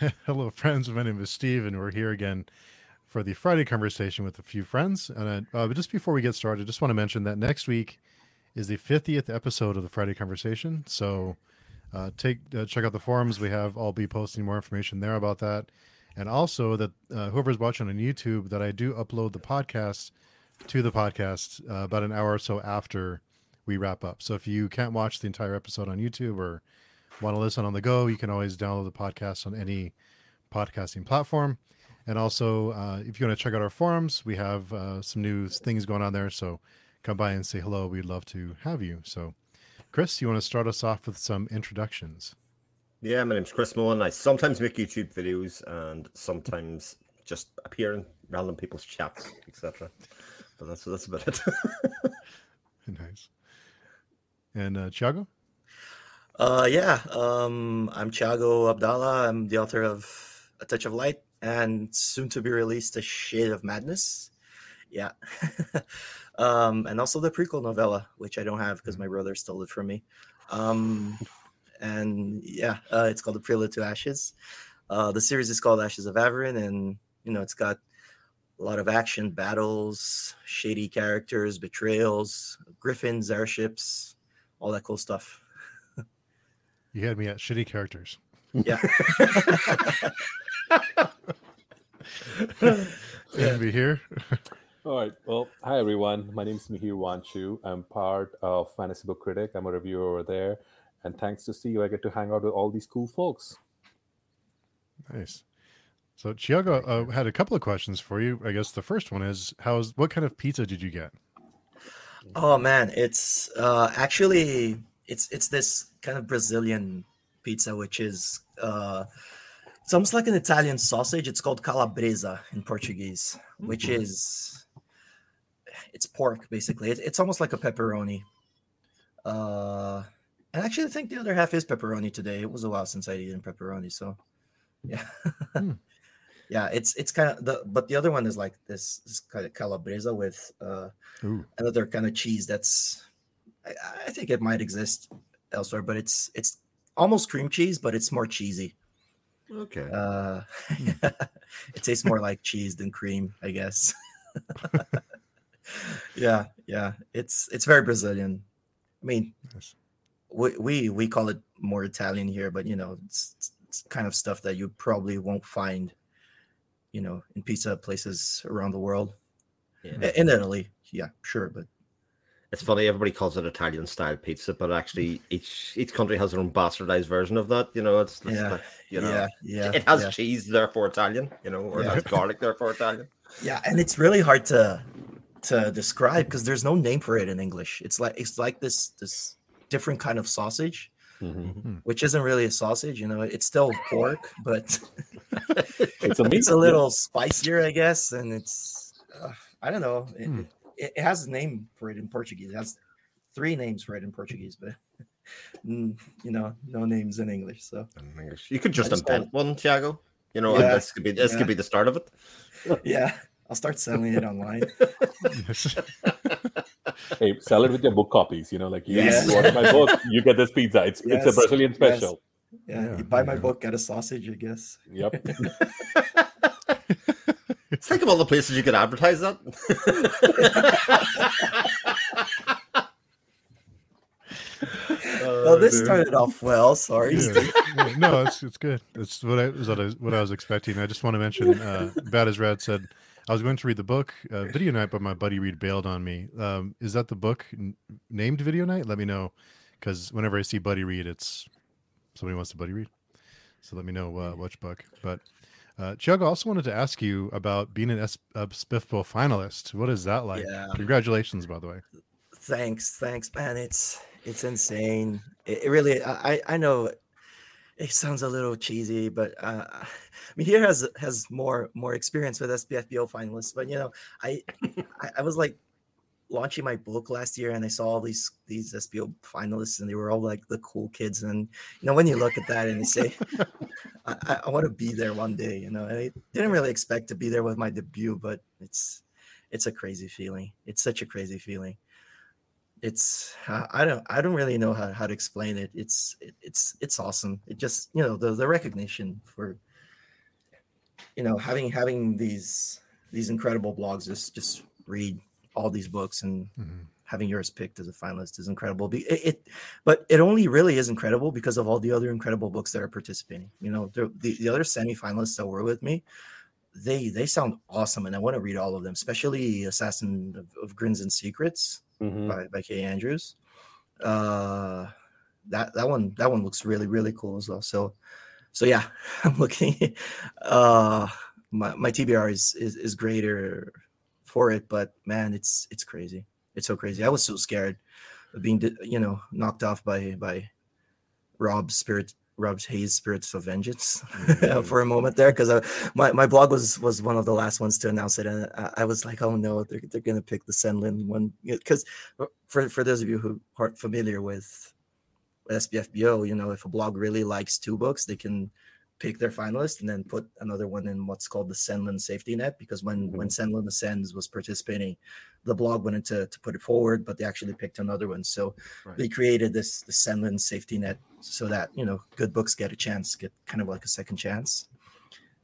Hello, friends. My name is Steve, and we're here again for the Friday conversation with a few friends. And uh, but just before we get started, I just want to mention that next week is the 50th episode of the Friday conversation. So uh, take uh, check out the forums. We have I'll be posting more information there about that, and also that uh, whoever's watching on YouTube, that I do upload the podcast to the podcast uh, about an hour or so after we wrap up. So if you can't watch the entire episode on YouTube or want to listen on the go, you can always download the podcast on any podcasting platform. And also, uh, if you want to check out our forums, we have uh, some new things going on there. So come by and say hello. We'd love to have you. So, Chris, you want to start us off with some introductions? Yeah, my name's Chris Mullen. I sometimes make YouTube videos and sometimes just appear in random people's chats, etc. But that's that's about it. nice. And uh, Thiago? Uh, yeah, um, I'm Thiago Abdalla. I'm the author of A Touch of Light and soon to be released A Shade of Madness. Yeah. um, and also the prequel novella, which I don't have because my brother stole it from me. Um, and yeah, uh, it's called The Prelude to Ashes. Uh, the series is called Ashes of Avarin, and you know, it's got a lot of action, battles, shady characters, betrayals, griffins, airships, all that cool stuff. You had me at shitty characters. Yeah. yeah. be here. All right. Well, hi everyone. My name is Mihir Wanchoo. I'm part of Fantasy Book Critic. I'm a reviewer over there. And thanks to see you, I get to hang out with all these cool folks. Nice. So Thiago uh, had a couple of questions for you. I guess the first one is how's what kind of pizza did you get? Oh man, it's uh actually it's it's this kind of Brazilian pizza, which is uh, it's almost like an Italian sausage. It's called calabresa in Portuguese, which mm-hmm. is it's pork basically. It, it's almost like a pepperoni. Uh, and actually, I think the other half is pepperoni today. It was a while since I eaten pepperoni, so yeah. hmm. yeah, it's it's kind of the but the other one is like this, this kind of calabresa with uh, another kind of cheese that's I, I, think it might exist elsewhere, but it's it's almost cream cheese, but it's more cheesy. Okay. Uh, it tastes more like cheese than cream, I guess. yeah, yeah. It's it's very Brazilian. I mean, yes. we, we we call it more Italian here, but you know, it's, it's kind of stuff that you probably won't find, you know, in pizza places around the world. Yeah. In Italy, yeah, sure, but it's funny everybody calls it Italian style pizza, but actually each each country has their own bastardized version of that. You know, it's, it's yeah, like, you know, yeah, yeah, it has yeah. cheese, therefore Italian. You know, or yeah. it has garlic, therefore Italian. Yeah, and it's really hard to to describe because there's no name for it in English. It's like it's like this this different kind of sausage. Mm-hmm. Which isn't really a sausage, you know. It's still pork, but it's, a, it's a little spicier, I guess, and it's uh, I don't know. It, hmm it, has a name for it in Portuguese. It has three names for it in Portuguese, but you know, no names in English. So in English. you could just, just invent one, Thiago. You know, yeah, this could be this yeah. could be the start of it. Yeah, I'll start selling it online. hey, sell it with your book copies. You know, like you yes. order my book, you get this pizza. It's yes. it's a Brazilian special. Yes. Yeah, yeah, you buy my book, get a sausage, I guess. Yep. Think of all the places you could advertise that. well, this started off well. Sorry. Yeah. Yeah, no, it's it's good. It's what I was what I, was expecting. I just want to mention. Uh, Bad as Rad said, I was going to read the book uh, Video Night, but my buddy Reed bailed on me. Um, is that the book n- named Video Night? Let me know, because whenever I see Buddy read, it's somebody wants to Buddy read. So let me know uh, which book. But uh, Chug, I also wanted to ask you about being an S- finalist. What is that like? Yeah. Congratulations, by the way. Thanks, thanks, man. It's it's insane. It, it really. I I know it sounds a little cheesy, but uh, I mean, here has has more more experience with SPFBO finalists. But you know, I I, I was like launching my book last year and I saw all these these SPO finalists and they were all like the cool kids. And you know, when you look at that and you say, I, I want to be there one day, you know, I didn't really expect to be there with my debut, but it's it's a crazy feeling. It's such a crazy feeling. It's uh, I don't I don't really know how, how to explain it. It's it, it's it's awesome. It just you know the the recognition for you know, having having these these incredible blogs, just just read all these books and Mhm. having yours picked as a finalist is incredible. It, it, but it only really is incredible because of all the other incredible books that are participating. You know, the the, the other semifinalists that were with me, they they sound awesome, and I want to read all of them, especially Assassin of, of Grins and Secrets Mhm. by, by Kay Andrews. Uh, that that one that one looks really really cool as well. So so yeah, I'm looking. Uh, my my TBR is is is greater for it, but man, it's it's crazy. It's so crazy. I was so scared of being you know knocked off by by Rob's spirit. Rob's Hayes Spirits of Vengeance mm-hmm. for a moment there because my, my blog was was one of the last ones to announce it and I, I was like oh no they're, they're gonna pick the Senlin one because uh, for for those of you who aren't familiar with SPFBO, you know, if a blog really likes two books, they can pick their finalist and then put another one in what's called the Senlin safety net. Because when mm-hmm. when Senlin Ascends was participating, the blog wanted to, to put it forward, but they actually picked another one. So Right. they created this the Senlin safety net so that you know good books get a chance, get kind of like a second chance.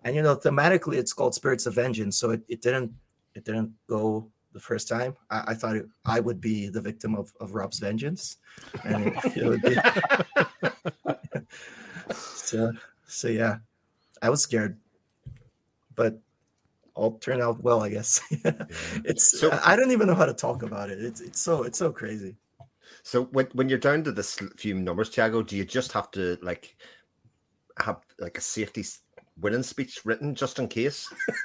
And you know, thematically, it's called Spirits of Vengeance, so it, it didn't it didn't go the first time. I, I thought it, I would be the victim of, of Rob's vengeance, and it, it would be. so so yeah, I was scared, but all turned out well, I guess. it's So- I don't even know how to talk about it. It's it's so it's so crazy. So when when you're down to this few numbers, Thiago, do you just have to like have like a safety winning speech written just in case?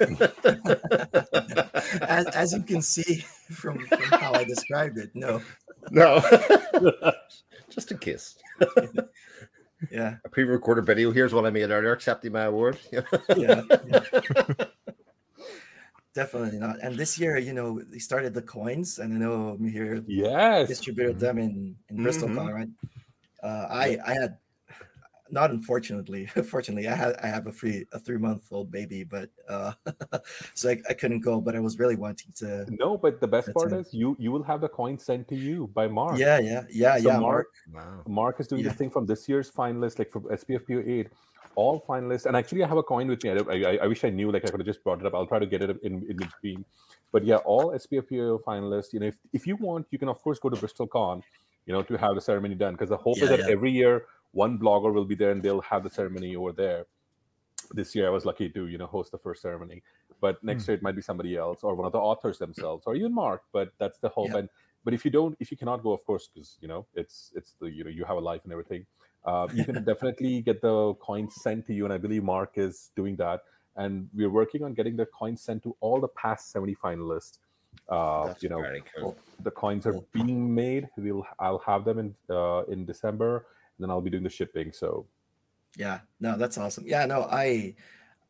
as, as you can see from, from how I described it, no, no, just in case. Yeah, A pre-recorded video. Here's what I made earlier. Accepting my award. yeah, yeah. definitely not. And this year, you know, they started the coins, and I know Mihir Yes. distributed them in in Bristol, Mhm. right? Uh, I I had not unfortunately, fortunately, I had I have a free a three month old baby, but uh, so I, I couldn't go. But I was really wanting to. No, but the best That's part is you you will have the coin sent to you by Mark. Yeah, yeah, yeah, So yeah. Mark, wow. Mark is doing Yeah. this thing from this year's finalists, like from SPFBO eight, all finalists. And actually, I have a coin with me. I, I, I- I wish I knew. Like I could have just brought it up. I'll try to get it in in between. But yeah, all SPFBO finalists. You know, if if you want, you can of course go to Bristol Con. You know, to have the ceremony done because the hope is that yeah. every year one blogger will be there and they'll have the ceremony over there. This year, I was lucky to you know host the first ceremony. But next Hmm. year it might be somebody else or one of the authors themselves or even Mark. But that's the hope. Yeah. And but if you don't, if you cannot go, of course, because you know it's it's the you know you have a life and everything. Uh, you can definitely get the coins sent to you, and I believe Mark is doing that. And we're working on getting the coins sent to all the past seventy finalists. Uh, That's you know, very cool. the coins are being made. We'll I'll have them in uh, in December, then I'll be doing the shipping. So Yeah, no, that's awesome. Yeah, no, I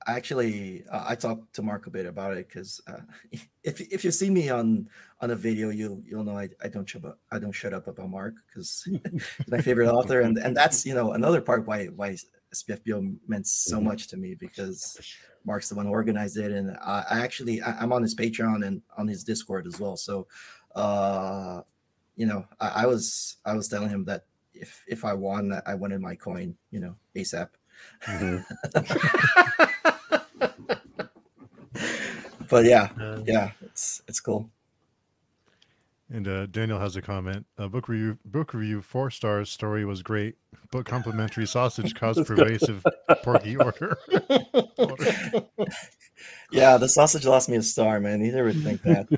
I actually uh, I talked to Mark a bit about it because uh, if if you see me on on a video, you you'll know I, I don't shut up I don't shut up about Mark because he's my favorite author, and and that's you know another part why why SPFBO meant so Mhm. much to me because Mark's the one who organized it, and I, I actually I, I'm on his Patreon and on his Discord as well. So, uh, you know, I, I was I was telling him that if if I won, I wanted my coin, you know, ASAP. But yeah, yeah, it's it's cool. And uh, Daniel has a comment. Uh, book review, book review, four stars. Story was great. but complimentary sausage caused pervasive porky order. Yeah, the sausage lost me a star, man. Neither would think that.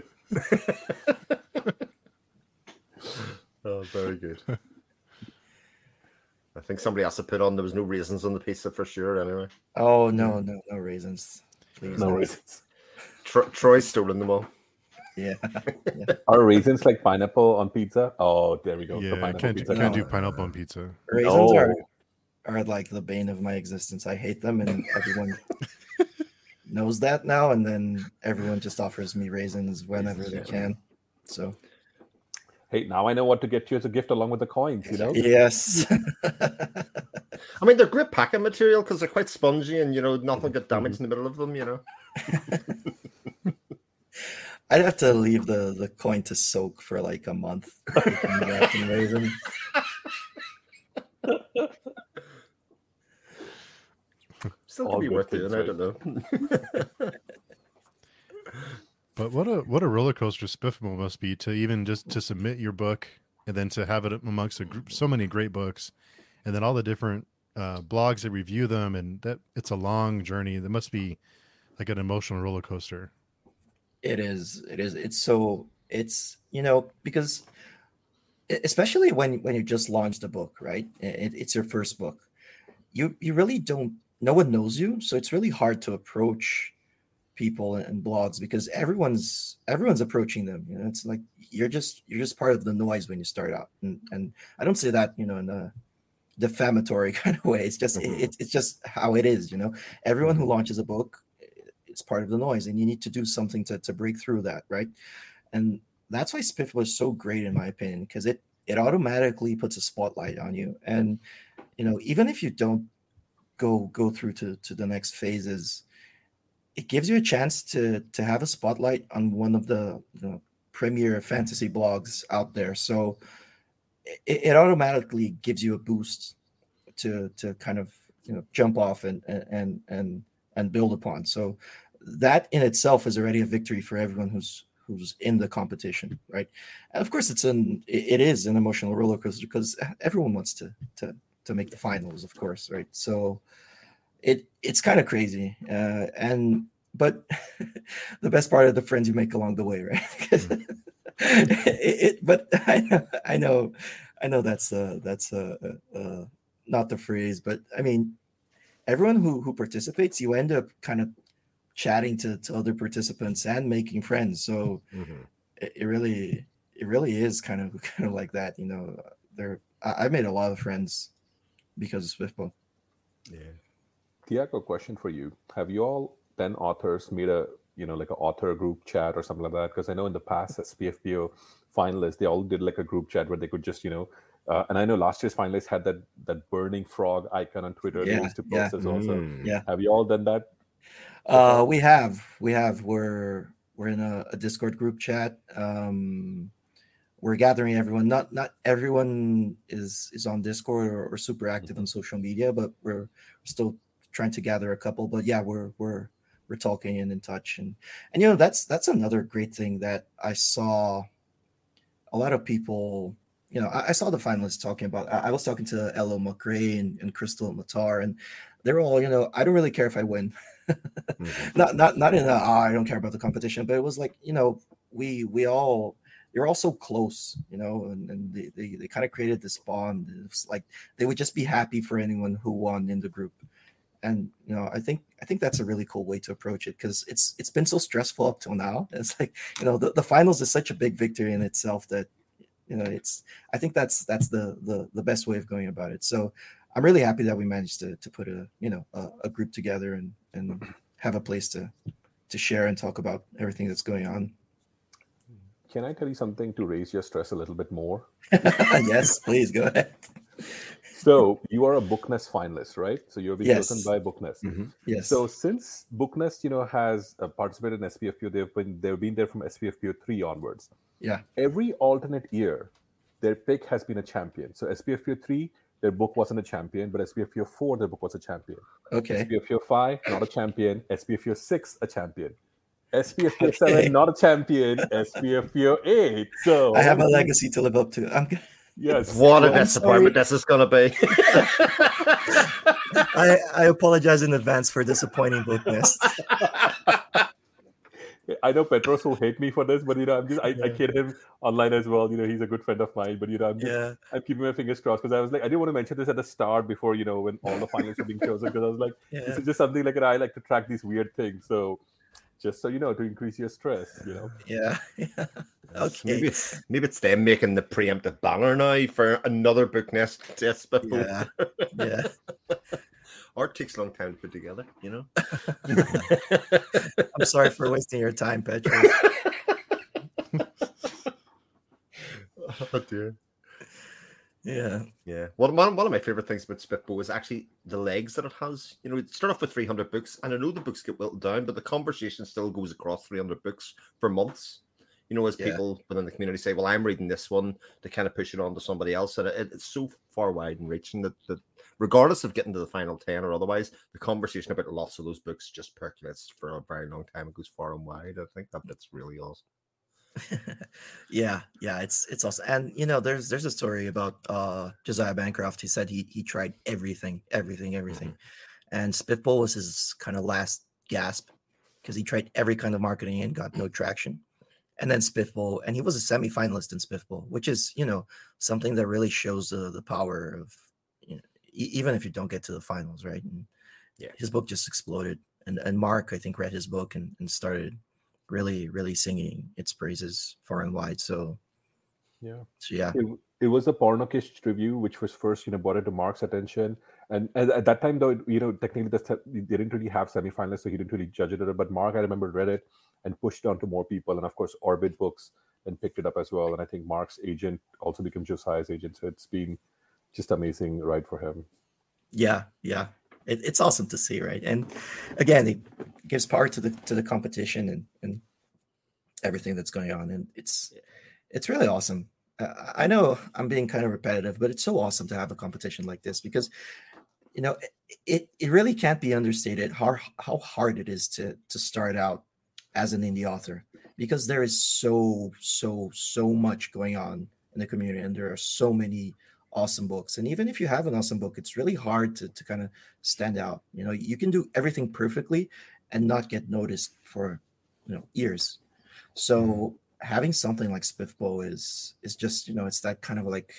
Oh, very good. I think somebody has to put on there was no raisins on the pizza for sure. Anyway, Oh no, no, no raisins, please. no no. raisins. Tro- Troy's stolen them all. Yeah, Are raisins like pineapple on pizza? Oh, there we go. yeah, pineapple can't do, pizza. can't do pineapple on pizza. raisins are No. are like the bane of my existence. I hate them, and everyone knows that now. And then everyone just offers me raisins whenever they can. So Hey, now I know what to get you as a gift along with the coins. You know. yes, I mean, they're great packing material because they're quite spongy and you know nothing get damaged in the middle of them. You know. I'd have to leave the the coin to soak for like a month. between that and raisin. still could be worth things, doing. I don't know. But what a what a roller coaster Spiffable must be to even just to submit your book and then to have it amongst a group so many great books, and then all the different uh, blogs that review them, and that it's a long journey. That must be like an emotional roller coaster. It is. It is. It's so. It's you know because, especially when when you just launched a book, right? It, it's your first book. You you really don't. No one knows you, so it's really hard to approach people and, blogs because everyone's everyone's approaching them. You know, it's like you're just you're just part of the noise when you start out, and and I don't say that you know in a defamatory kind of way. It's just Mhm. it, it's just how it is. You know, everyone who launches a book it's part of the noise and you need to do something to, to break through that right and that's why spiff was so great in my opinion because it it automatically puts a spotlight on you and you know even if you don't go go through to to the next phases it gives you a chance to to have a spotlight on one of the you know, premier fantasy blogs out there. So it, it automatically gives you a boost to to kind of you know jump off and and and and build upon. So that in itself is already a victory for everyone who's who's in the competition right? And of course it's an it is an emotional roller coaster because everyone wants to to to make the finals of course right? So it it's kind of crazy uh and but the best part of the friends you make along the way right 'Cause it, it but i know i know i know that's uh that's uh, uh not the phrase but i mean everyone who who participates you end up kind of chatting to, to other participants and making friends so Mhm. it, it really it really is kind of kind of like that you know there I, i've made a lot of friends because of Spiffbo Yeah. Thiago, question for you: Have you all then authors made a you know like an author group chat or something like that? Because I know in the past as PFPO finalists, they all did like a group chat where they could just you know. Uh, and I know last year's finalists had that that burning frog icon on Twitter Yeah, used to yeah. post as also. Mm. Yeah. Have you all done that? Uh, we have, we have. We're we're in a, a Discord group chat. Um, we're gathering everyone. Not not everyone is is on Discord or, or super active on social media, but we're still trying to gather a couple. But yeah, we're we're we're talking and in touch, and and you know that's that's another great thing that I saw. A lot of people, you know, I, I saw the finalists talking about. I, I was talking to Elo McRae and, and Krystle Matar, and they're all, you know, I don't really care if I win Mhm. not not not in a oh, I don't care about the competition, but it was like you know we we all you're all so close, you know, and, and they, they they kind of created this bond. It's like they would just be happy for anyone who won in the group, and you know I think I think that's a really cool way to approach it because it's it's been so stressful up till now. It's like you know the, the finals is such a big victory in itself that you know it's I think that's that's the the the best way of going about it. So I'm really happy that we managed to to put a you know a, a group together and and have a place to to share and talk about everything that's going on. Can I tell you something to raise your stress a little bit more? yes, please go ahead. So you are a Booknest finalist, right? So you're being Yes. chosen by Booknest. Mhm. Yes. So since Booknest, you know, has uh, participated in SPFBO, they've been they've been there from SPFBO three onwards. Yeah. Every alternate year, their pick has been a champion. So SPFBO three, their book wasn't a champion, but SPFBO four, their book was a champion. okay. SPFBO five, not a champion. SPFBO six, a champion. SPFBO Okay. seven, not a champion. SPFBO eight. So I have a legacy to live up to. I'm g- Yes. What a I'm disappointment sorry. this is going to be. I, I apologize in advance for disappointing Booknest. I know Petros will hate me for this, but you know, I'm just I, I kid him online as well. You know, he's a good friend of mine, but you know, I'm just yeah. I'm keeping my fingers crossed because I was like, I didn't want to mention this at the start before you know when all the finalists were being chosen because I was like, Yeah. this is just something like I like to track these weird things. So just so you know, to increase your stress, you know. Yeah. yeah. Okay. Maybe it's maybe it's them making the preemptive banner now for another book nest test. But Yeah. Yeah. Art takes a long time to put together, you know. I'm sorry for wasting your time, Petro. oh dear. Yeah. Yeah. One, one, one of my favorite things about Spiffbo is actually the legs that it has. You know, it start off with 300 books, and I know the books get whittled down, but the conversation still goes across 300 books for months. You know, as Yeah. people within the community say, well, I'm reading this one to kind of push it on to somebody else. And it, it's so far wide and reaching that, that regardless of getting to the final 10 or otherwise, the conversation about lots of those books just percolates for a very long time. It goes far and wide. I think that that's really awesome. Yeah, yeah, it's it's awesome. And you know, there's there's a story about uh Josiah Bancroft. He said he he tried everything, everything, everything. Mm-hmm. And Spiffball was his kind of last gasp because he tried every kind of marketing and got no traction. And then Spiffball, and he was a semi-finalist in Spiffball, which is, you know, something that really shows the the power of you know, e- even if you don't get to the finals, right? And yeah, his book just exploded. And and Mark, I think, read his book and, and started really, really singing its praises far and wide. So, yeah, so yeah. It, it was a Pornokitsch review, which was first, you know, brought into Mark's attention. And at, at that time, though, you know, technically the, they didn't really have semifinalists, so he didn't really judge it. But Mark, I remember, read it and pushed it on to more people. And of course, Orbit Books and picked it up as well. And I think Mark's agent also became Josiah's agent. So it's been just amazing ride for him. Yeah, yeah, it, it's awesome to see, right? And again, it gives power to the to the competition and and everything that's going on, and it's it's really awesome. Uh, I know I'm being kind of repetitive, but it's so awesome to have a competition like this because you know it it really can't be understated how how hard it is to to start out as an indie author because there is so so so much going on in the community and there are so many awesome books. And even if you have an awesome book, it's really hard to, to kind of stand out. You know, you can do everything perfectly and not get noticed for you know years. So mm-hmm. having something like Spiffbo is is just, you know, it's that kind of like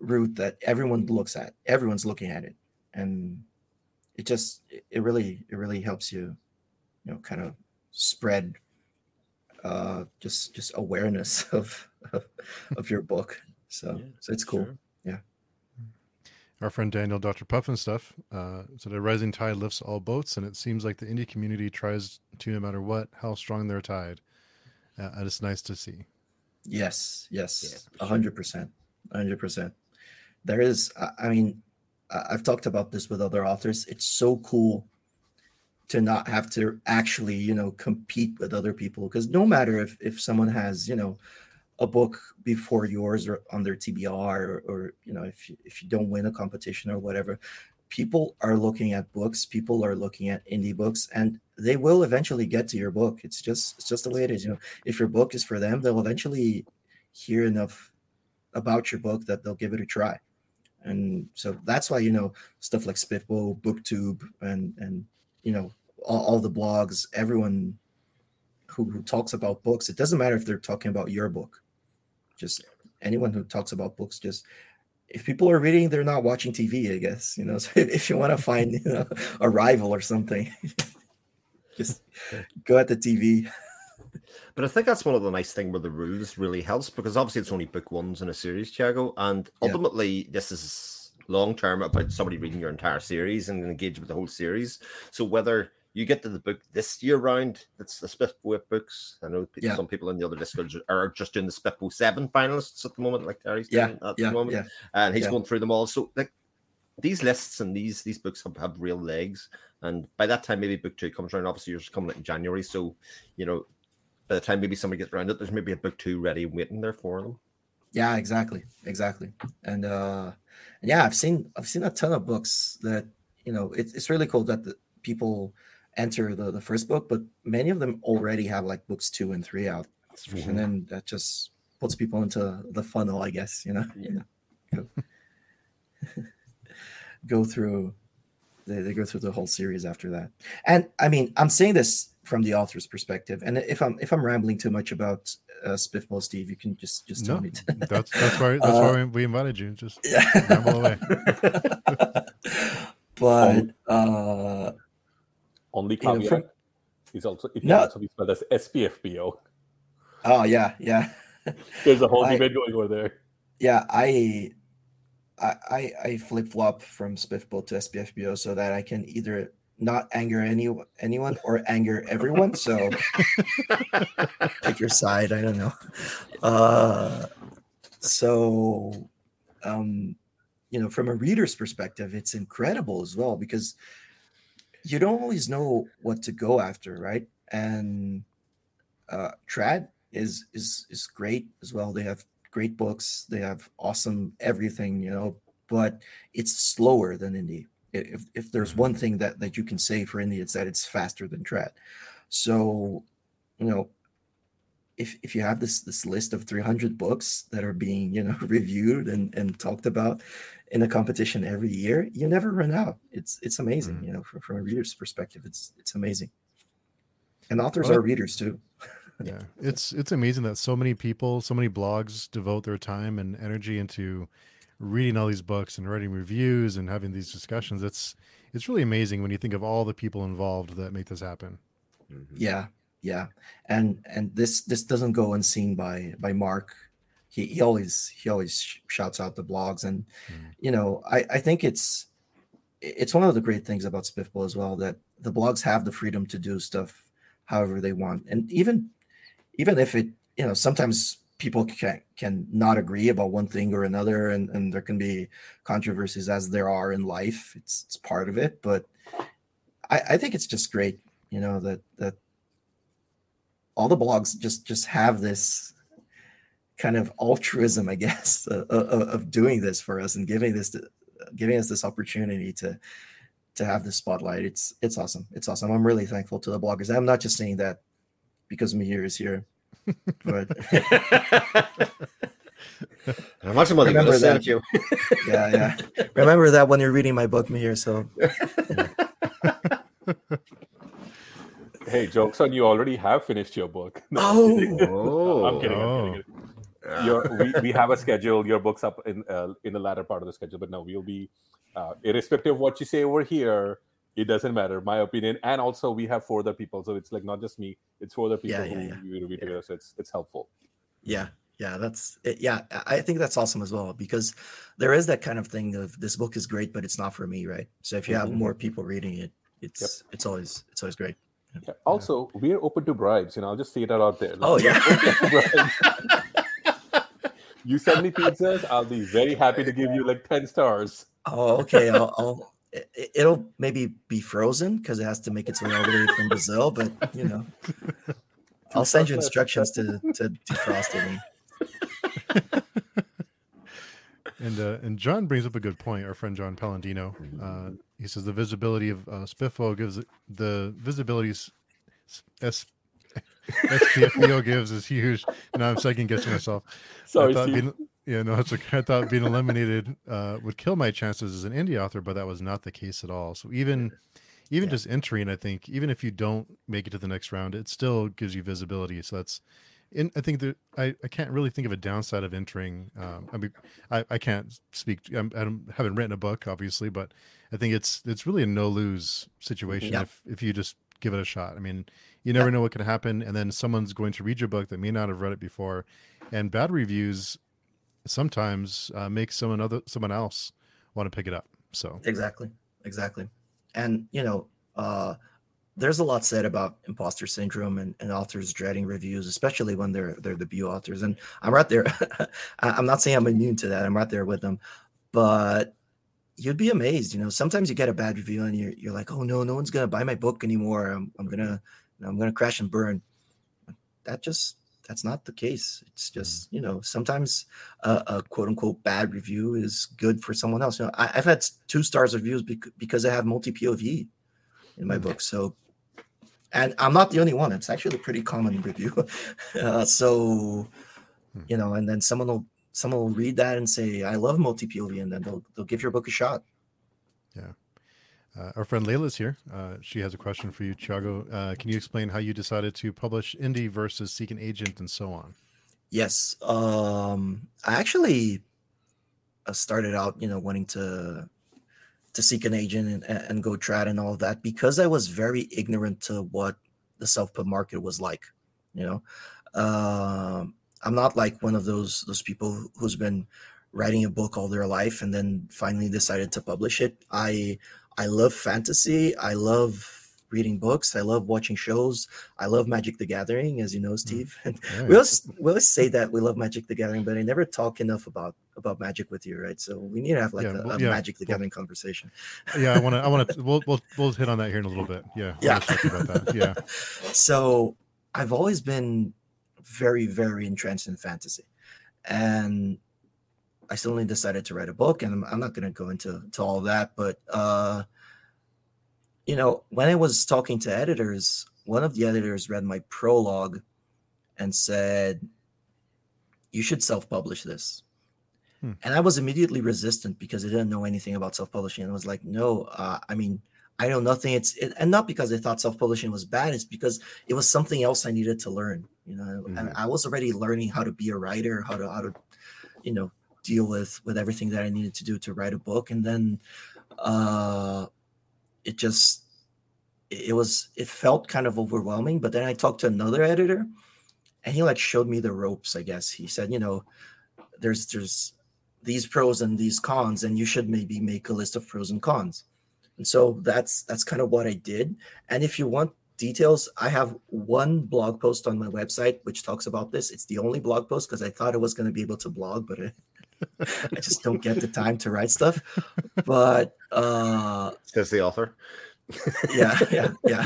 route that everyone looks at. Everyone's looking at it. And it just it really it really helps you, you know, kind of spread uh just just awareness of of, of your book so, yeah, so it's cool. Sure. Yeah. Our friend Daniel, Dr. Pufnstuf, uh, said a rising tide lifts all boats, and it seems like the indie community tries to, no matter what, how strong their tide. Uh, and it's nice to see. Yes, yes, a hundred percent, a hundred percent. There is, I mean, I've talked about this with other authors. It's so cool to not have to actually, you know, compete with other people because no matter if if someone has, you know, a book before yours or on their TBR or, or you know if you, if you don't win a competition or whatever, people are looking at books. People are looking at indie books, and they will eventually get to your book. It's just it's just the way it is. You know, if your book is for them, they'll eventually hear enough about your book that they'll give it a try. And so that's why you know stuff like Spiffbo, BookTube, and and you know all, all the blogs, everyone who, who talks about books. It doesn't matter if they're talking about your book just anyone who talks about books just if people are reading they're not watching tv i guess you know? So if you want to find you know a rival or something just go at the tv but i think that's one of the nice thing where the rules really helps because obviously it's only book ones in a series Thiago, and ultimately yeah. this is long term about somebody reading your entire series and engage with the whole series. So whether you get to the book this year round. It's the Spiffbo books. I know yeah. some people in the other Discord are just doing the Spiffbo seven finalists at the moment, like Terry's yeah, doing at yeah, the moment, and he's going through them all. So like these lists and these these books have, have real legs, and by that time maybe book two comes around. Obviously, you're just coming out in January, so you know by the time maybe somebody gets around it, there's maybe a book two ready waiting there for them. Yeah, exactly, exactly, and uh, yeah, I've seen I've seen a ton of books that you know it's it's really cool that the people enter the, the first book, but many of them already have like books two and three out. Mm-hmm. And then that just puts people into the funnel, I guess, you know, yeah. you know go, go through they, they go through the whole series after that. And I mean, I'm saying this from the author's perspective. And if I'm if I'm rambling too much about uh, Spiffball Steve, you can just just tell no, me. To... that's that's why that's uh, why we invited you. Just yeah. ramble away. but uh only caveat from, is also it can no. also be spelled as SPFBO. Oh yeah, yeah. There's a whole I, debate going over there. Yeah, I I I flip flop from Spiffbo to SPFBO so that I can either not anger any anyone or anger everyone. So pick your side. I don't know. Uh, so, um, you know, from a reader's perspective, it's incredible as well because you don't always know what to go after, right? And uh, Trad is is is great as well. They have great books. They have awesome everything, you know, but it's slower than indie. If if there's Mhm. one thing that that you can say for indie, it's that it's faster than trad. So, you know, if if you have this this list of 300 books that are being you know reviewed and and talked about in a competition every year, you never run out. It's it's amazing, Mhm. you know, from, from a reader's perspective, it's it's amazing. And authors Well, are readers too. yeah it's it's amazing that so many people so many blogs devote their time and energy into reading all these books and writing reviews and having these discussions it's it's really amazing when you think of all the people involved that make this happen Mhm. Yeah, yeah, and and this this doesn't go unseen by by Mark. He he always he always sh- shouts out the blogs, and Mhm. you know I I think it's it's one of the great things about Spiffball as well that the blogs have the freedom to do stuff however they want, and even even if it you know sometimes people can can not agree about one thing or another, and and there can be controversies as there are in life. It's it's part of it, but I I think it's just great you know that that all the blogs just just have this kind of altruism i guess of, of doing this for us and giving this to, giving us this opportunity to to have this spotlight. It's it's awesome. It's awesome. I'm really thankful to the bloggers. I'm not just saying that because Mihir is here but Imagine what they would Remember have said that. to you. yeah yeah. Remember that when you're reading my book Mihir so Hey, jokes on you! Already have finished your book. No, I'm Oh. kidding. Oh, I'm kidding. I'm Oh. kidding. Your, we, we have a schedule. Your book's up in uh, in the latter part of the schedule, but no, we'll be uh, irrespective of what you say over here. It doesn't matter, my opinion. And also, we have four other people, so it's like not just me; it's four other people Yeah, yeah, who yeah. we review Yeah. together. So it's it's helpful. Yeah, yeah, that's it. Yeah, I I think that's awesome as well because there is that kind of thing of this book is great, but it's not for me, right? So if you have Mhm. more people reading it, it's it's always it's always great. Yeah. Also, we're open to bribes. You know, I'll just say that out there. Oh, yeah. you send me pizzas, I'll be very happy to give you like ten stars. Oh, okay. I'll, I'll it, it'll maybe be frozen because it has to make its way all the way from Brazil, but you know, I'll send you instructions to to defrost it. And, and uh, and john brings up a good point our friend john palladino uh, he says the visibility of uh, spiffo gives the visibility s- s SPFO gives is huge. Now I'm second guessing myself. Sorry, I thought being, yeah, no, it's okay. I thought being eliminated uh, would kill my chances as an indie author, but that was not the case at all. So even even Yeah. just entering, I think, even if you don't make it to the next round, it still gives you visibility. So that's, in, I think that I, I can't really think of a downside of entering. Um, I mean, I, I can't speak. I'm, I don't- haven't written a book, obviously, but I think it's it's really a no lose situation Yeah. if if you just give it a shot. I mean, you never know what can happen, and then someone's going to read your book that may not have read it before, and bad reviews sometimes uh, make someone other someone else want to pick it up. So exactly, exactly. And you know, uh, there's a lot said about imposter syndrome and, and authors dreading reviews, especially when they're they're debut authors. And I'm right there. I'm not saying I'm immune to that. I'm right there with them, but you'd be amazed. You know, sometimes you get a bad review and you're you're like, oh no, no one's gonna buy my book anymore. I'm I'm gonna I'm gonna crash and burn. That just that's not the case. It's mm-hmm. just you know sometimes a, a quote unquote bad review is good for someone else. You know, I, I've had two stars reviews bec- because I have multi POV in my mm. book. So, and I'm not the only one. It's actually a pretty common review. uh, so, Hmm. you know, and then someone will someone will read that and say, "I love multi POV," and then they'll they'll give your book a shot. Yeah. Uh, our friend Layla's here. Uh, she has a question for you, Thiago. Uh, can you explain how you decided to publish indie versus seek an agent and so on? Yes. Um, I actually uh, started out, you know, wanting to to seek an agent and, and go trad and all of that because I was very ignorant to what the self-pub market was like. You know, um, I'm not like one of those those people who's been writing a book all their life and then finally decided to publish it. I I love fantasy. I love reading books. I love watching shows. I love Magic the Gathering, as you know, Steve. And Yeah. we always we always say that we love Magic the Gathering, but I never talk enough about about Magic with you, right? So we need to have like Yeah, a, a yeah, Magic the Gathering conversation. yeah, I want to. I want to. We'll, we'll we'll hit on that here in a little bit. Yeah. Yeah. about that. Yeah. so I've always been very, very entrenched in fantasy. And I suddenly decided to write a book, and I'm, I'm not going to go into to all that, but uh, you know, when I was talking to editors, one of the editors read my prologue and said, "You should self-publish this." Hmm. And I was immediately resistant because I didn't know anything about self-publishing, and I was like, "No, uh, I mean." I know nothing. It's it, and not because I thought self-publishing was bad. It's because it was something else I needed to learn. You know, mm-hmm. and I was already learning how to be a writer, how to how to, you know, deal with with everything that I needed to do to write a book, and then uh, it just it was it felt kind of overwhelming. But then I talked to another editor, and he like showed me the ropes. I guess he said, you know, there's there's these pros and these cons, and you should maybe make a list of pros and cons. And so that's that's kind of what I did. And if you want details, I have one blog post on my website which talks about this. It's the only blog post because I thought I was going to be able to blog, but I just don't get the time to write stuff. But uh says the author. yeah, yeah, yeah.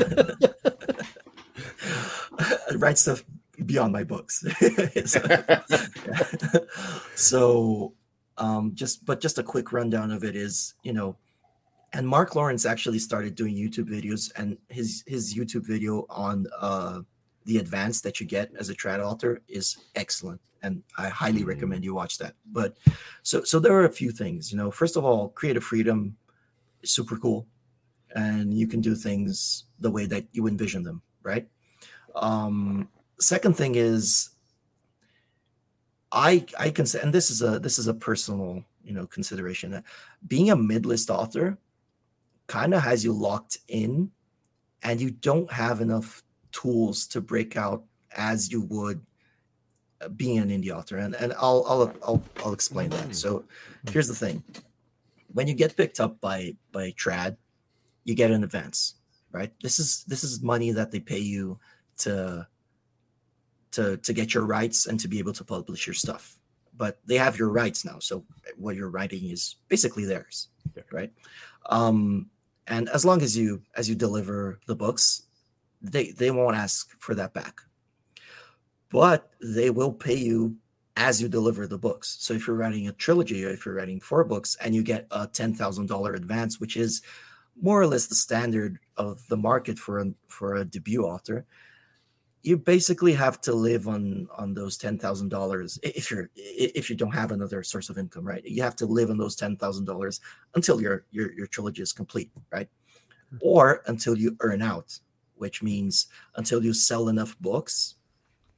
I write stuff beyond my books. so, so um just but just a quick rundown of it is, you know, and Mark Lawrence actually started doing YouTube videos, and his his YouTube video on uh, the advance that you get as a trad author is excellent, and I highly mm-hmm. recommend you watch that. But so so there are a few things, you know. First of all, creative freedom is super cool, and you can do things the way that you envision them, right? Um, second thing is I I can say, and this is a this is a personal you know consideration that being a mid-list author kind of has you locked in and you don't have enough tools to break out as you would uh, being an indie author and, and I'll, I'll I'll I'll explain that. So mm-hmm. here's the thing. When you get picked up by by trad, you get an advance, right? This is this is money that they pay you to to to get your rights and to be able to publish your stuff. But they have your rights now. So what you're writing is basically theirs, right? Um and as long as you as you deliver the books they they won't ask for that back but they will pay you as you deliver the books so if you're writing a trilogy or if you're writing four books and you get a $10000 advance which is more or less the standard of the market for a for a debut author you basically have to live on on those ten thousand dollars if you're if you don't have another source of income, right? You have to live on those ten thousand dollars until your your your trilogy is complete, right? Hmm. Or until you earn out, which means until you sell enough books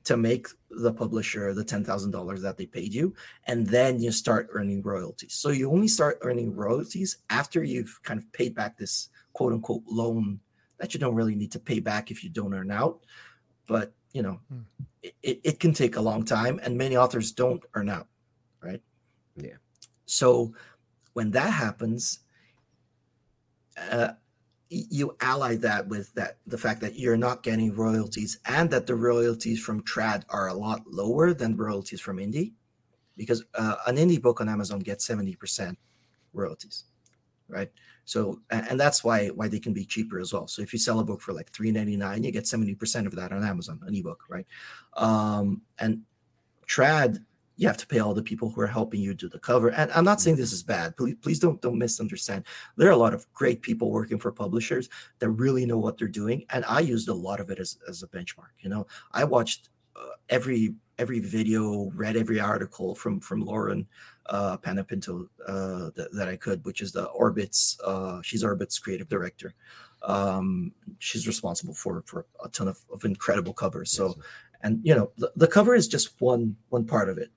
to make the publisher the ten thousand dollars that they paid you, and then you start earning royalties. So you only start earning royalties after you've kind of paid back this quote unquote loan that you don't really need to pay back if you don't earn out but you know hmm. it, it can take a long time and many authors don't earn out right yeah so when that happens uh, you ally that with that the fact that you're not getting royalties and that the royalties from trad are a lot lower than royalties from indie because uh, an indie book on amazon gets 70% royalties right so and that's why why they can be cheaper as well. So if you sell a book for like three ninety nine, you get seventy percent of that on Amazon, an ebook, right? Um, and trad, you have to pay all the people who are helping you do the cover. And I'm not saying this is bad. Please, please don't don't misunderstand. There are a lot of great people working for publishers that really know what they're doing, and I used a lot of it as as a benchmark. You know, I watched uh, every every video, read every article from from Lauren uh, Panepinto uh, that, that I could, which is the Orbit's. Uh, she's Orbit's creative director. Um, she's responsible for for a ton of, of incredible covers. So, and you know, the, the cover is just one one part of it.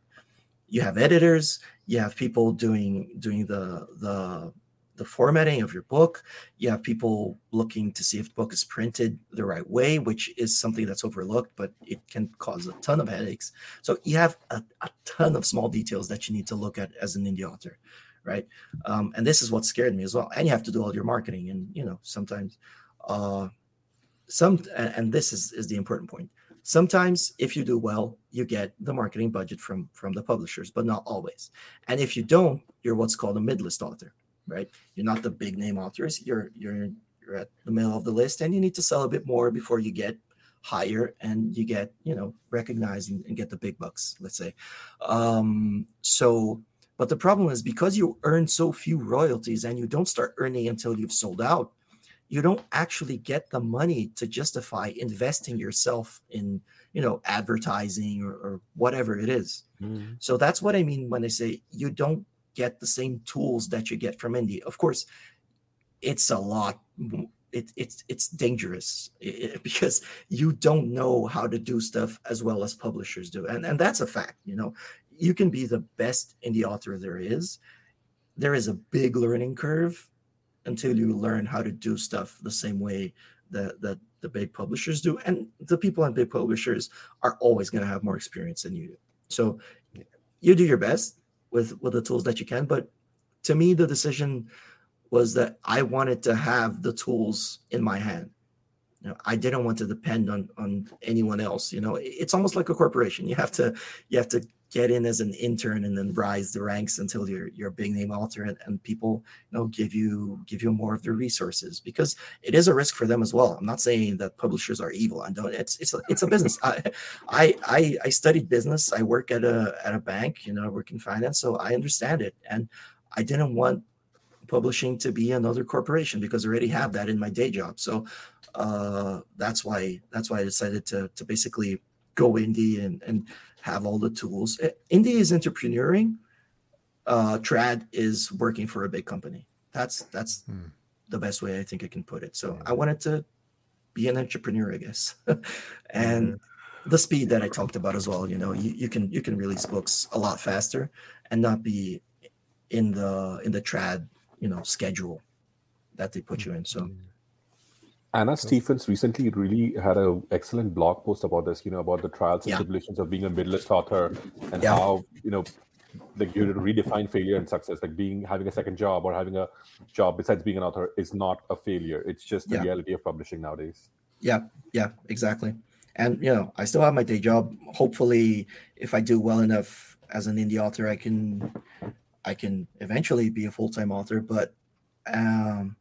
You have editors, you have people doing doing the the the formatting of your book. You have people looking to see if the book is printed the right way, which is something that's overlooked, but it can cause a ton of headaches. So you have a, a ton of small details that you need to look at as an indie author, right? Um, and this is what scared me as well. And you have to do all your marketing, and you know sometimes, uh, some and this is is the important point. Sometimes, if you do well, you get the marketing budget from from the publishers, but not always. And if you don't, you're what's called a mid-list author right? You're not the big name authors. You're you're you're at the middle of the list, and you need to sell a bit more before you get higher and you get you know recognized and, and get the big bucks. Let's say. Um, so But the problem is because you earn so few royalties and you don't start earning until you've sold out, you don't actually get the money to justify investing yourself in, you know, advertising or, or whatever it is. Mhm. So that's what I mean when I say you don't get the same tools that you get from indie. Of course, it's a lot. It, it's it's dangerous because you don't know how to do stuff as well as publishers do, and and that's a fact. You know, you can be the best indie author there is. There is a big learning curve until you learn how to do stuff the same way that that the big publishers do, and the people in big publishers are always going to have more experience than you do. So you do your best with with the tools that you can but to me the decision was that i wanted to have the tools in my hand. You know, i didn't want to depend on on anyone else you know? It's almost like a corporation. You have to you have to get in as an intern and then rise the ranks until you're you're a big name author and, and people you know give you give you more of their resources because it is a risk for them as well i'm not saying that publishers are evil i don't it's it's a, it's a business I, I I I studied business. I work at a at a bank, you know, I work in finance, so I understand it. And I didn't want publishing to be another corporation because I already have that in my day job. So uh, that's why that's why I decided to to basically go indie and and have all the tools. Eh, Indie is entrepreneuring. Uh, trad is working for a big company. That's that's Hmm. the best way I think I can put it. So I wanted to be an entrepreneur, I guess. and the speed that I talked about as well, you know, you, you can you can release books a lot faster and not be in the in the trad, you know, schedule that they put you in. So Anna Stephens recently really had an excellent blog post about this, you know, about the trials and Yeah. tribulations of being a mid-list author and Yeah. how, you know, like you redefine failure and success. Like being having a second job or having a job besides being an author is not a failure. It's just the Yeah. reality of publishing nowadays. yeah, yeah, exactly. And you know, I still have my day job. Hopefully, if I do well enough as an indie author, I can I can eventually be a full-time author, but um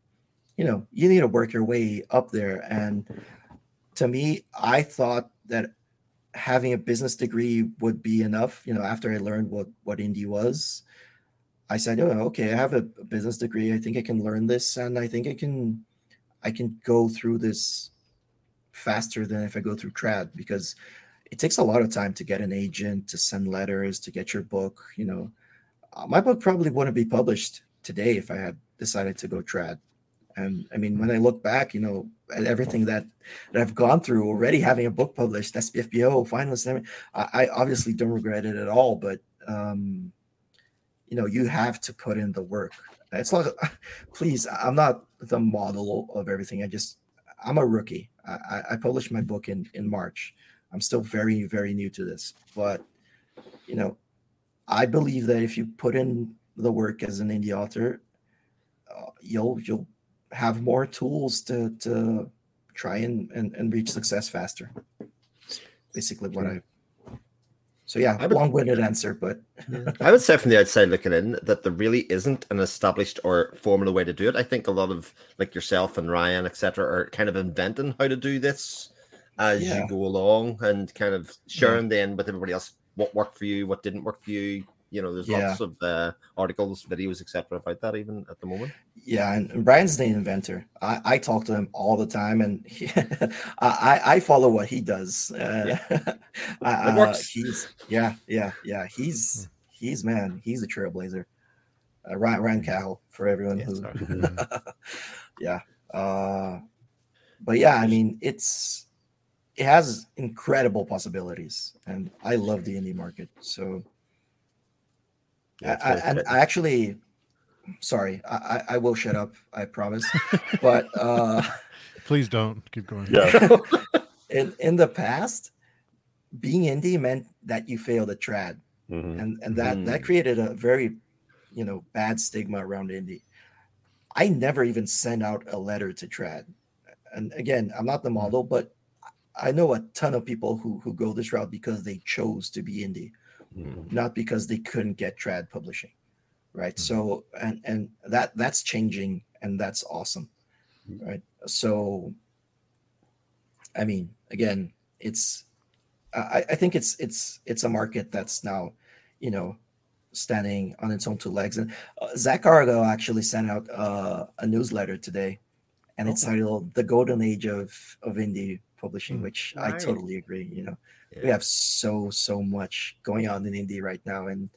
you know, you need to work your way up there and to me, I thought that having a business degree would be enough, you know, after I learned what what indie was. I said, "Oh, okay, I have a business degree. I think I can learn this and I think I can I can go through this faster than if I go through trad because it takes a lot of time to get an agent, to send letters, to get your book. You know, Uh, my book probably wouldn't be published today if I had decided to go trad. And I mean, when I look back, you know, at everything that, that I've gone through already, having a book published, SPFBO, finalist, I, mean, I, I obviously don't regret it at all. But um, you know, you have to put in the work. It's not, please, I'm not the model of everything. I just, I'm a rookie. I, I- published my book in in March. I'm still very very new to this, but you know, I believe that if you put in the work as an indie author, uh, you'll you'll have more tools to to try and and, and reach success faster. It's basically what I. So yeah, I would- long-winded answer, but I would say from the outside looking in that there really isn't an established or formula way to do it. I think a lot of like yourself and Ryan, etc., are kind of inventing how to do this as Yeah. you go along and kind of sharing then with everybody else what worked for you, what didn't work for you. You know, there's Yeah. lots of uh, articles, videos, etc., about that even at the moment. Yeah, and, Brian's the inventor. I, I talk to him all the time, and he, I I follow what he does. Uh, I- It works. he's yeah, yeah, yeah. He's he's man. He's a trailblazer. Uh, Ryan Ryan Cahill for everyone Yeah, who. yeah, uh, but yeah, I mean it's it has incredible possibilities, and I love the indie market. So Yeah, I, I, and. I actually, sorry, I, I I will shut up. I promise. but uh, Please don't keep going. Yeah. in in the past, being indie meant that you failed at trad, Mhm. and and that Mm. that created a very, you know, bad stigma around indie. I never even sent out a letter to trad, and again, I'm not the model, but I know a ton of people who who go this route because they chose to be indie Mhm. not because they couldn't get trad publishing right Mhm. so and and that that's changing and that's awesome right so i mean again it's i i think it's it's it's a market that's now you know standing on its own two legs. And uh, Zack Argyle actually sent out uh, a newsletter today, and it's titled "The Golden Age of of Indie Publishing," Hmm. which I totally agree. You know, we have so so much going on in indie right now, and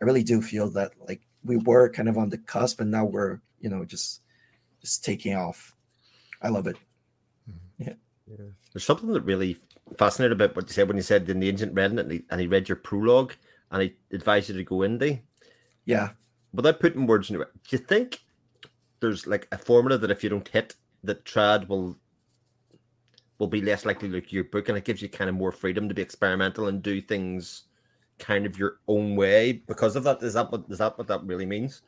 I really do feel that like we were kind of on the cusp, and now we're you know just just taking off. I love it. Mm-hmm. Yeah. yeah. There's something that really fascinated about what you said when you said in the ancient read it and he, and he read your prologue and he advised you to go indie. Yeah, Without putting words into it, do you think there's like a formula that if you don't hit, that trad will will be less likely to look at your book and it gives you kind of more freedom to be experimental and do things kind of your own way because of that? Is that what is that what that really means?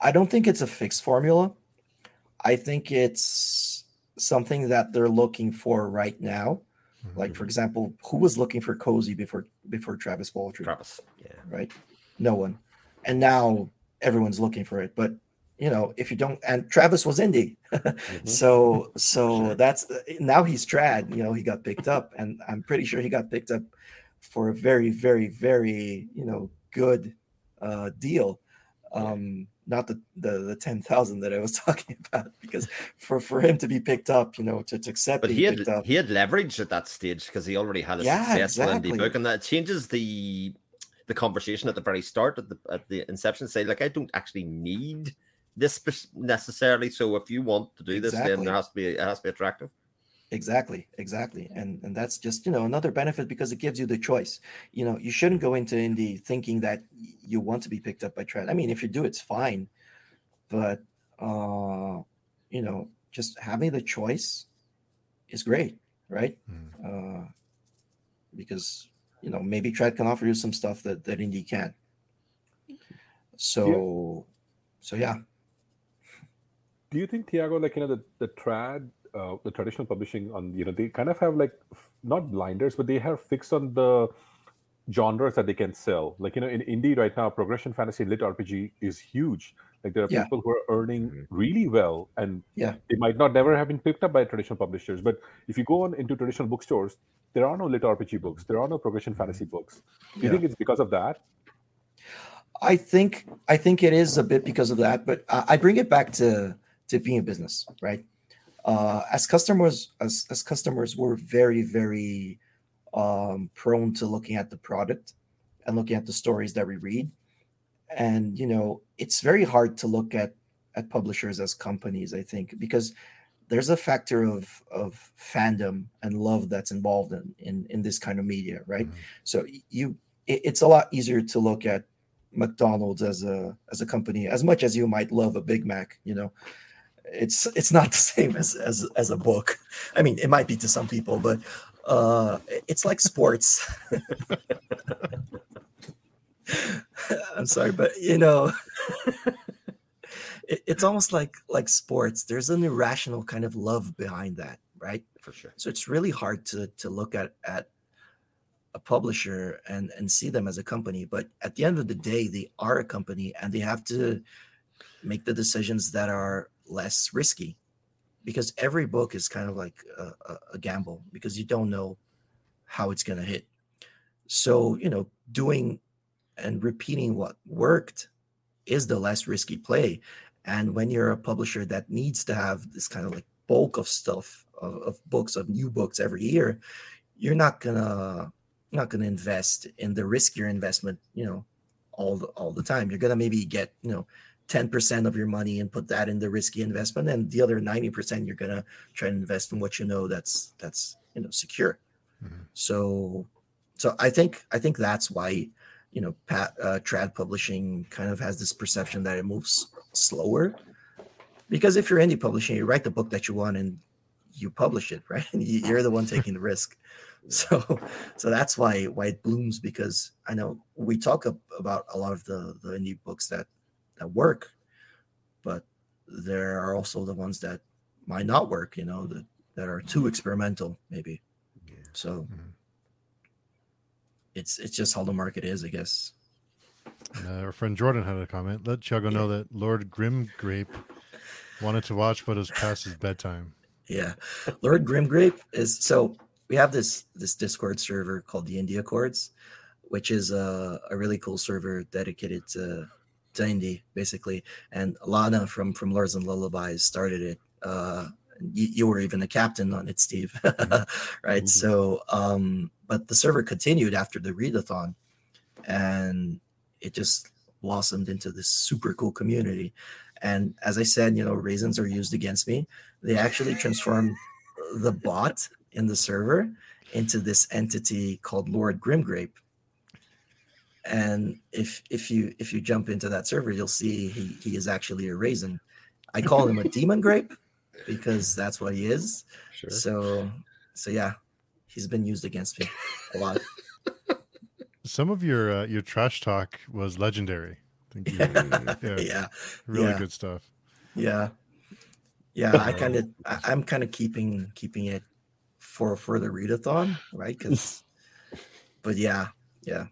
I don't think it's a fixed formula. I think it's something that they're looking for right now. Mm-hmm. Like for example, who was looking for cozy before before Travis Baldree? Travis. Yeah. Right? No one. And now everyone's looking for it. But you know, if you don't, and Travis was indie, so so Sure. that's now he's trad. You know, he got picked up, and I'm pretty sure he got picked up for a very, very, very you know good uh, deal. Um, not the the, the ten thousand that I was talking about, because for for him to be picked up, you know, to, to accept But he had up, he had leverage at that stage because he already had a Yeah, successful exactly. indie book, and that changes the the conversation at the very start at the at the inception. Say like, I don't actually need this necessarily. So if you want to do this, then Exactly. there has to be it has to be attractive. Exactly, exactly. And and that's just, you know, another benefit because it gives you the choice. You know, you shouldn't go into indie thinking that you want to be picked up by trad. I mean, if you do, it's fine. But uh, you know, just having the choice is great, right? Mm. Uh because you know, maybe trad can offer you some stuff that, that indie can't. So so yeah. Do you think Thiago, like you know, the the trad, uh, the traditional publishing on you know, they kind of have like f- not blinders, but they have fixed on the genres that they can sell. Like you know, in indie right now, progression fantasy lit RPG is huge. Like there are Yeah. people who are earning Mhm. really well, and Yeah. they might not never have been picked up by traditional publishers. But if you go on into traditional bookstores, there are no lit RPG books. There are no progression fantasy books. Do you Yeah. think it's because of that? I think I think it is a bit because of that, but I I bring it back to to being a business, right? Uh, as customers, as as customers, we're very very um, prone to looking at the product and looking at the stories that we read, and you know it's very hard to look at at publishers as companies. I think because there's a factor of of fandom and love that's involved in in, in this kind of media, right? Mhm. So you, it, it's a lot easier to look at McDonald's as a as a company as much as you might love a Big Mac. You know, it's it's not the same as as as a book. I mean, it might be to some people, but uh, it's like sports. I'm sorry, but you know. it- It's almost like like sports. There's an irrational kind of love behind that, right? For sure. So it's really hard to to look at at a publisher and and see them as a company. But at the end of the day, they are a company, and they have to make the decisions that are less risky, because every book is kind of like a, a, gamble because you don't know how it's going to hit. So you know, doing and repeating what worked is the less risky play. And when you're a publisher that needs to have this kind of like bulk of stuff of, of books of new books every year, you're not gonna not gonna invest in the riskier investment, you know, all the all the time. You're gonna maybe get, you know, 10% of your money and put that in the risky investment, and the other 90% you're gonna try and invest in what you know that's that's you know secure. Mhm. So so I think I think that's why you know Pat uh, trad publishing kind of has this perception that it moves slower because if you're indie publishing you write the book that you want and you publish it right you're the one taking the risk so so that's why why it blooms because i know we talk ab- about a lot of the the indie books that that work but there are also the ones that might not work you know that that are too experimental maybe so Mhm. it's it's just how the market is i guess uh, our friend Jordan had a comment. Let Thiago know that Lord Grimgrape wanted to watch, but it was past his bedtime. Yeah, Lord Grimgrape is so we have this this Discord server called the India Chords, which is a, a really cool server dedicated to indie basically. And Lana from from Lords and Lullabies started it. Uh, you, you were even the captain on it, Steve. right. Mhm. So, um, but the server continued after the readathon, and it just blossomed into this super cool community. And as I said, you know, raisins are used against me. They actually transformed the bot in the server into this entity called Lord Grimgrape. And if if you if you jump into that server, you'll see he, he is actually a raisin. I call him a demon grape because that's what he is. Sure. So so yeah, he's been used against me a lot. Some of your uh, your trash talk was legendary. I think you, yeah, yeah, really yeah. good stuff. yeah, yeah. I kind of I'm kind of keeping keeping it for for the readathon, right? Because, but yeah, yeah.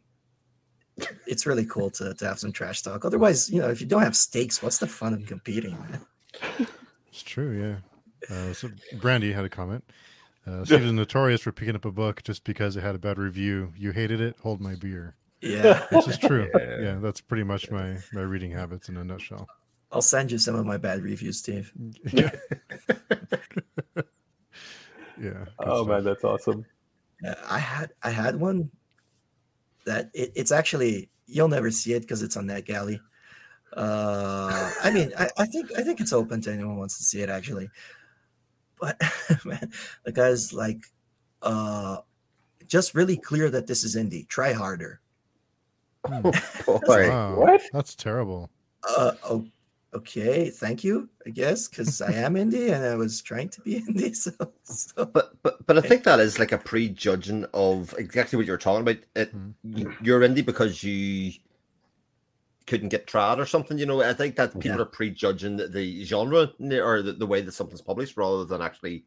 It's really cool to, to have some trash talk. Otherwise, you know, if you don't have stakes, what's the fun of competing? Man? It's true, yeah. Uh, so Brandy had a comment. Uh, Steve is notorious for picking up a book just because it had a bad review. You hated it. Hold my beer. Yeah, Which is true. Yeah. yeah, that's pretty much my my reading habits in a nutshell. I'll send you some of my bad reviews, Steve. Yeah. yeah. Oh stuff. man, that's awesome. Yeah, I had I had one that it, it's actually you'll never see it because it's on NetGalley. Uh, I mean, I, I think I think it's open to anyone who wants to see it actually. But man, the guy's like, uh, just really clear that this is indie. Try harder. Boy. Wow, What? That's terrible. Uh, oh, okay, thank you. I guess because I am indie and I was trying to be indie. So, so But but but I think that is like a prejudging of exactly what you're talking about. It Mhm. you're indie because you couldn't get trad or something. You know, I think that people Yeah. are prejudging the, the genre or the, the way that something's published rather than actually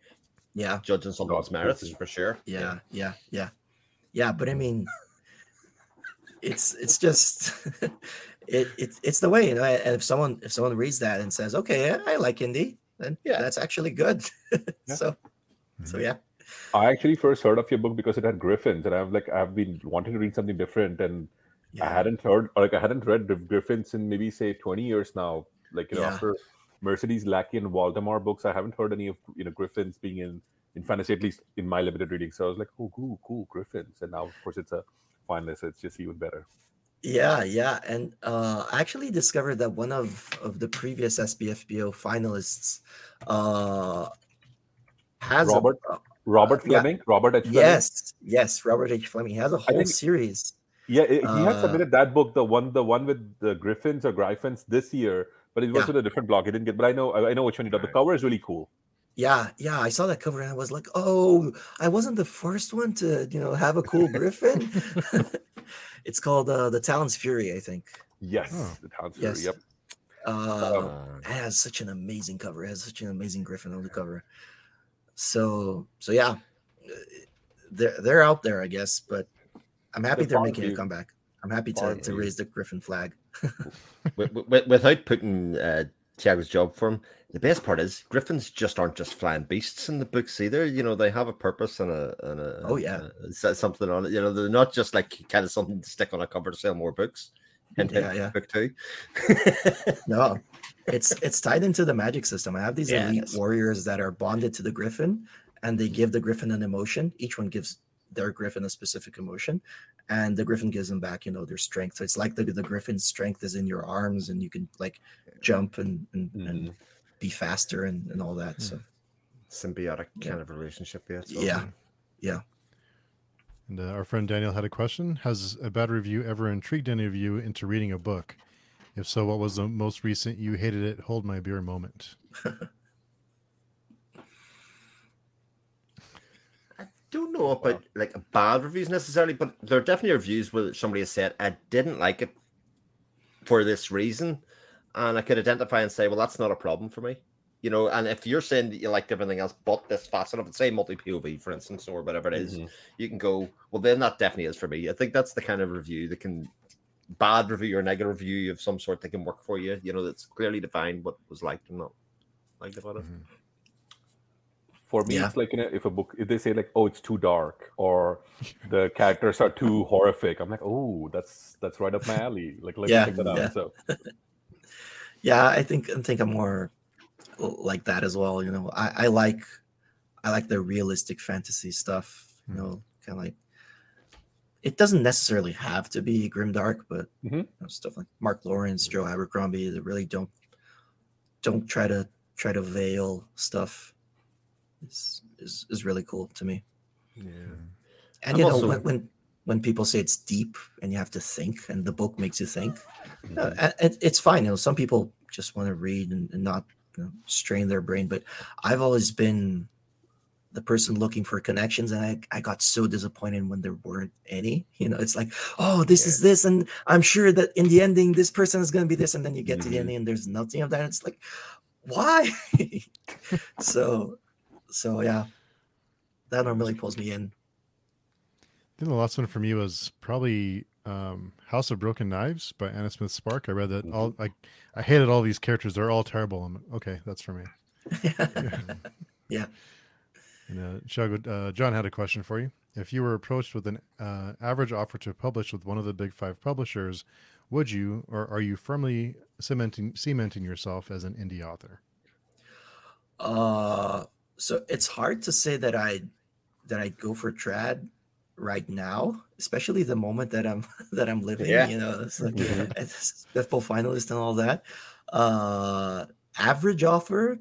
yeah, judging something's Not merits for sure. yeah yeah yeah yeah but i mean it's it's just it, it it's the way you know and if someone if someone reads that and says okay i like indie then yeah Yeah. that's actually good Yeah. so so mm-hmm. yeah I actually first heard of your book because it had griffins, and I've like I've been wanting to read something different, and I hadn't heard or like I hadn't read Griffins in maybe say twenty years now. Like you know Yeah. after Mercedes Lackey and Valdemar books, I haven't heard any of you know Griffins being in in fantasy at least in my limited reading. So I was like, oh, cool, cool, Griffins, and now of course it's a finalist. So it's just even better. Yeah yeah and uh i actually discovered that one of of the previous SPFBO finalists uh has a- Robert uh, Robert yeah. Fleming, Robert H. Fleming. yes yes robert h fleming he has a whole think- series Yeah, i- he had Uh, submitted that book, the one, the one with the Griffins or Gryphons this year, but it was Yeah. with a different blog. He didn't get, but I know, I I know which one he did. The cover is really cool. Yeah, yeah, I saw that cover and I was like, "Oh, I wasn't the first one to, you know, have a cool griffin." it's called uh, the Talon's Fury, I think. Yes, Oh. the town fury. Yes. Yep. Uh, Uh, it has such an amazing cover. It has such an amazing griffin on the cover. So, so yeah, uh, they're they're out there, I guess. But I'm happy They're they're making a comeback. I'm happy to, to raise the griffin flag. wi- wi- without putting uh, Thiago's job for him, the best part is Griffins just aren't just flying beasts in the books either. You know, they have a purpose and a, and a Oh, yeah. a- so- something on it. You know, they're not just like kind of something to stick on a cover to sell more books. And Yeah, yeah. book two. No, it's it's tied into the magic system. I have these elite warriors that are bonded to the griffin, and they give the griffin an emotion. Each one gives their griffin a specific emotion, and the griffin gives them back, you know, their strength. So it's like the the griffin's strength is in your arms, and you can like jump and and, and mm-hmm. Be faster and, and all that. So Symbiotic Yeah. kind of relationship. Yeah. it's Yeah. awesome. And uh, our friend Daniel had a question. Has a bad review ever intrigued any of you into reading a book? If so, what was the most recent you hated it, hold my beer moment? I don't know about like bad reviews necessarily, but there are definitely reviews where somebody has said I didn't like it for this reason, and I could identify and say, well, that's not a problem for me, you know. And if you're saying that you liked everything else but this facet of it, say multi POV, for instance, or whatever it is, Mhm. you can go, well, then that definitely is for me. I think that's the kind of review that can bad review or negative review of some sort that can work for you. You know, that's clearly defined what was liked and not liked about it. For me, Yeah. it's like you know, if a book, if they say like, "Oh, it's too dark," or the characters are too horrific, I'm like, "Oh, that's that's right up my alley." Like, let Yeah, me check that out. yeah. So, Yeah, I think I think I'm more like that as well. You know, I, I like I like the realistic fantasy stuff. You Mhm. know, kind of like it doesn't necessarily have to be grimdark, but Mhm. you know, stuff like Mark Lawrence, Joe Abercrombie that really don't don't try to try to veil stuff is is, is really cool to me. Yeah. And I'm you know also- when, when when people say it's deep and you have to think, and the book makes you think, Mm-hmm. uh, it, it's fine. You know, some people just want to read and, and not you know, strain their brain. But I've always been the person looking for connections, and I, I got so disappointed when there weren't any. You know, it's like, oh, this is this, and I'm sure that in the ending, this person is going to be this, and then you get to the Mhm. ending, and there's nothing of that. It's like, why? so, so yeah, that normally pulls me in. I think the last one for me was probably um, House of Broken Knives by Anna Smith Spark. I read that all like I hated all these characters. They're all terrible. I'm okay. That's for me. Yeah. And, uh, Shug, uh, John had a question for you. If you were approached with an uh, average offer to publish with one of the big five publishers, would you, or are you firmly cementing cementing yourself as an indie author? Uh, so it's hard to say that I that I'd go for trad right now, especially the moment that I'm that I'm living. Yeah. You know, it's like it's Spiffbo finalist and all that. Uh, average offer,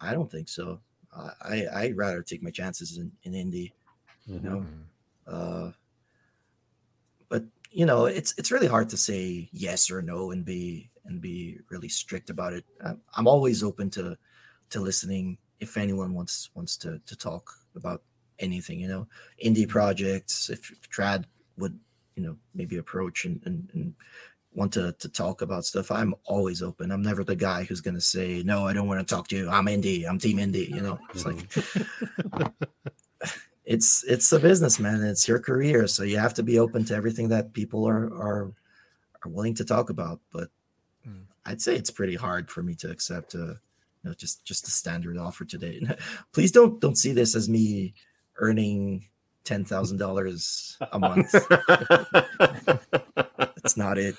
I don't think so. I I I'd rather take my chances in in indie. Mhm. know, Uh, but you know, it's it's really hard to say yes or no and be and be really strict about it. I'm, I'm always open to to listening if anyone wants wants to to talk about anything. You know, indie projects. If, if trad would you know maybe approach and and, and want to to talk about stuff i'm always open. I'm never the guy who's going to say no i don't want to talk to you. I'm indie. I'm team indie you know? It's like it's it's a business man. It's your career. So you have to be open to everything that people are are are willing to talk about. But Mm. i'd say it's pretty hard for me to accept a you know just just a standard offer today. Please don't don't see this as me earning ten thousand dollars a month that's not it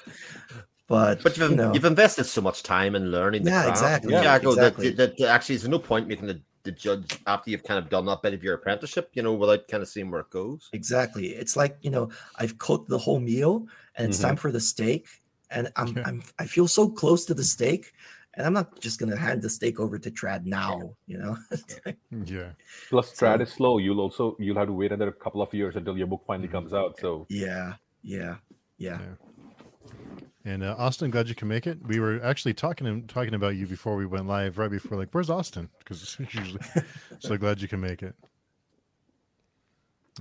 but, But you've, you know, you've invested so much time in learning. the Yeah, craft, exactly, yeah, Thiago, that- exactly. That, that actually there's no point making the, the judge after you've kind of done that bit of your apprenticeship, you know, without kind of seeing where it goes. Exactly. It's like, you know, I've cooked the whole meal and it's Mhm. time for the steak. And I'm, Yeah. I'm I feel so close to the steak. And I'm not just gonna hand the stake over to Trad now, you know. Yeah. Plus, So- trad is slow. You'll also you'll have to wait another couple of years until your book finally Mhm. comes out. So yeah, yeah, yeah. And uh, Austin, glad you can make it. We were actually talking talking about you before we went live, right before like, where's Austin? Because usually, so glad you can make it.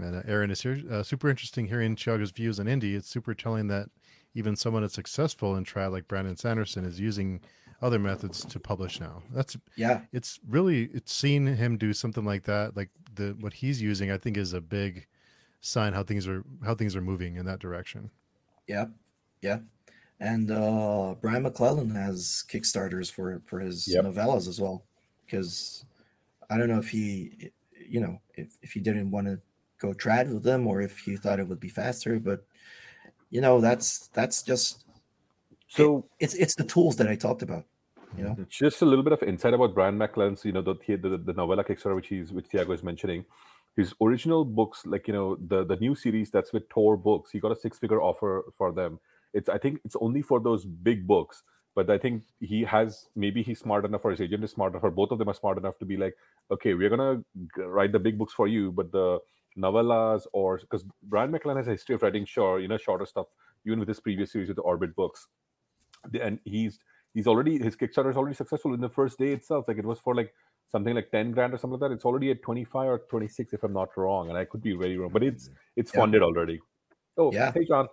And uh, Aaron is here. Uh, super interesting hearing Thiago's views on indie. It's super telling that even someone that's successful in trad like Brandon Sanderson is using other methods to publish now. That's Yeah. it's really it's seeing him do something like that, like the what he's using. I think is a big sign how things are how things are moving in that direction. Yeah. Yeah. And uh Brian McClellan has Kickstarters for for his Yep. novellas as well. Because I don't know if he you know, if, if he didn't want to go trad with them or if he thought it would be faster, but you know, that's that's just so it's it's the tools that I talked about. You know, mm-hmm. just a little bit of insight about Brian McClellan's, you know, the the, the novella Kickstarter which he's which Thiago is mentioning. His original books, like you know, the the new series that's with Tor Books, he got a six figure offer for them. It's I think it's only for those big books, but I think he has maybe he's smart enough or his agent is smart enough, or both of them are smart enough to be like, okay, we're gonna write the big books for you, but the novellas or because Brian McClellan has a history of writing short, you know, shorter stuff, even with his previous series with the Orbit books. And he's he's already his Kickstarter is already successful in the first day itself. Like it was for like something like 10 grand or something like that. It's already at 25 or 26 if I'm not wrong. And I could be very wrong, but it's mm-hmm. it's Yeah. funded already. Oh Yeah. hey John.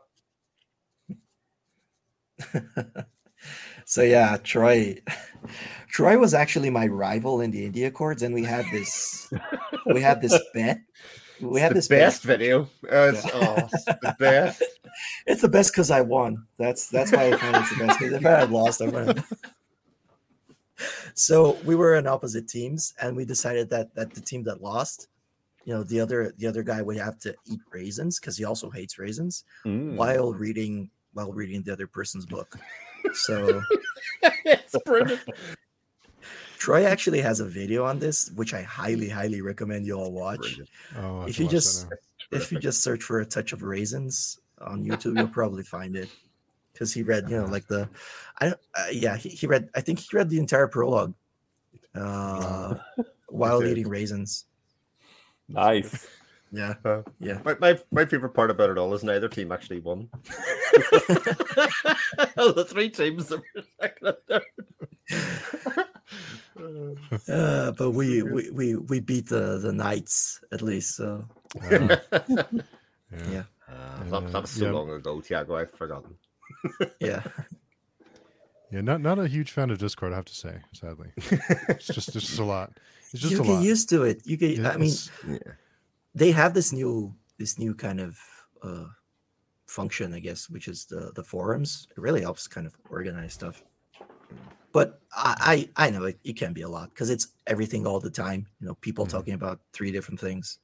so yeah, Troy Troy was actually my rival in the India Accords, and we had this we had this bet. We had the this best video. Uh, it's, oh, it's the best. It's the best because I won. That's that's why I find it's the best. 'cause if I had lost, I would so we were in opposite teams, and we decided that that the team that lost, you know, the other the other guy would have to eat raisins because he also hates raisins Mm. while reading while reading the other person's book. So it's brilliant. Troy actually has a video on this, which I highly, highly recommend you all watch. Oh, If you watch just- If you just search for a touch of raisins on YouTube, you'll probably find it. Because he read, you know, like the, I don't, uh, yeah, he, he read. I think he read the entire prologue, uh, while eating raisins. Nice. Yeah, Uh, yeah. My, my, my favorite part about it all is neither team actually won. the three teams that were second and third. Uh, but we, we we we beat the the knights at least. So Wow. yeah. Yeah. Uh, that, that was so Yeah. long ago, Thiago. I've forgotten. yeah, Yeah, not not a huge fan of Discord, I have to say, sadly. It's just it's just a lot. It's just you a get lot. used to it. You get. Yeah, I mean, Yeah. they have this new this new kind of uh function i guess which is the the forums it really helps kind of organize stuff but i i, I know it, it can be a lot because it's everything all the time you know people Mhm. talking about three different things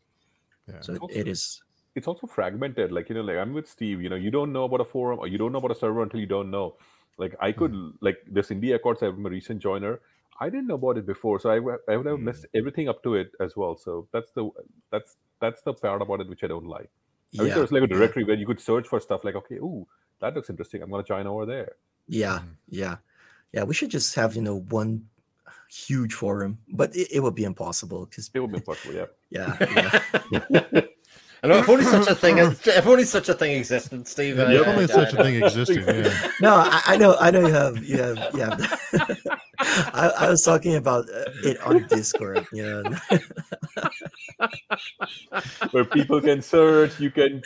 yeah. so it, Also- it is it's also fragmented. Like you know, like I'm with Steve. You know, you don't know about a forum or you don't know about a server until you don't know. Like I could like this India Accords. I'm a recent joiner. I didn't know about it before, so I, I would have Mm. missed everything up to it as well. So that's the that's that's the part about it which I don't like. I wish there was like a yeah. directory where you could search for stuff like, okay, ooh, that looks interesting. I'm gonna join over there. yeah Mhm. yeah yeah we should just have you know one huge forum but it, it would be impossible because It would be impossible. yeah. yeah, yeah I know if only such a thing, if only such a thing existed, Steve. Yeah, uh, Yeah, Yeah, only uh, such a uh, thing existing. Yeah. No, I, I know, I know you have, you have, you have. I, I was talking about uh, it on Discord. You know, Where people can search, you can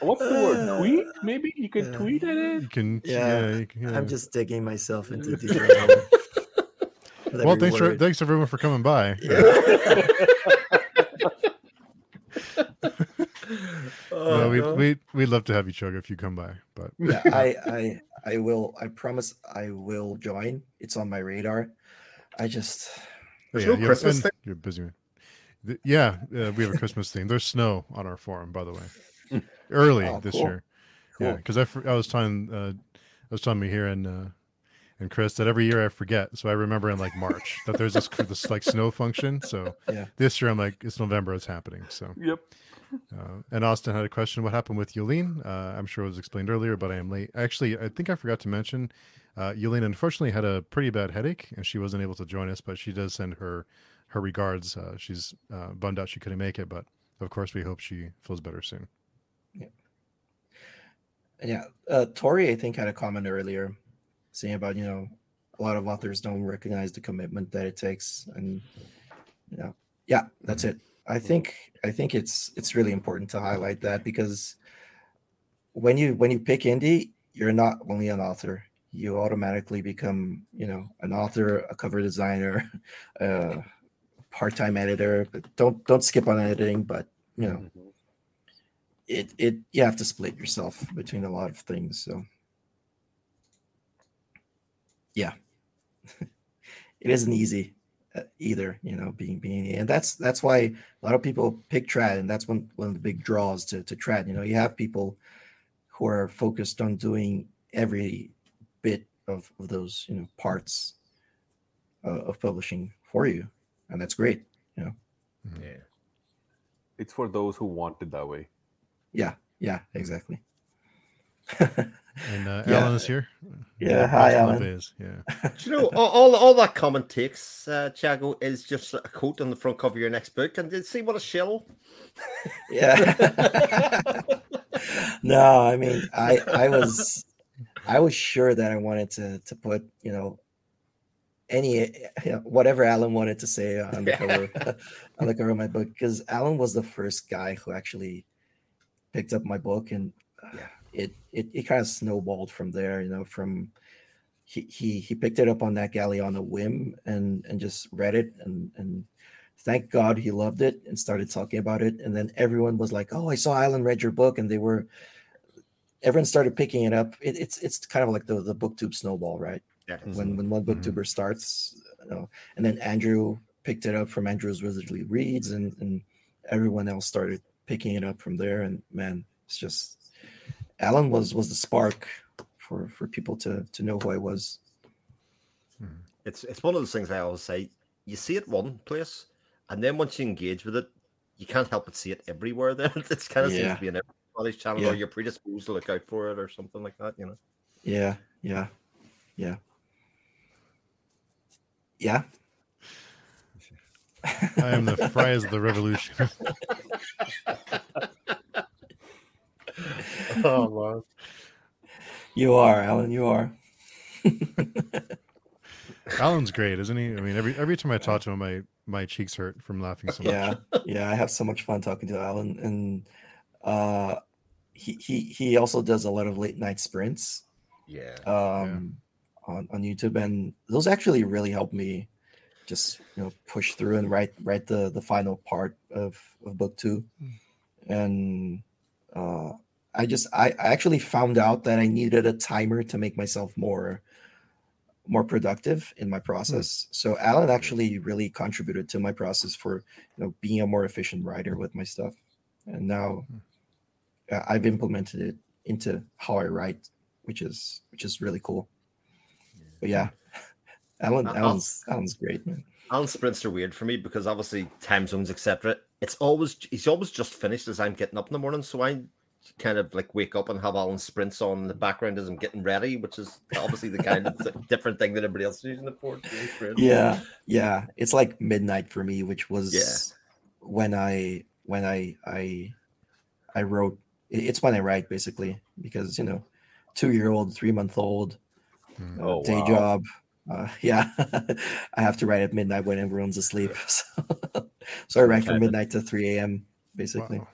what's the word? Uh, Tweet? Maybe you can yeah. tweet at it. You can Yeah, yeah, you can, yeah. I'm just digging myself into deep. hole Well, every thanks for thanks everyone for coming by. Yeah. oh, no, we no. we we'd love to have you chug if you come by, but yeah, I, I, I will. I promise, I will join. It's on my radar. I just, There's yeah, no you- Christmas and thing? You're busy. yeah, uh, we have a Christmas theme. There's snow on our forum, by the way, early Oh, this cool. year. Yeah, because I, I was telling uh, I was telling Mahir and uh, and Chris that every year I forget, so I remember in like March that there's this this like snow function. So Yeah. this year I'm like it's November, it's happening. So Yep. uh, and Austin had a question. What happened with Yulene? Uh, I'm sure it was explained earlier, but I am late. Actually, I think I forgot to mention. Uh, Yulene unfortunately had a pretty bad headache, and she wasn't able to join us. But she does send her her regards. Uh, she's uh, bummed out she couldn't make it, but of course we hope she feels better soon. Yeah. Uh, Tori, I think, had a comment earlier saying about you know a lot of authors don't recognize the commitment that it takes, and you know, yeah, that's it. I think I think it's it's really important to highlight that because when you when you pick indie, you're not only an author. You automatically become, you know, an author, a cover designer, a part-time editor. But don't don't skip on editing. But you know, Mhm. It it you have to split yourself between a lot of things. So yeah, it isn't easy uh, either. You know, being being and that's that's why a lot of people pick trad, and that's one one of the big draws to to trad. You know, you have people who are focused on doing every bit of, of those you know parts uh, of publishing for you, and that's great. You know, yeah. It's for those who want it that way. Yeah, yeah, exactly. And uh, Yeah. Alan is here. Yeah, hi, Austin Alan. Lopez, Yeah. Do you know all, all, all that comment takes, uh, Thiago, is just a quote on the front cover of your next book, and did see what a shill. Yeah. no, I mean, I I was I was sure that I wanted to to put you know any you know, whatever Alan wanted to say on the cover on the cover of my book because Alan was the first guy who actually picked up my book and uh, Yeah. it it it kind of snowballed from there. You know, from he he he picked it up on NetGalley on a whim and and just read it and and thank God he loved it and started talking about it. And then everyone was like, "Oh, I saw Alan read your book," and they were everyone started picking it up. It, it's it's kind of like the the booktube snowball, right? Yeah. When when one Mhm. booktuber starts, you know, and then Andrew picked it up from Andrew's Wizardly Reads, and and everyone else started picking it up from there. And man, it's just Alan was was the spark for for people to to know who I was. Hmm. It's it's one of those things I always say. You see it one place, and then once you engage with it, you can't help but see it everywhere. Then it's kind of seems to be in everybody's channel, Yeah. or you're predisposed to look out for it, or something like that. You know. Yeah, yeah, yeah, yeah. I am the fries of the revolution. oh man. You are Alan. You are. Alan's great, isn't he? I mean, every every time I talk to him, my my cheeks hurt from laughing so much. yeah yeah i have so much fun talking to alan and uh he he he also does a lot of late night sprints Yeah. um on on youtube and those actually really help me just you know push through and write write the the final part of of book two. And uh i just i, I actually found out that i needed a timer to make myself more more productive in my process. So alan actually really contributed to my process for you know being a more efficient writer with my stuff. And now uh, i've implemented it into how i write which is which is really cool. But yeah alan alan's alan's great man Alan sprints are weird for me because obviously time zones, etc. It's always he's always just finished as I'm getting up in the morning, so I kind of like wake up and have Alan sprints on in the background as I'm getting ready, which is obviously the kind of th- different thing that everybody else is using it for. Yeah yeah it's like midnight for me which was Yeah. when i when i i i wrote it's when i write basically because you know two year old three month old Mm. uh, Oh, day wow. job uh, yeah i have to write at midnight when everyone's asleep so, so i write from midnight to 3 a.m basically Wow.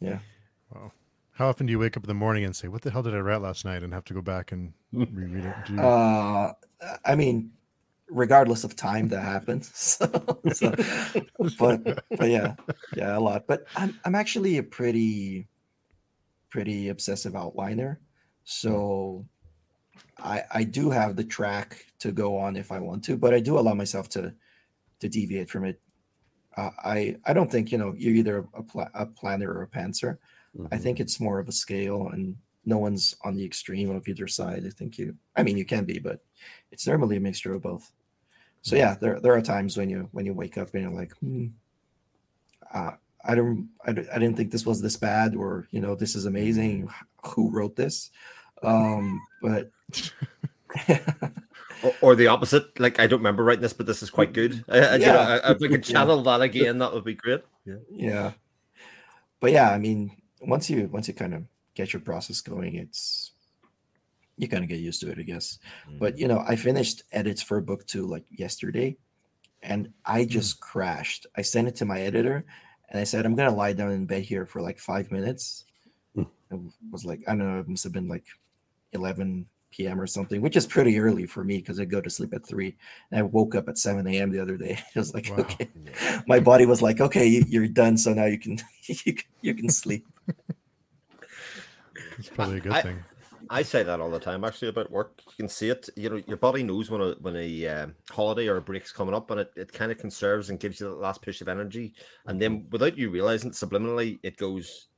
Yeah. Wow. How often do you wake up in the morning and say, "What the hell did I write last night?" and have to go back and reread it? You- uh i mean regardless of time that happens so, so but but yeah yeah a lot but i'm i'm actually a pretty pretty obsessive outliner so i i do have the track to go on if i want to but i do allow myself to to deviate from it. Uh, i i don't think you know you're either a, pla- a planner or a pantser. I think it's more of a scale and no one's on the extreme of either side. I think you i mean you can be but it's normally a mixture of both. So yeah there, there are times when you when you wake up and you're like hmm, uh, I don't I, don't- I didn't think this was this bad or you know this is amazing. Who wrote this? Um but Or, or the opposite, like I don't remember writing this, but this is quite good. I, I, you know, Yeah. I- if we could Yeah. channel that again, that would be great. Yeah. yeah but yeah i mean once you once you kind of get your process going it's you kind of get used to it i guess but you know i finished edits for a book two like yesterday and i just crashed i sent it to my editor and i said i'm gonna lie down in bed here for like five minutes Hmm. it was like i don't know it must have been like 11 p.m or something which is pretty early for me because i go to sleep at 3 and i woke up at 7 a.m the other day it was like Wow. okay my body was like okay you, you're done so now you can you can, you can sleep It's probably a good I- thing. I say that all the time actually about work. You can see it. You know, your body knows when a when a um, holiday or a break's coming up, and it, it kind of conserves and gives you that last push of energy. And then without you realizing it, subliminally, it goes.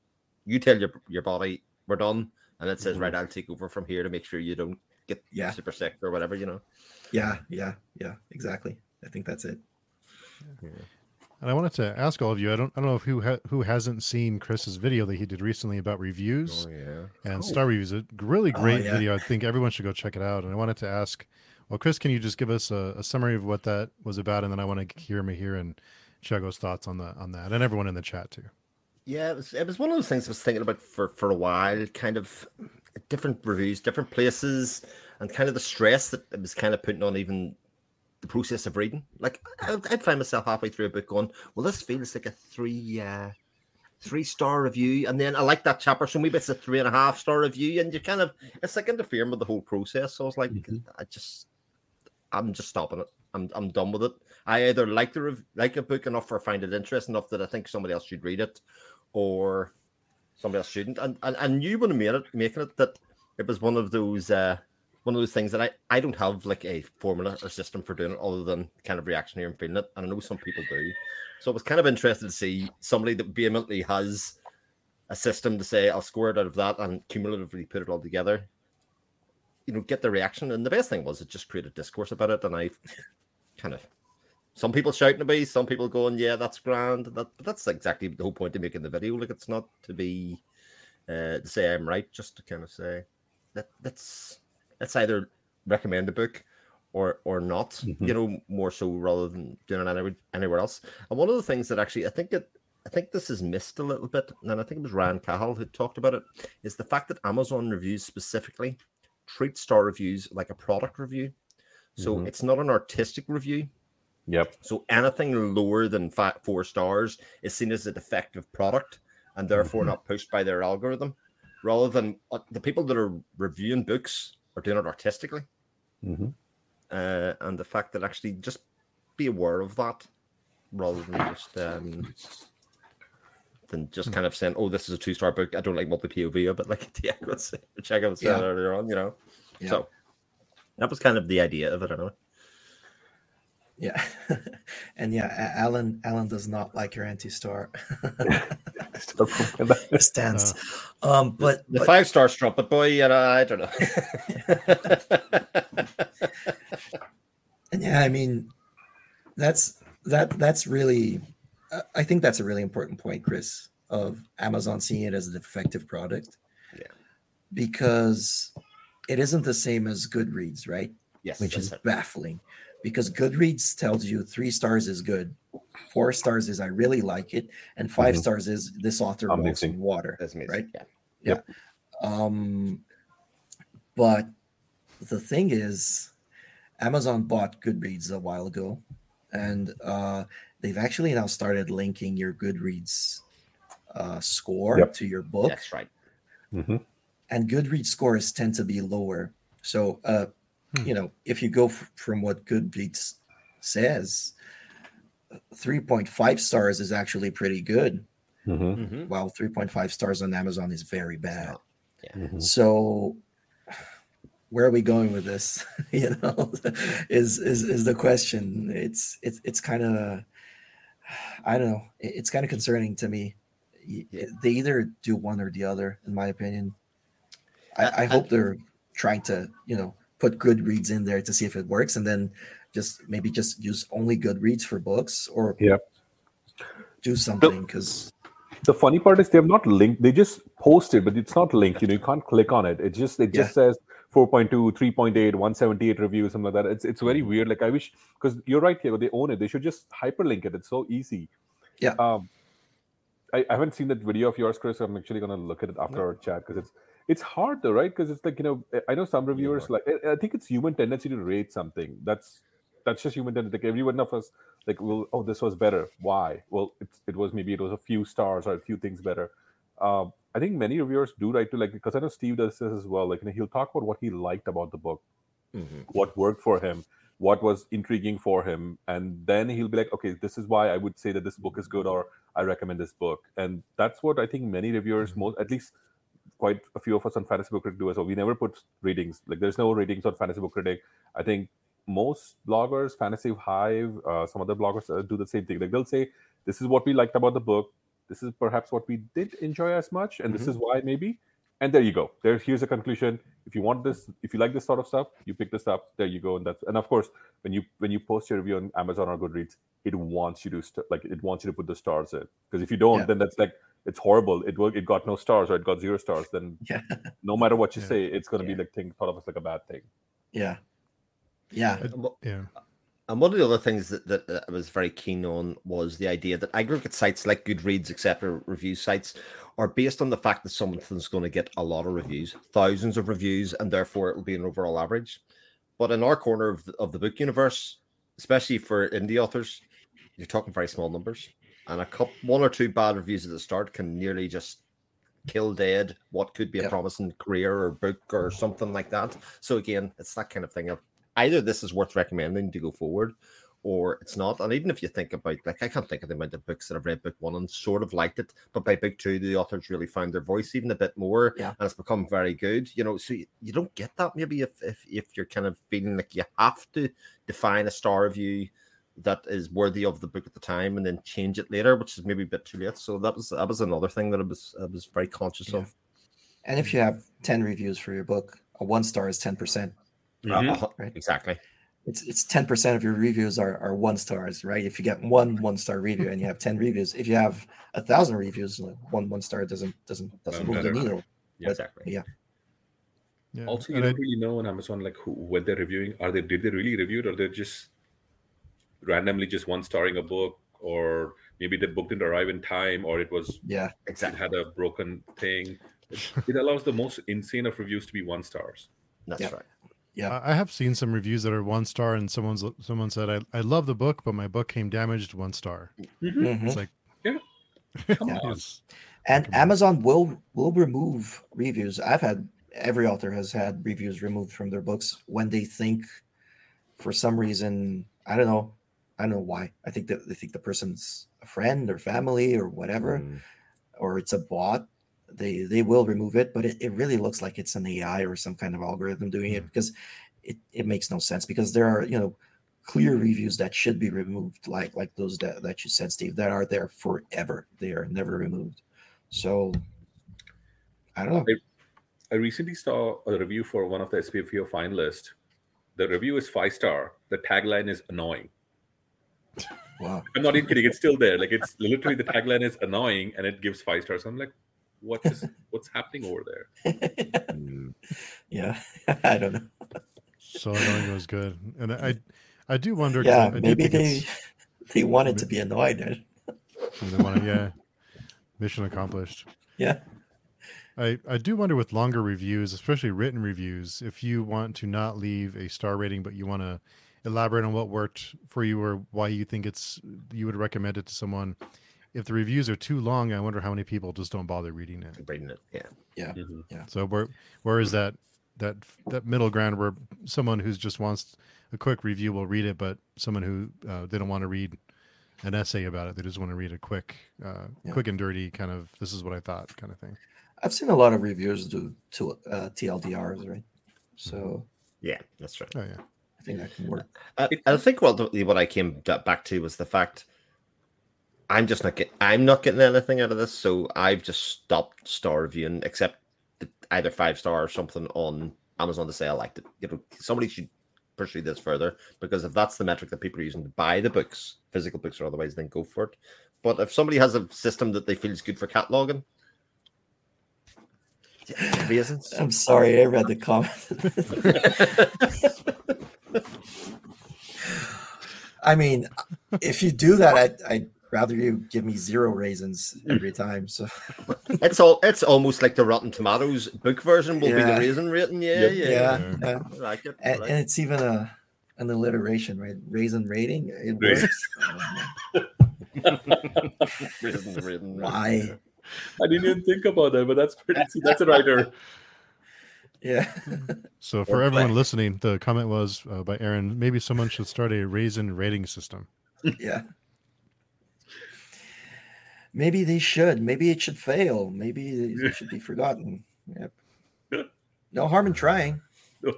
You tell your your body we're done, and it says, Mhm. "Right, I'll take over from here to make sure you don't get Yeah. super sick or whatever." You know. yeah yeah yeah exactly i think that's it And I wanted to ask all of you. I don't. I don't know if who ha- who hasn't seen Chris's video that he did recently about reviews yeah. and Oh. star reviews. A really Oh, great yeah. video. I think everyone should go check it out. And I wanted to ask, well, Chris, can you just give us a, a summary of what that was about, and then I want to hear Mahir and Thiago's thoughts on the on that, and everyone in the chat too. Yeah, it was, it was one of those things I was thinking about for, for a while, kind of different reviews, different places, and kind of the stress that it was kind of putting on even the process of reading. Like I, I'd find myself halfway through a book going, well, this feels like a three uh, three star review, and then I like that chapter, so maybe it's a three and a half star review, and you kind of it's like interfering with the whole process. So I was like, Mhm. I just I'm just stopping it. I'm I'm done with it. I either like the rev- like a book enough or find it interesting enough that I think somebody else should read it, or somebody else shouldn't. And and knew when I made it, making it, that it was one of those uh, one of those things that I, I don't have like a formula or system for doing it other than kind of reaction here and feeling it. And I know some people do. So it was kind of interesting to see somebody that vehemently has a system to say, I'll score it out of that and cumulatively put it all together, you know, get the reaction. And the best thing was it just created discourse about it. And I kind of, some people shouting at me, some people going, yeah, that's grand. That, but that's exactly the whole point of making the video. Like, it's not to be, uh, to say I'm right, just to kind of say that that's let's either recommend a book or or not. Mhm. You know, more so rather than doing it anywhere, anywhere else. And one of the things that actually I think it I think this is missed a little bit, and I think it was Ryan Cahill who talked about it, is the fact that Amazon reviews specifically treat star reviews like a product review. So Mhm. it's not an artistic review. Yep. So anything lower than fi- four stars is seen as a defective product and therefore Mhm. not pushed by their algorithm. Rather than uh, the people that are reviewing books are doing it artistically, hmm uh, and the fact that actually just be aware of that rather than just um, than just kind of saying, "Oh, this is a two star book. I don't like multi POV of it," like Diego was saying, check out said Yeah. earlier on. You know, Yeah. so that was kind of the idea of it. Anyway. Yeah, and yeah, Alan Alan does not like your anti-star stance. Um, but, The but five star strumpet boy, you know, I don't know. and yeah, I mean, that's that that's really, uh, I think that's a really important point, Chris, of Amazon seeing it as a defective product. Yeah. because it isn't the same as Goodreads, right? yes, which is it. baffling because Goodreads tells you three stars is good, four stars is I really like it, and 5 Mhm. stars is this author walks Amazing. in water. That's amazing. right? Yeah. Um, but the thing is, Amazon bought Goodreads a while ago, and uh, they've actually now started linking your Goodreads uh, score Yep. to your book That's right. Mm-hmm. and Goodreads scores tend to be lower. So, uh. You know, if you go f- from what Goodreads says, 3.5 stars is actually pretty good, hmm Mm-hmm. while 3.5 stars on Amazon is very bad. not. hmm So, where are we going with this? you know, is is is the question? It's it's it's kind of, I don't know. It's kind of concerning to me. They either do one or the other, in my opinion. I, I- I I- hope they're trying to, you know, put Goodreads in there to see if it works, and then just maybe just use only Goodreads for books, or Yep. do something because The funny part is they have not linked. They just posted, but it's not linked. You know, you can't click on it. It just it just says 4.2, 3.8, 178 reviews, something like that. It's it's very weird. Like I wish because you're right, Diego. They own it. They should just hyperlink it. It's so easy. Yeah. Um, I, I haven't seen that video of yours, Chris. I'm actually gonna look at it after our chat because it's it's hard though, right? Because it's like you know, I know some reviewers like I, think it's human tendency to rate something. That's that's just human tendency. Like every one of us, like, well, oh, this was better. Why? Well, it's, it was maybe it was a few stars or a few things better. Um, I think many reviewers do like to like because I know Steve does this as well. Like you know, he'll talk about what he liked about the book, Mm-hmm. what worked for him, what was intriguing for him, and then he'll be like, okay, this is why I would say that this book is good, or I recommend this book. And that's what I think many reviewers, most at least quite a few of us on Fantasy Book Critic do as well. We never put ratings. Like there's no ratings on Fantasy Book Critic. I think most bloggers, Fantasy Hive, uh, some other bloggers uh, do the same thing. Like they'll say, this is what we liked about the book. This is perhaps what we did enjoy as much, and this is why maybe. And there you go. There, here's a conclusion. If you want this, if you like this sort of stuff, you pick this up. There you go. And that's and of course, when you when you post your review on Amazon or Goodreads, it wants you to st- like it wants you to put the stars in. Because if you don't, Yeah. then that's like it's horrible. It will it got no stars or it got zero stars. Then yeah, no matter what you Yeah. say, it's going to Yeah. be like thing thought of as like a bad thing. yeah, yeah, It- yeah. And one of the other things that, that, that I was very keen on was the idea that aggregate sites like Goodreads, etc., review sites, are based on the fact that something's going to get a lot of reviews, thousands of reviews, and therefore it will be an overall average. But in our corner of the, of the book universe, especially for indie authors, you're talking very small numbers, and a couple, one or two bad reviews at the start can nearly just kill dead what could be a Yep. promising career or book or mm-hmm. something like that. So again, it's that kind of thing of either this is worth recommending to go forward, or it's not. And even if you think about, like, I can't think of the amount of books that I've read book one and sort of liked it, but by book two, the authors really found their voice even a bit more, Yeah. and it's become very good. You know, so you, you don't get that maybe if, if if you're kind of feeling like you have to define a star review that is worthy of the book at the time and then change it later, which is maybe a bit too late. So that was that was another thing that I was I was very conscious Yeah. of. And if you have 10 reviews for your book, a one star is 10%. Mhm. Uh, Right. Exactly. It's it's 10% of your reviews are, are one stars, right? If you get one one star review and you have 10 reviews, if you have a thousand reviews, like, one one star doesn't doesn't doesn't Well, move the better. needle. Yeah. Exactly. Yeah. Yeah. Also, you and don't really know on Amazon like who when they're reviewing. Are they did they really review it, or they're just randomly just one starring a book, or maybe the book didn't arrive in time, or it was Yeah. it Exactly. had a broken thing. It, it allows the most insane of reviews to be one stars. That's Yeah. right. Yeah. I I have seen some reviews that are one star, and someone's someone said, "I, I love the book, but my book came damaged one star." Mhm. It's like, Yeah. Come Yeah. on. It's- And Amazon will will remove reviews. I've had every author has had reviews removed from their books when they think for some reason, I don't know, I don't know why. I think that they think the person's a friend or family or whatever, Mm. or it's a bot. They they will remove it, but it, it really looks like it's an AI or some kind of algorithm doing it Mm. because it, it makes no sense because there are, you know, clear reviews that should be removed, like like those that, that you said, Steve, that are there forever. They are never removed. So I don't know. I recently saw a review for one of the SPFBO finalists. The review is five star. The tagline is annoying. Wow. I'm not even kidding. It's still there. Like it's literally the tagline is annoying, and it gives five stars. I'm like, what is what's happening over there? Yeah. I don't know. so annoying it was good, and I I do wonder Yeah, I do maybe think they they wanted to be annoyed. they want to, yeah, mission accomplished. Yeah. I, I do wonder with longer reviews, especially written reviews, if you want to not leave a star rating, but you want to elaborate on what worked for you or why you think it's you would recommend it to someone. If the reviews are too long, I wonder how many people just don't bother reading it. Reading it. Yeah. Mhm. So where where is that that that middle ground where someone who just wants a quick review will read it, but someone who uh, they don't want to read an essay about it, they just want to read a quick, uh, Yeah. quick and dirty kind of this is what I thought kind of thing. I've seen a lot of reviewers do to uh, TLDRs, right? So Yeah, that's right. Oh yeah. I think that can work. I, I think what the, what I came back to was the fact I'm just not get I'm not getting anything out of this, so I've just stopped star reviewing, except the, either five star or something on Amazon to say I liked it. You know, somebody should pursue this further because if that's the metric that people are using to buy the books, physical books or otherwise, then go for it. But if somebody has a system that they feel is good for cataloging, reasons. I'm sorry, I read the comment. I mean, if you do that, I'd, I'd rather you give me zero raisins every time. So it's all it's almost like the Rotten Tomatoes book version will be the raisin rating. Yeah, Yep. yeah, yeah, Yeah. yeah. I like it. I And, like and it. it's even a an alliteration, right? Raisin rating. It Raisin. works. Raisin rating. Why? I didn't even think about that, but that's pretty. See, that's a writer. Yeah. So for everyone listening, the comment was uh, by Aaron. Maybe someone should start a raisin rating system. yeah. Maybe they should. Maybe it should fail. Maybe it should be forgotten. Yep. No harm in trying. I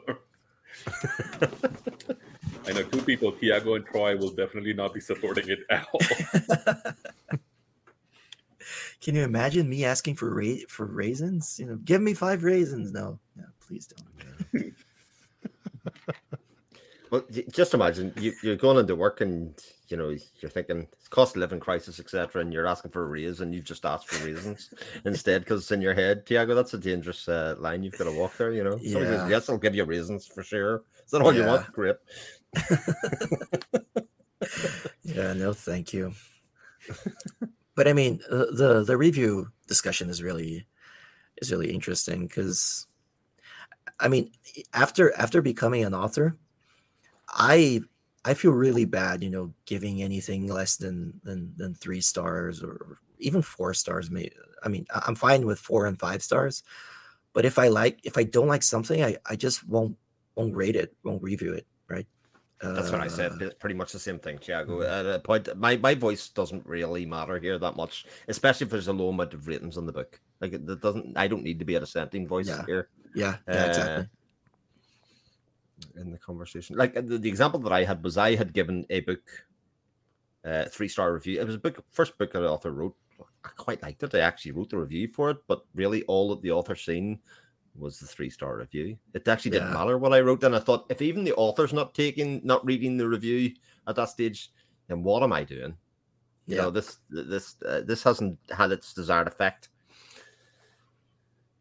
know two people, Thiago and Troy, will definitely not be supporting it at all. Can you imagine me asking for ra- for raisins? You know, give me five raisins. No, no, please don't. Well, just imagine you, you're going into work and you know you're thinking it's cost of living crisis, etc., and you're asking for a raise, and you've just asked for raisins instead because it's in your head. Thiago, that's a dangerous uh, line you've got to walk there. You know, Somebody says, yes, I'll give you raisins for sure. Is that all you want? Great. Yeah, no, thank you. But I mean, uh, the the review discussion is really is really interesting because, I mean, after after becoming an author, I I feel really bad, you know, giving anything less than than than three stars or even four stars. May I mean, I'm fine with four and five stars, but if I like if I don't like something, I I just won't won't rate it, won't review it, right? That's what I said. Uh, pretty much the same thing, Thiago. Mhm. At a point, my, my voice doesn't really matter here that much, especially if there's a low amount of ratings on the book. Like it it doesn't. I don't need to be a dissenting voice Yeah. here Yeah, yeah, Uh, exactly. in the conversation. Like the, the example that I had was I had given a book uh, three star review. It was a book, first book that the author wrote. I quite liked it. I actually wrote the review for it, but really all that the author seen was the three star review. It actually didn't Yeah. matter what I wrote, and I thought if even the author's not taking, not reading the review at that stage, then what am I doing? You Yeah. know, this this uh, this hasn't had its desired effect.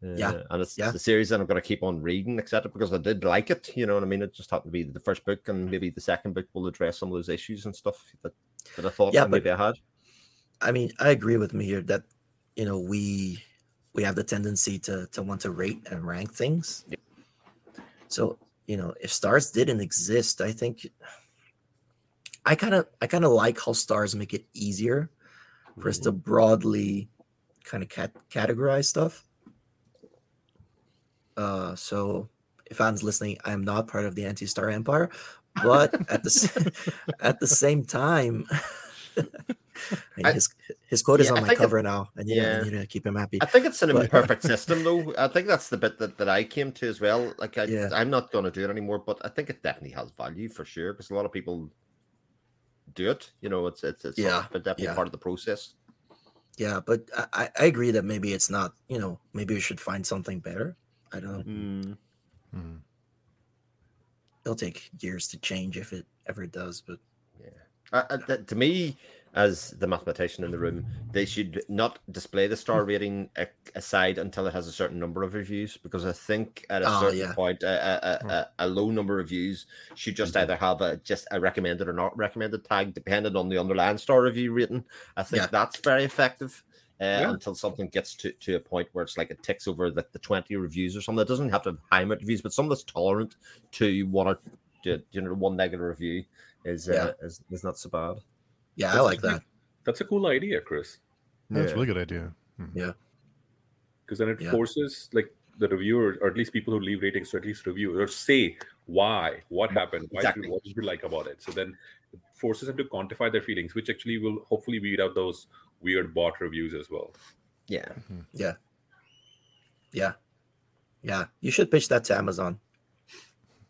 Yeah. Uh, and it's Yeah. the series that I'm going to keep on reading, etc. Because I did like it. You know what I mean? It just happened to be the first book, and maybe the second book will address some of those issues and stuff that, that I thought Yeah, that but- maybe I had. I mean, I agree with me here that you know we we have the tendency to to want to rate and rank things. Yeah. So you know, if stars didn't exist, I think I kind of I kind of like how stars make it easier for us to broadly kind of cat- categorize stuff. Uh, so if anyone's listening, I am not part of the anti-star empire, but at the at the same time, and I- his his quote is yeah, on I my think it- cover now, and yeah, yeah. I need to keep him happy. I think it's an But- imperfect system, though. I think that's the bit that, that I came to as well. Like, I, Yeah. I'm not going to do it anymore, but I think it definitely has value for sure because a lot of people do it. You know, it's it's, it's Yeah, but definitely yeah. part of the process. Yeah, but I, I- I agree that maybe it's not. You know, maybe we should find something better. I don't know. Mm. Mhm. It'll take years to change if it ever does. But Uh, uh, th- to me, as the mathematician in the room, they should not display the star rating aside until it has a certain number of reviews. Because I think at a Oh, certain yeah. point, a, a, a, a low number of views should just either have a just a recommended or not recommended tag, depending on the underlying star review rating. I think Yeah. that's very effective. Uh, Yeah. Until something gets to, to a point where it's like it ticks over like the 20 reviews or something. It doesn't have to have high amount of reviews, but some that's tolerant to one or to, you know one negative review is uh, is, is not so bad. Yeah, I like a- that. That's a cool idea, Chris. That's a really good idea. Mhm. because then it Yeah. forces like the reviewer or at least people who leave ratings to at least review or say why what happened why Exactly. did, what did you like about it so then it forces them to quantify their feelings which actually will hopefully weed out those weird bot reviews as well Yeah. Yeah. Yeah, yeah. You should pitch that to Amazon.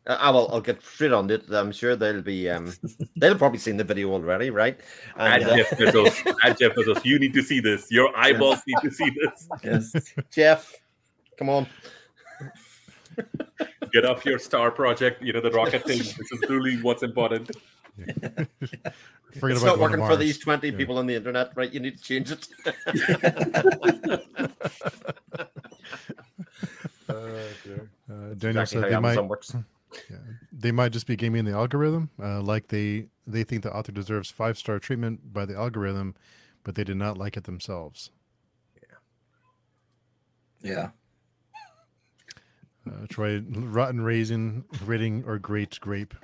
Uh, I will. I'll get straight on it. I'm sure they'll be. Um, they'll probably seen the video already, right? and And, uh, jeff bezos and jeff bezos you need to see this your eyeballs need to see this Yes. Jeff, come on. get off your star project you know the rocket thing this is truly what's important Forget it's about not going to working for these 20 Yeah. people on the internet, right? You need to change it. Uh, Daniel Exactly said how they Amazon might works. they might just be gaming the algorithm. Uh, like they they think the author deserves five star treatment by the algorithm, but they did not like it themselves. yeah. Uh, Troy, rotten raisin, rating or great grape.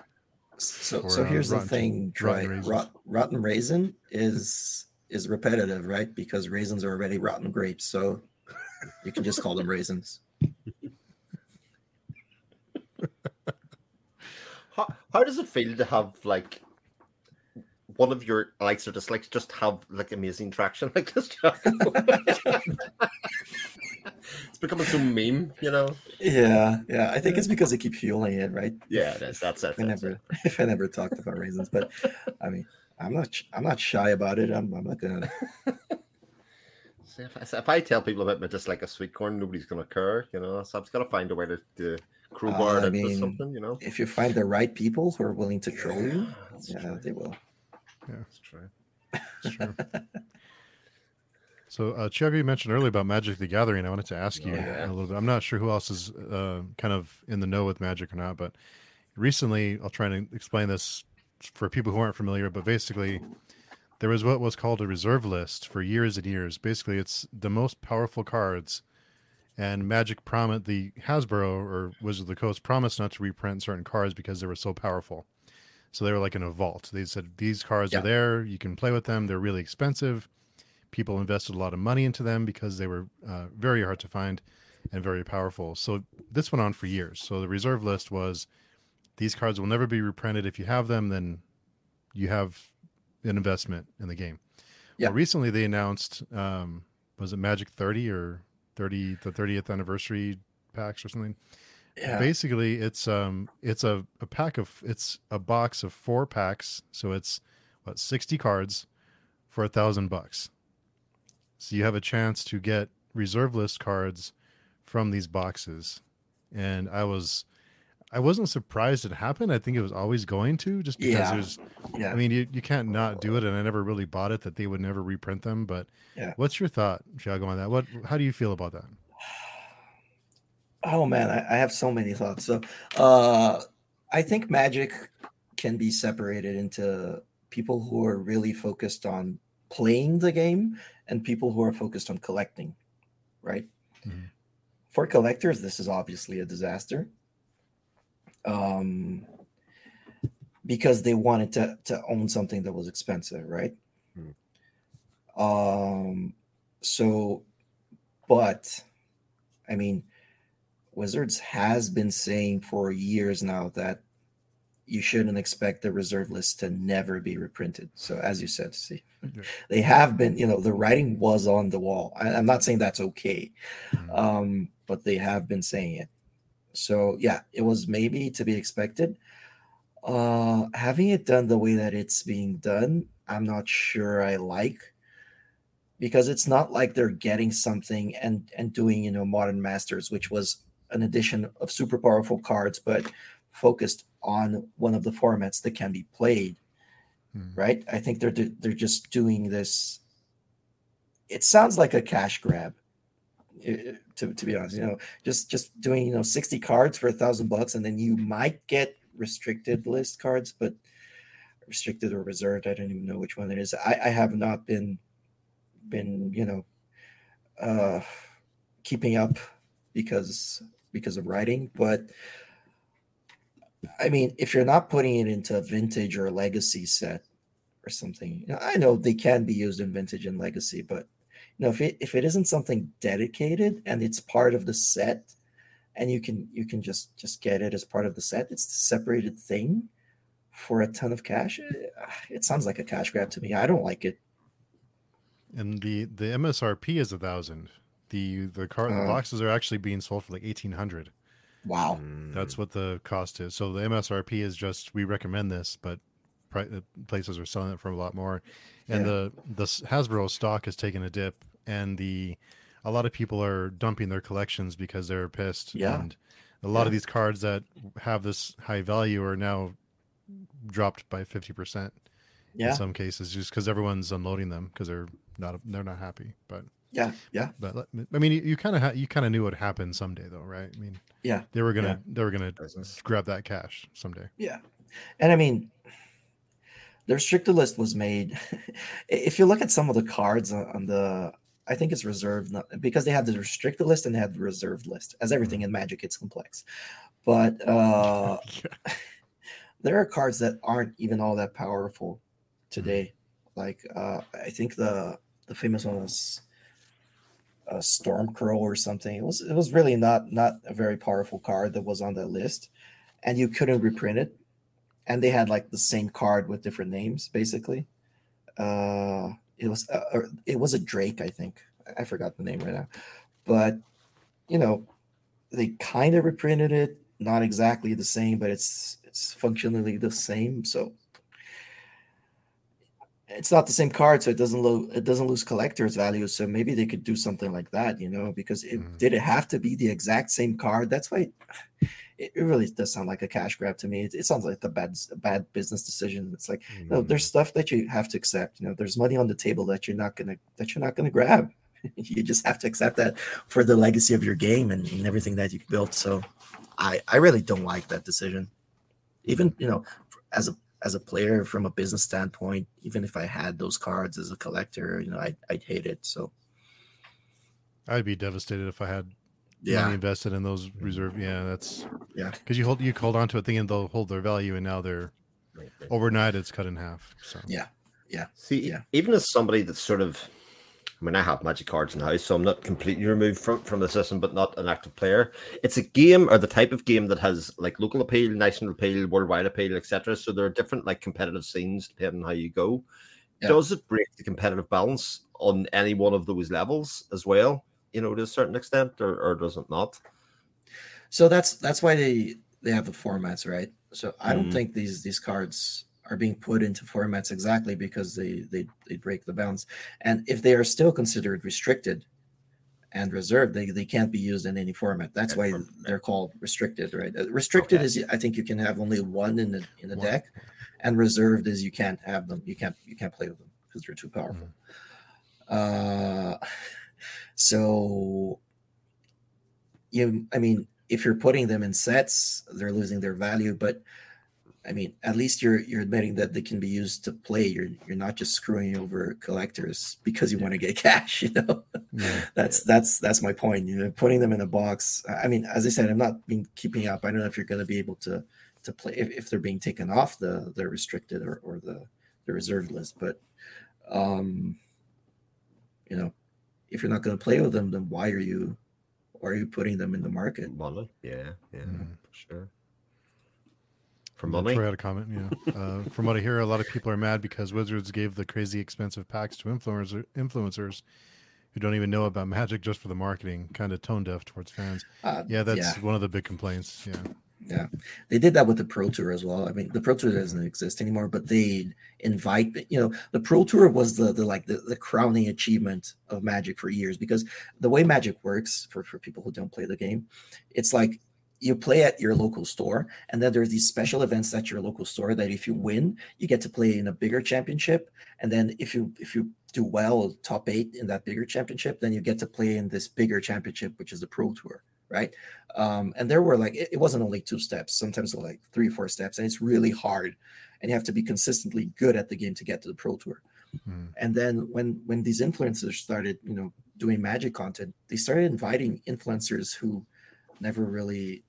So, For, so uh, here's rotten- the thing, Troy. rotten. Rot, rotten raisin is is repetitive, right? Because raisins are already rotten grapes, so you can just call them raisins. How, how does it feel to have like one of your likes or dislikes just have like amazing traction like this? it's becoming so meme, you know. Yeah, yeah. I think it's because they keep fueling it, right? Yeah, it is. That's it. I never, if I never talked about raisins, but I mean, I'm not, I'm not shy about it. I'm, I'm not gonna. See, If I, if I tell people about my dislike of sweet corn, nobody's gonna care, you know. So I've just got to find a way to, to crowbar Uh, I it into mean, something, you know. If you find the right people who are willing to troll you, yeah, true. they will. Yeah, that's true. It's true. so, uh, Thiago, you mentioned earlier about Magic the Gathering. I wanted to ask you Yeah. a little bit. I'm not sure who else is uh, kind of in the know with Magic or not, but recently, I'll try to explain this for people who aren't familiar. But basically, there was what was called a reserve list for years and years. Basically, it's the most powerful cards, and Magic promised the Hasbro or Wizard of the Coast promised not to reprint certain cards because they were so powerful. So they were like in a vault. They said these cards Yeah. are there. You can play with them. They're really expensive. People invested a lot of money into them because they were uh, very hard to find and very powerful. So this went on for years. So the reserve list was these cards will never be reprinted. If you have them, then you have an investment in the game. Yeah. Well, recently they announced, um, was it Magic 30 or 30, the 30th anniversary packs or something? Yeah. Basically, it's um, it's a, a pack of it's a box of four packs, so it's what sixty cards for a thousand bucks. So you have a chance to get reserve list cards from these boxes, and I was, I wasn't surprised it happened. I think it was always going to, just because Yeah. there's yeah. I mean, you, you can't not do it, and I never really bought it that they would never reprint them. But Yeah. what's your thought, Thiago, on that? What how do you feel about that? Oh man, I, I have so many thoughts. So, uh, I think Magic can be separated into people who are really focused on playing the game and people who are focused on collecting, right? Mhm. For collectors, this is obviously a disaster. Um, because they wanted to to own something that was expensive, right? Um, so, but I mean, Wizards has been saying for years now that you shouldn't expect the reserve list to never be reprinted. So, as you said, see, Yeah. they have been, you know, the writing was on the wall. I, I'm not saying that's okay, Mhm. um, but they have been saying it. So, yeah, it was maybe to be expected. Uh, having it done the way that it's being done, I'm not sure I like because it's not like they're getting something and and doing you know modern masters which was an addition of super powerful cards but focused on one of the formats that can be played Mhm. right i think they're they're just doing this it sounds like a cash grab to, to be honest you know just just doing you know 60 cards for a thousand bucks and then you might get restricted list cards but restricted or reserved i don't even know which one it is. I, I have not been been you know uh keeping up because because of writing but i mean if you're not putting it into a vintage or legacy set or something you know, i know they can be used in vintage and legacy but you know if it if it isn't something dedicated and it's part of the set and you can you can just just get it as part of the set it's a separated thing for a ton of cash eh, it sounds like a cash grab to me i don't like it And the the MSRP is a thousand. The the car the Uh. boxes are actually being sold for like eighteen hundred. wow That's what the cost is. So the MSRP is just we recommend this, but pri- uh, places are selling it for a lot more. And Yeah. the the Hasbro stock has taken a dip, and the a lot of people are dumping their collections because they're pissed. Yeah. And a lot of these cards that have this high value are now dropped by fifty percent yeah in some cases, just because everyone's unloading them because they're not they're not happy. But yeah yeah but I mean, you, you kind of ha- you kind of knew it would happen someday, though, right? I mean, Yeah. they were gonna they were gonna Business. grab that cash someday. Yeah. And I mean, the restricted list was made. if you look at some of the cards on, the, I think it's reserved not, because they have the restricted list and they have the reserved list. As everything in Magic, it's complex. But uh, there are cards that aren't even all that powerful today. Like uh, I think the the famous one was a Storm Crow or something. It was it was really not not a very powerful card that was on that list, and you couldn't reprint it. And they had like the same card with different names, basically. Uh, it was uh, it was a Drake, I think. I- forgot the name right now, but you know, they kind of reprinted it. Not exactly the same, but it's it's functionally the same. So it's not the same card, so it doesn't lo- it doesn't lose collector's value. So maybe they could do something like that, you know, because it Mhm. did it have to be the exact same card. That's why it, it really does sound like a cash grab to me. It, it sounds like a bad bad business decision. It's like no, there's mm-hmm. stuff that you have to accept. You know, there's money on the table that you're not gonna that you're not gonna grab. you just have to accept that for the legacy of your game and, and everything that you built. So I I really don't like that decision. Even you know, as a as a player from a business standpoint, even if I had those cards as a collector, you know, I I'd hate it. So I'd be devastated if I had yeah, money invested in those reserve. Yeah, that's Yeah. Because you hold you hold on to it thinking they'll hold their value, and now they're Right, right. overnight it's cut in half. So yeah, yeah, See, Yeah. even as somebody that's sort of I mean, I have magic cards in the house, so I'm not completely removed from, from the system, but not an active player. It's a game or the type of game that has like local appeal, national appeal, worldwide appeal, etc. So there are different like competitive scenes depending on how you go. Yeah. Does it break the competitive balance on any one of those levels as well? You know, to a certain extent, or, or does it not? So that's that's why they they have the formats, right? So I don't Mhm. think these these cards are being put into formats exactly because they they they break the bounds. And if they are still considered restricted and reserved, they, they can't be used in any format. That's why they're called restricted, right? Uh, Restricted Okay. is I think you can have only one in the in the One. deck, and reserved is you can't have them. You can't you can't play with them because they're too powerful. Uh, so you, I mean, if you're putting them in sets, they're losing their value. But I mean, at least you're you're admitting that they can be used to play. You're you're not just screwing over collectors because you want to get cash. You know, Yeah. that's that's that's my point. You know, putting them in a box. I mean, as I said, I'm not been keeping up. I don't know if you're going to be able to to play if, if they're being taken off the the restricted or, or the the reserved list. But um, you know, if you're not going to play with them, then why are you why are you putting them in the market? Money, yeah, yeah, Mhm. for sure. For Yeah, money, Troy had a comment. Yeah. Uh, from what I hear, a lot of people are mad because Wizards gave the crazy expensive packs to influencer, influencers who don't even know about Magic just for the marketing, kind of tone deaf towards fans. Uh, Yeah, that's yeah. one of the big complaints. Yeah. Yeah, they did that with the Pro Tour as well. I mean, the Pro Tour doesn't exist anymore, but they invite. You know, the Pro Tour was the the like the, the crowning achievement of Magic for years because the way Magic works for for people who don't play the game, it's like you play at your local store, and then there's these special events at your local store that if you win, you get to play in a bigger championship, and then if you if you do well, top eight in that bigger championship, then you get to play in this bigger championship, which is the Pro Tour, right? um, and there were like it, it wasn't only two steps sometimes it was like three or four steps and it's really hard and you have to be consistently good at the game to get to the pro tour Mm. and then when when these influencers started you know doing magic content they started inviting influencers who never really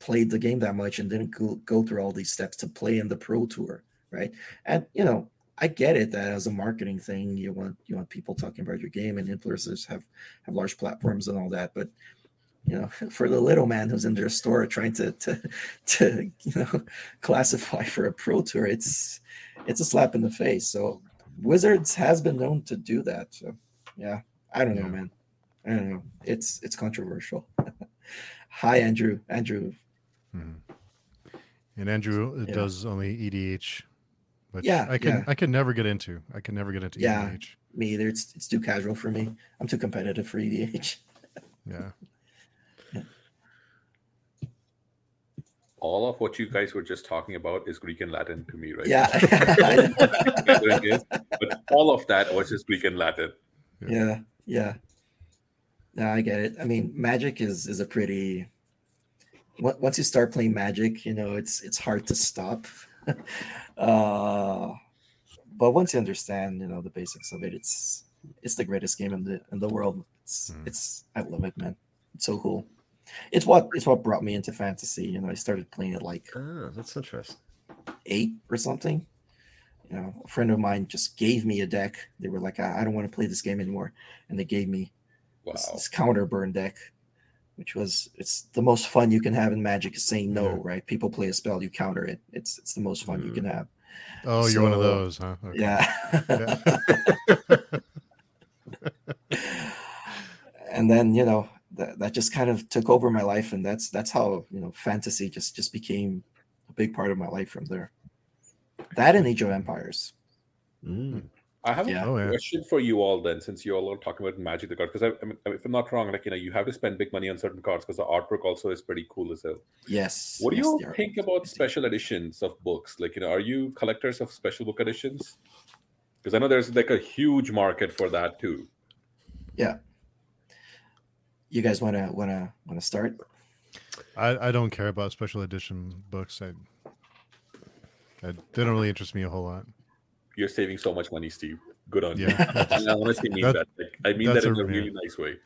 played the game that much and didn't go, go through all these steps to play in the pro tour right and you know i get it that as a marketing thing you want you want people talking about your game and influencers have have large platforms and all that but you know for the little man who's in their store trying to to to you know classify for a pro tour it's it's a slap in the face. So wizards has been known to do that. So yeah i don't know man. I don't know. It's it's controversial. Hi andrew. Andrew. Mhm. And Andrew Yeah. does only EDH, which Yeah, I can yeah. I can never get into. I can never get into Yeah. EDH. me either it's it's too casual for me i'm too competitive for edh Yeah. All of what you guys were just talking about is Greek and Latin to me, right? yeah Whatever but all of that was just Greek and Latin. yeah yeah no i get it i mean magic is is a pretty once you start playing magic you know it's it's hard to stop uh but once you understand you know the basics of it it's it's the greatest game in the in the world it's Mm. it's i love it man it's so cool it's what it's what brought me into fantasy you know i started playing it like ah, that's interesting. eight or something. You know, a friend of mine just gave me a deck. They were like, I, I don't want to play this game anymore. And they gave me Wow. this, this counter burn deck, which was it's the most fun you can have in magic is saying no, Yeah. right? People play a spell, you counter it. It's it's the most fun you Mhm. can have. Oh, you're one of those, huh? Okay. Yeah. Yeah. and then, you know, that, that just kind of took over my life. And that's that's how, you know, fantasy just just became a big part of my life from there. That and Age of Empires. Mm. I have Yeah. a Oh, yeah. question for you all then, since you all are talking about Magic the card. Because I, I mean, if I'm not wrong, like you know, you have to spend big money on certain cards because the artwork also is pretty cool as well. Yes. What do yes, you they are. think about special editions of books? Like, you know, are you collectors of special book editions? Because I know there's like a huge market for that too. Yeah. You guys want to want to want to start I, I don't care about special edition books. I, I they don't really interest me a whole lot. You're saving so much money, Steve. Good on you. Yeah, And I honestly mean That- that. Like, I mean that's that in a- a really nice way.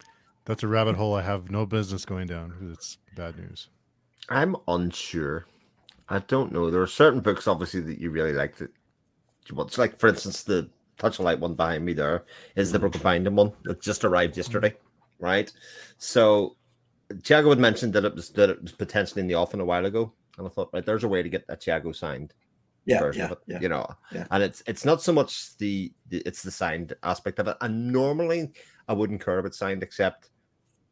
that's a rabbit hole I have no business going down. It's bad news. I'm unsure. I don't know. There are certain books, obviously, that you really like that you want. So like, for instance, the touch of light one behind me there is the Broken Binding one that just arrived yesterday, right? So Thiago had mentioned that it was that it was potentially in the offing a while ago, and I thought, right, there's a way to get that Thiago signed Yeah, version yeah, of it, yeah. you know. Yeah. And it's it's not so much the, the it's the signed aspect of it. And normally I wouldn't care about signed, except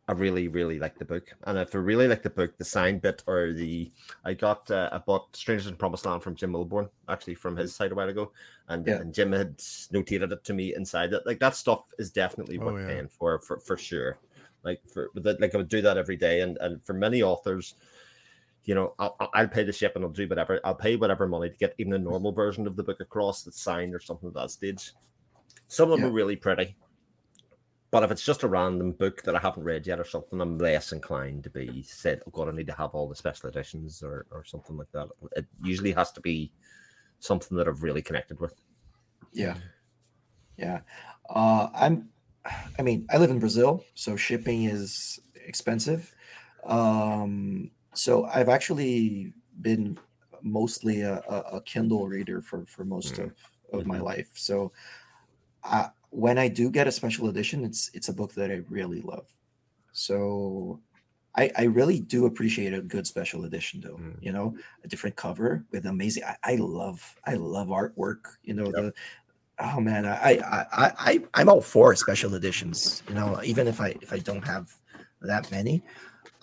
I really really like the book. And if I really like the book, the signed bit or the I got uh, I bought Strangers in Promised Land from Jim Milborn actually from his site a while ago, and, Yeah. and Jim had notated it to me inside it. Like that stuff is definitely Oh, worth yeah. paying for for for sure. Like for that- like I would do that every day, and and for many authors you know, I'll, I'll- pay the ship and I'll do whatever. I'll pay whatever money to get even a normal version of the book across that's signed or something at that stage. Some of them Yeah. are really pretty, but if it's just a random book that I haven't read yet or something, I'm less inclined to be said, "Oh God, I need to have all the special editions" or or something like that. It usually has to be something that I've really connected with. Yeah. Yeah. Uh, I'm, I mean, I live in Brazil, so shipping is expensive. Um, so I've actually been mostly a, a, Kindle reader for, for most Mm. of, of my Mhm. life. So I, when I do get a special edition, it's, it's a book that I really love. So I, I really do appreciate a good special edition though, Mm. you know, a different cover with amazing, I, I love, I love artwork, you know, the, oh man I, I i i i'm all for special editions you know even if i if i don't have that many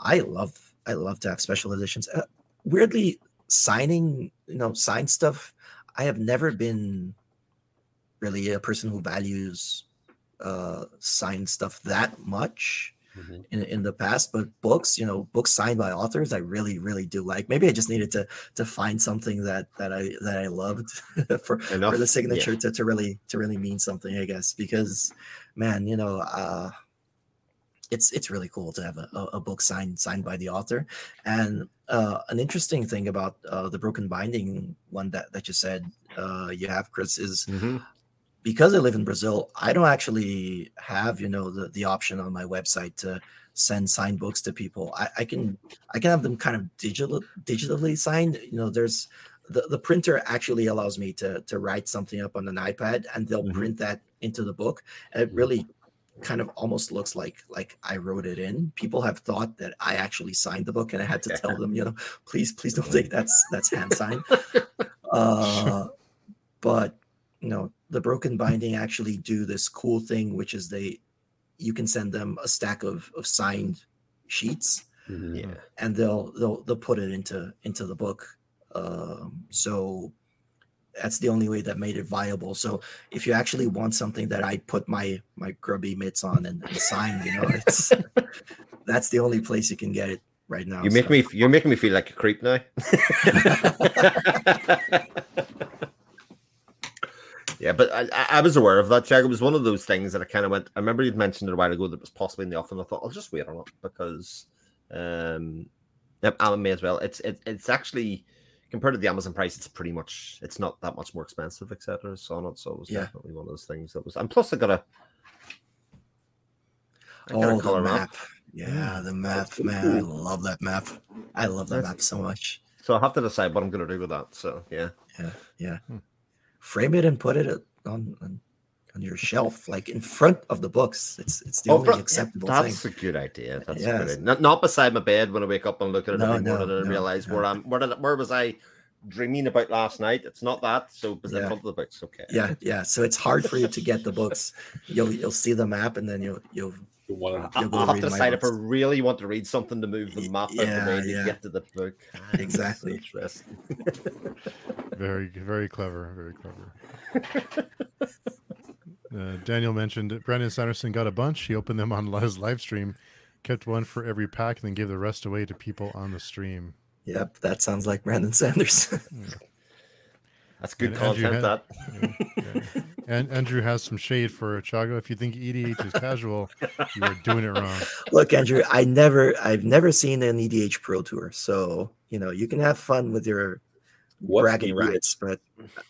i love i love to have special editions uh, weirdly signing you know sign stuff i have never been really a person who values uh signed stuff that much Mhm. in, in the past but books you know books signed by authors i really really do like maybe i just needed to to find something that that i that i loved for Enough, for the yeah. signature to, to really to really mean something i guess because man you know uh it's it's really cool to have a, a, book signed signed by the author and uh an interesting thing about uh the broken binding one that that you said uh you have chris is Mhm. because I live in Brazil, I don't actually have, you know, the, the option on my website to send signed books to people. I, I can I can have them kind of digital digitally signed. You know, there's the, the printer actually allows me to to write something up on an iPad and they'll Mhm. print that into the book. And it really kind of almost looks like like I wrote it in. People have thought that I actually signed the book and I had to tell them, you know, please, please don't think that's that's hand signed. Uh but you know the broken binding actually do this cool thing which is they you can send them a stack of, of signed sheets Mhm. Yeah. and they'll they'll they'll put it into into the book um, so that's the only way that made it viable so if you actually want something that i put my my grubby mitts on and, and sign you know it's that's the only place you can get it right now You make so- me you're making me feel like a creep now. yeah, but I, I- I was aware of that, Jack. It was one of those things that I kind of went. I remember you'd mentioned it a while ago that it was possibly in the off, and I thought I'll just wait on it because um yep, Alan may as well. It's it, it's actually compared to the Amazon price, it's pretty much it's not that much more expensive, etc. So on it, so it was Yeah. definitely one of those things that was. And plus, I got a. I got a Oh, the color map. map. Yeah, the map, man. I love that map. I love that That's map so much. So I'll have to decide what I'm going to do with that. So yeah. Yeah, yeah. Hmm. Frame it and put it on, on on your shelf, like in front of the books. It's it's the Oh, only bro- yeah, acceptable that's thing. a good idea. That's a good idea. Not, not beside my bed when I wake up and look at it No, every morning no, and no, realize no. where I'm. Where did where was I dreaming about last night? It's not that. So it's in Yeah. front of the books. Okay. Yeah, yeah. So it's hard for you to get the books. You'll you'll see the map and then you'll you'll You wanna- I- You'll go I'll have read to my decide if I really want to read something to move the Y- map out of the yeah, to get to the book. Ah, that's Exactly. Interesting. Very, very clever. Very clever. Uh, Daniel mentioned that Brandon Sanderson got a bunch. He opened them on his live stream, kept one for every pack, and then gave the rest away to people on the stream. Yep, that sounds like Brandon Sanders. That's good And Andrew content. had- That. Yeah. And Andrew has some shade for Thiago. If you think EDH is casual, you are doing it wrong. Look, Andrew, I never I've never seen an EDH Pro Tour. So, you know, you can have fun with your What's bragging rights, but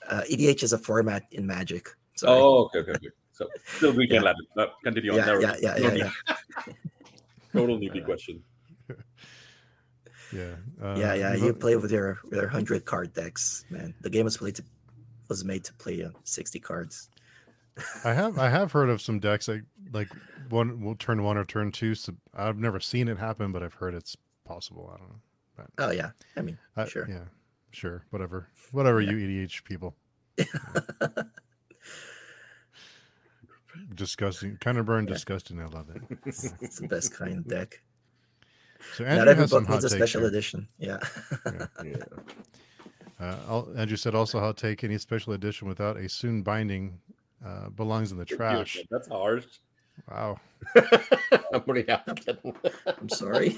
uh, EDH is a format in Magic. Sorry. Oh, okay, okay, okay. So still we can Yeah. let it. No, continue on. yeah, Never yeah, yeah, No yeah, need- yeah. Total newbie question. Yeah. Uh, yeah, yeah. You play with your with your hundred card decks, man. The game was played to was made to play uh, sixty cards. I have I have heard of some decks like like one will turn one or turn two. So I've never seen it happen, but I've heard it's possible. I don't know. But, Oh yeah, I mean, I, sure. Yeah, sure. Whatever. Whatever Yeah. you EDH people. disgusting. Kind of burn Yeah. disgusting. I love it. It's, it's the best kind of deck. So Andrew Not Andrew every has some book hot needs a takes special here. edition. Yeah. Yeah. Uh, I'll- Andrew said also hot take any special edition without a sewn binding uh, belongs in the trash. That's harsh. Wow. I'm pretty happy. I'm sorry.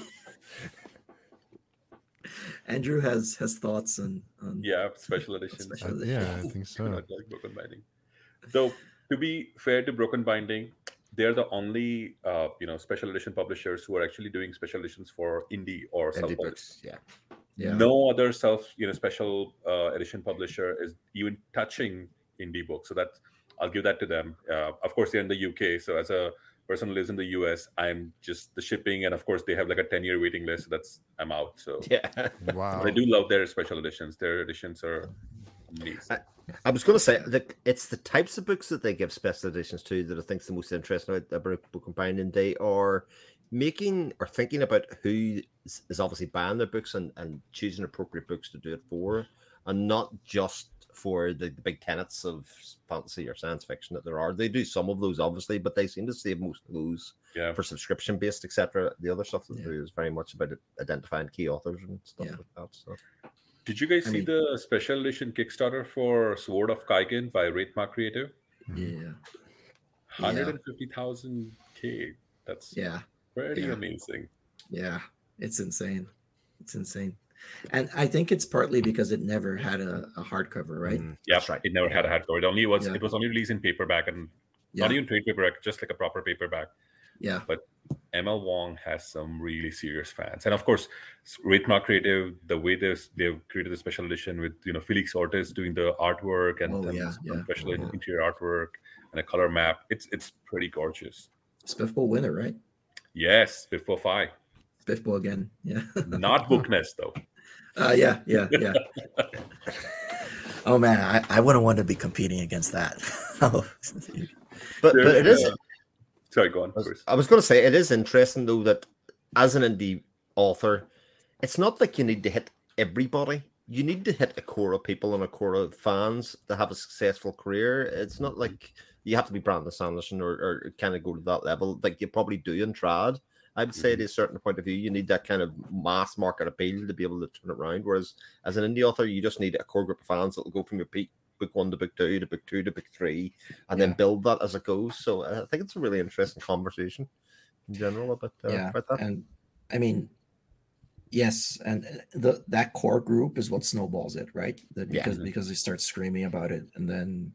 Andrew has has thoughts on on Yeah, special editions. Special I- yeah, I think do so. not like broken binding. So, to be fair to Broken Binding, they're the only uh, you know special edition publishers who are actually doing special editions for indie or self Indie books. Yeah. yeah. No other self you know special uh, edition publisher is even touching indie books. So that I'll give that to them. Uh, of course, they're in the UK. So as a person who lives in the US, I'm just the shipping, and of course they have like a 10 year waiting list. So that's I'm out. So Yeah. Wow. but I do love their special editions. Their editions are amazing. I was going to say that it's the types of books that they give special editions to that I think is the most interesting about, about Broken Binding. They are making or thinking about who is, is obviously buying their books and, and choosing appropriate books to do it for, and not just for the, the big tenets of fantasy or science fiction that there are. They do some of those, obviously, but they seem to save most of those Yeah. for subscription based, etc. The other stuff that Yeah. they do is very much about identifying key authors and stuff Yeah. like that. So. Did you guys I see mean- the special edition Kickstarter for Sword of Kaigen by Ratemark Creative? Yeah. 150,000 K. That's Yeah. pretty Yeah. amazing. Yeah. It's insane. It's insane. And I think it's partly because it never had a, a hardcover, right? Mm, Yeah, that's right. It never had a hardcover. It only was Yeah. it was only released in paperback and Yeah. not even trade paperback, just like a proper paperback. Yeah. But ML Wang has some really serious fans, and of course, Ratemark Creative, the way they've they've created the special edition with you know Felix Ortiz doing the artwork and, Oh, and yeah, yeah. special Yeah. interior artwork and a color map. It's it's pretty gorgeous. Spiffbo winner, right? Yes, before five, Spiffbo again. Yeah. not Book Nest though. Uh, yeah. Yeah. Yeah. oh man, I, I wouldn't want to be competing against that. But, but it is Uh, sorry, go on. I was-. I was going to say it is interesting though that as an indie author, it's not like you need to hit everybody. You need to hit a core of people and a core of fans to have a successful career. It's not mm-hmm. like you have to be Brandon Sanderson or, or kind of go to that level. Like you probably do in trad. I would say, mm-hmm. to a certain point of view, you need that kind of mass market appeal to be able to turn it around. Whereas as an indie author, you just need a core group of fans that will go from your peak book one to book two to book two to book three, and then build that as it goes. So uh, I think it's a really interesting conversation in general about, uh, yeah. about that. And I mean, yes, and uh, the that core group is what snowballs it, right? That Yeah. because because they start screaming about it, and then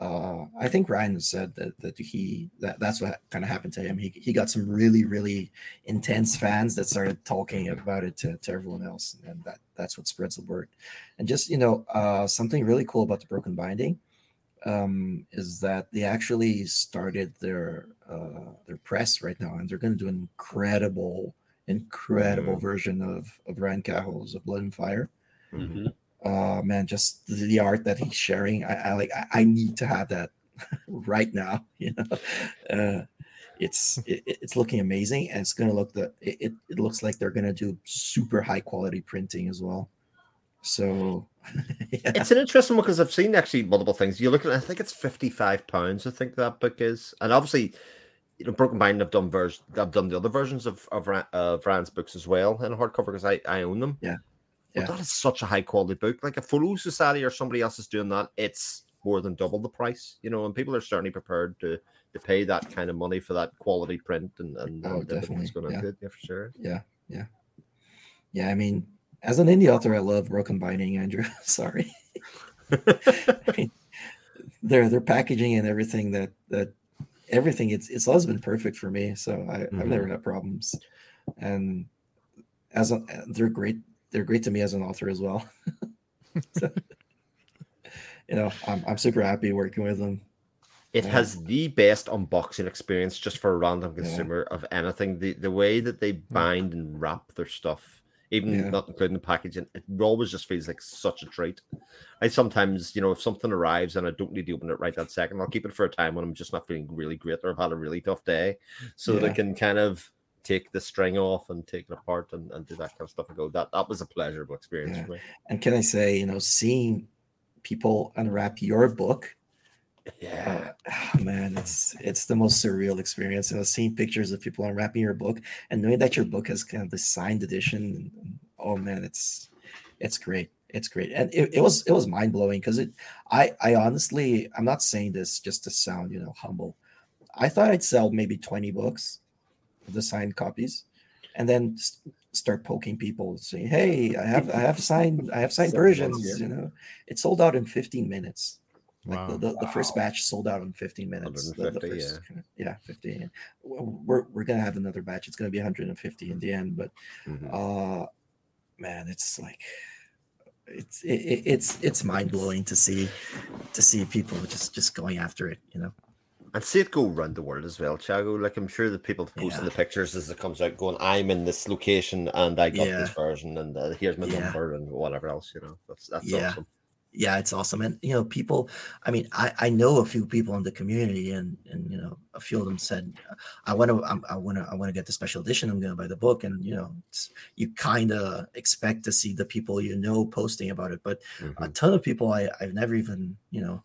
uh, I think Ryan said that that he that that's what kind of happened to him. He he got some really really intense fans that started talking about it to, to everyone else, and that that's what spreads the word. And just you know, uh, something really cool about the Broken Binding um, is that they actually started their uh, their press right now, and they're going to do an incredible, incredible version of of Ryan Cahill's of Blood and Fire. Mm-hmm. Uh, man, just the, art that he's sharing, I, I like. I, I need to have that right now. You know, uh, it's it, it's looking amazing, and it's to look the it, it, looks like they're going to do super high quality printing as well. So, yeah. It's an interesting one because I've seen actually multiple things. You look at, I think it's fifty-five pounds. I think that book is, and obviously, you know, Broken Binding have done version, I've done the other versions of of, of Ryan's books as well in hardcover because I I own them. Yeah. But Yeah. that is such a high quality book. Like a Folio Society or somebody else is doing that, it's more than double the price. You know, and people are certainly prepared to to pay that kind of money for that quality print and and, Oh, and everything that's definitely, going yeah. it. Yeah, for sure. yeah, yeah, yeah. I mean, as an indie author, I love Broken Binding, Andrew. Sorry, I mean, their their packaging and everything that that everything it's it's always been perfect for me. So I, I've mm-hmm. never had problems, and as a, they're great. They're great to me as an author as well. so, you know, I'm I'm super happy working with them. It Yeah. has the best unboxing experience just for a random Yeah. consumer of anything. The the way that they bind and wrap their stuff, even Yeah. not including the packaging. It always just feels like such a treat. I sometimes, you know, if something arrives and I don't need to open it right that second, I'll keep it for a time when I'm just not feeling really great or I've had a really tough day, so that I can kind of take the string off and take it apart and, and do that kind of stuff and go. That that was a pleasurable experience Yeah. for me. And can I say, you know, seeing people unwrap your book, Yeah. uh, man, it's it's the most surreal experience. You know, seeing pictures of people unwrapping your book and knowing that your book has kind of the signed edition. and- oh man, it's it's great. It's great. And it, it was it was mind blowing because it I I honestly I'm not saying this just to sound, you know, humble. I thought I'd sell maybe 20 books, the signed copies, and then s- start poking people saying, Hey, I have I have signed I have signed versions, ones, you know. It sold out in 15 minutes. Like Wow. the, the, the first batch sold out in 15 minutes. The- the first- yeah, 50. And w- We're, we're gonna have another batch. It's gonna be 150 in the end, but Mhm. uh man, it's like it's it, it- it's it's mind blowing to see to see people just just going after it. You know, And see it go around the world as well, Thiago. Like I'm sure the people posting Yeah. the pictures as it comes out, going, "I'm in this location and I got this version, and uh, here's my Yeah. number and whatever else." You know, that's that's Yeah. awesome. yeah, it's awesome. And you know, people. I mean, I I know a few people in the community, and and you know, a few of them said, "I want to, I want to, I want to get the special edition. I'm gonna buy the book." And you know, it's, you kind of expect to see the people you know posting about it, but a Mhm. ton of people I, I've never even, you know,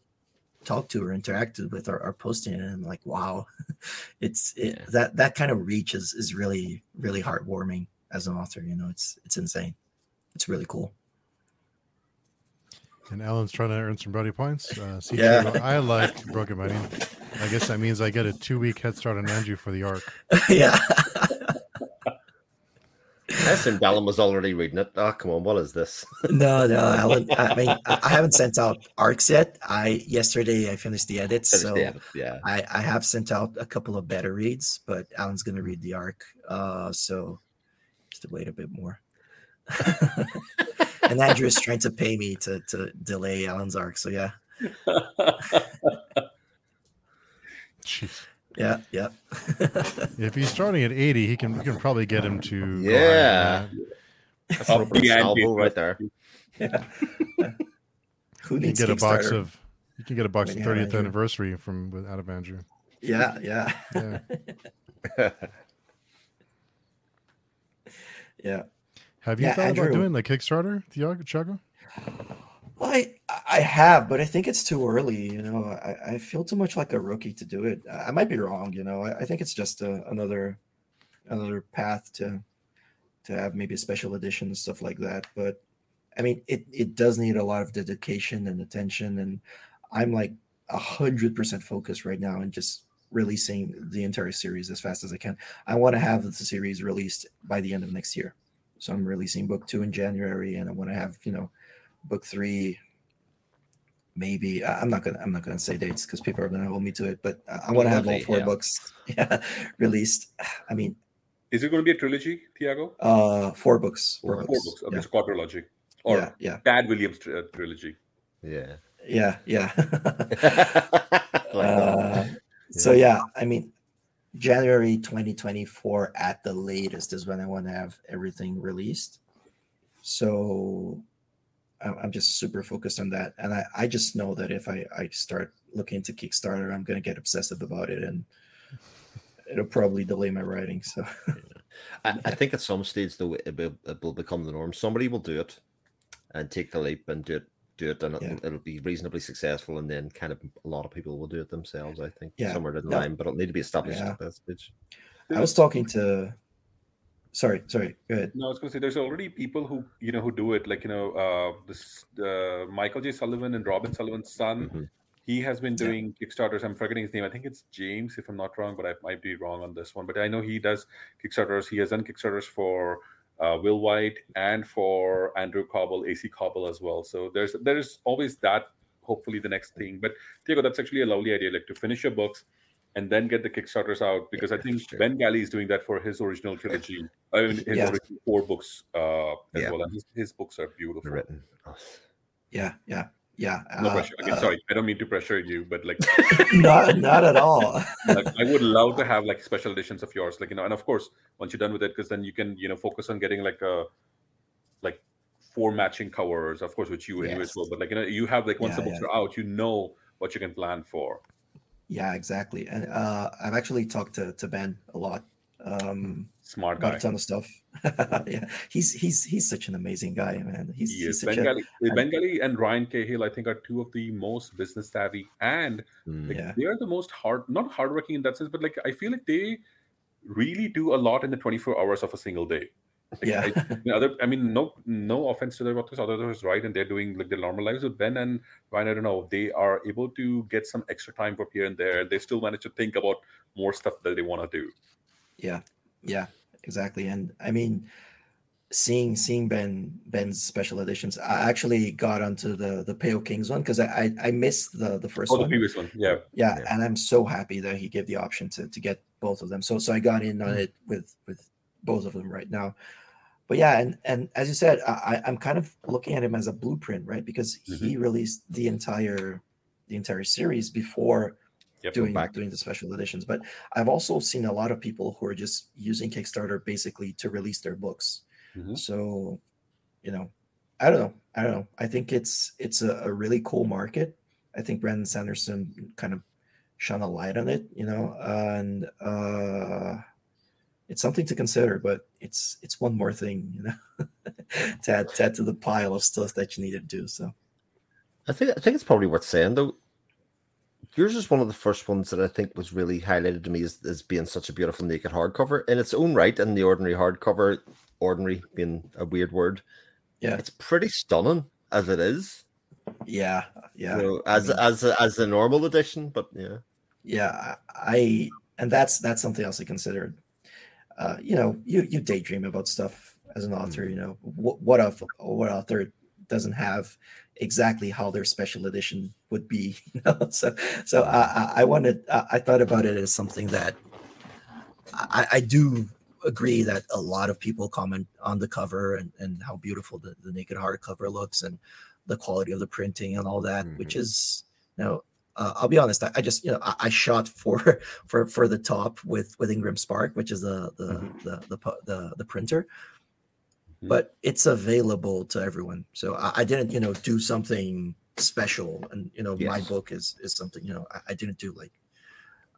talked to or interacted with are, are posting it. And I'm like, wow, it's it, Yeah. that that kind of reach is is really really heartwarming as an author. You know, it's it's insane. It's really cool. And Alan's trying to earn some brody points. Uh, see, Yeah. I like Broken Binding. I guess that means I get a two week head start on Andrew for the arc. yeah, I assumed Alan was already reading it. Oh, come on, what is this? no, no, Alan. I mean, I, I haven't sent out arcs yet. I yesterday I finished the edits, Finished so the edit, yeah. I, I have sent out a couple of better reads, but Alan's gonna read the arc. Uh, so just to wait a bit more. and Andrew is trying to pay me to to delay Alan's arc. So yeah, Jeez. Yeah, yeah. If he's starting at 80, he can we can probably get him to go higher Yeah. than That's Up an open the ante. salvo right there. Who that. You needs can get a box Kickstarter? of you can get a box of Yeah, 30th Andrew. anniversary from with- out of Andrew. Yeah, yeah, Yeah. yeah. Have you Yeah, thought about doing the Kickstarter, Thiago Chago? Well, I I have, but I think it's too early. You know, I, I feel too much like a rookie to do it. I might be wrong. You know, I, I think it's just a, another another path to to have maybe a special edition and stuff like that. But I mean, it it does need a lot of dedication and attention, and I'm like a hundred percent focused right now and just releasing the entire series as fast as I can. I want to have the series released by the end of next year. So I'm releasing book two in January, and I want to have you know book three maybe I- i'm not gonna i'm not gonna say dates because people are gonna hold me to it but i- i want to have all four yeah. books yeah released i mean Is it going to be a trilogy, Thiago? uh four books Four four Four books, books. Okay, yeah. it's quadrilogy. Or yeah yeah Tad Williams tri- uh, trilogy. yeah. yeah yeah uh, so yeah i mean january 2024 at the latest is when i want to have everything released so I'm I'm just super focused on that, and I, I just know that if I, I start looking into Kickstarter, I'm gonna get obsessive about it, and it'll probably delay my writing. So I, I think at some stage though it will, it will become the norm. Somebody will do it and take the leap and do it, do it, and it'll, Yeah. it'll be reasonably successful. And then kind of a lot of people will do it themselves. I think Yeah. somewhere down the Yeah. line, but it'll need to be established Yeah. at that stage. I was talking to. Sorry, sorry. Go ahead. No, I was going to say there's already people who you know who do it. Like you know, uh, this uh, Michael J. Sullivan and Robin Sullivan's son. Mhm. He has been Yeah. doing Kickstarters. I'm forgetting his name. I think it's James, if I'm not wrong, but I might be wrong on this one. But I know he does Kickstarters. He has done Kickstarters for uh, Will Wight and for Andrew Cobble, AC Cobble as well. So there's there's always that. Hopefully, the next thing. But Thiago, that's actually a lovely idea. Like to finish your books and then get the Kickstarters out because I think. Ben Galley is doing that for his original trilogy. I mean, his Yeah. original four books uh, as Yeah. well, and his, his books are beautiful. Written. Yeah, yeah, yeah. No uh, pressure. Again, uh, sorry, I don't mean to pressure you, but like, not, not at all. like, I would love to have like special editions of yours, like you know, and of course, once you're done with it, because then you can you know focus on getting like a like four matching covers, of course, which you anyway as Yes. well. But like you know, you have like once the books yeah. are out, you know what you can plan for. Yeah, exactly. And uh, I've actually talked to, to Ben a lot um, Smart about guy. a ton of stuff. yeah, he's he's he's such an amazing guy, man. He's, He he's is. such a, Ben Galley, and- Ben Galley and Ryan Cahill, I think, are two of the most business savvy and Mm. like, Yeah. they are the most hard, not hardworking in that sense, but like I feel like they really do a lot in the 24 hours of a single day. Like, yeah, I, the other, I mean, no, no offense to the authors, others right, and they're doing like their normal lives. With Ben and Ryan, I don't know, they are able to get some extra time for here and there, and they still manage to think about more stuff that they want to do. yeah, yeah, exactly. And I mean, seeing seeing Ben Ben's special editions, I actually got onto the the Pale Kings one because I, I I missed the the first Oh, the one. previous one, yeah, yeah, Yeah. and I'm so happy that he gave the option to to get both of them. So so I got in on mm. it with with both of them right now. But yeah, and and as you said, I, I'm kind of looking at him as a blueprint, right? Because he released the entire the entire series before Yep. doing back. doing the special editions. But I've also seen a lot of people who are just using Kickstarter basically to release their books. Mhm. So, you know, I don't know. I don't know. I think it's it's a, a really cool market. I think Brandon Sanderson kind of shone a light on it, you know, and uh it's something to consider, but it's it's one more thing, you know, to add, to add to the pile of stuff that you need to do. So I think I think it's probably worth saying though. Yours is one of the first ones that I think was really highlighted to me as, as being such a beautiful naked hardcover in its own right. And the ordinary hardcover, ordinary being a weird word, Yeah. it's pretty stunning as it is. yeah, yeah. So as mean- as a, as the normal edition, but yeah, yeah i and that's that's something else i considered uh you know you you daydream about stuff as an author you know what what if what author doesn't have exactly how their special edition would be you know? So so i i, I wanted I, I thought about it as something that i i do agree that a lot of people comment on the cover and and how beautiful the, the naked heart cover looks and the quality of the printing and all that which is you know uh, I'll be honest. I, I just you know I, I shot for for for the top with with Ingram Spark, which is the the the, the pu- the the printer, Mhm. but it's available to everyone. So I, I didn't you know do something special, and you know my book is is something you know I, I didn't do like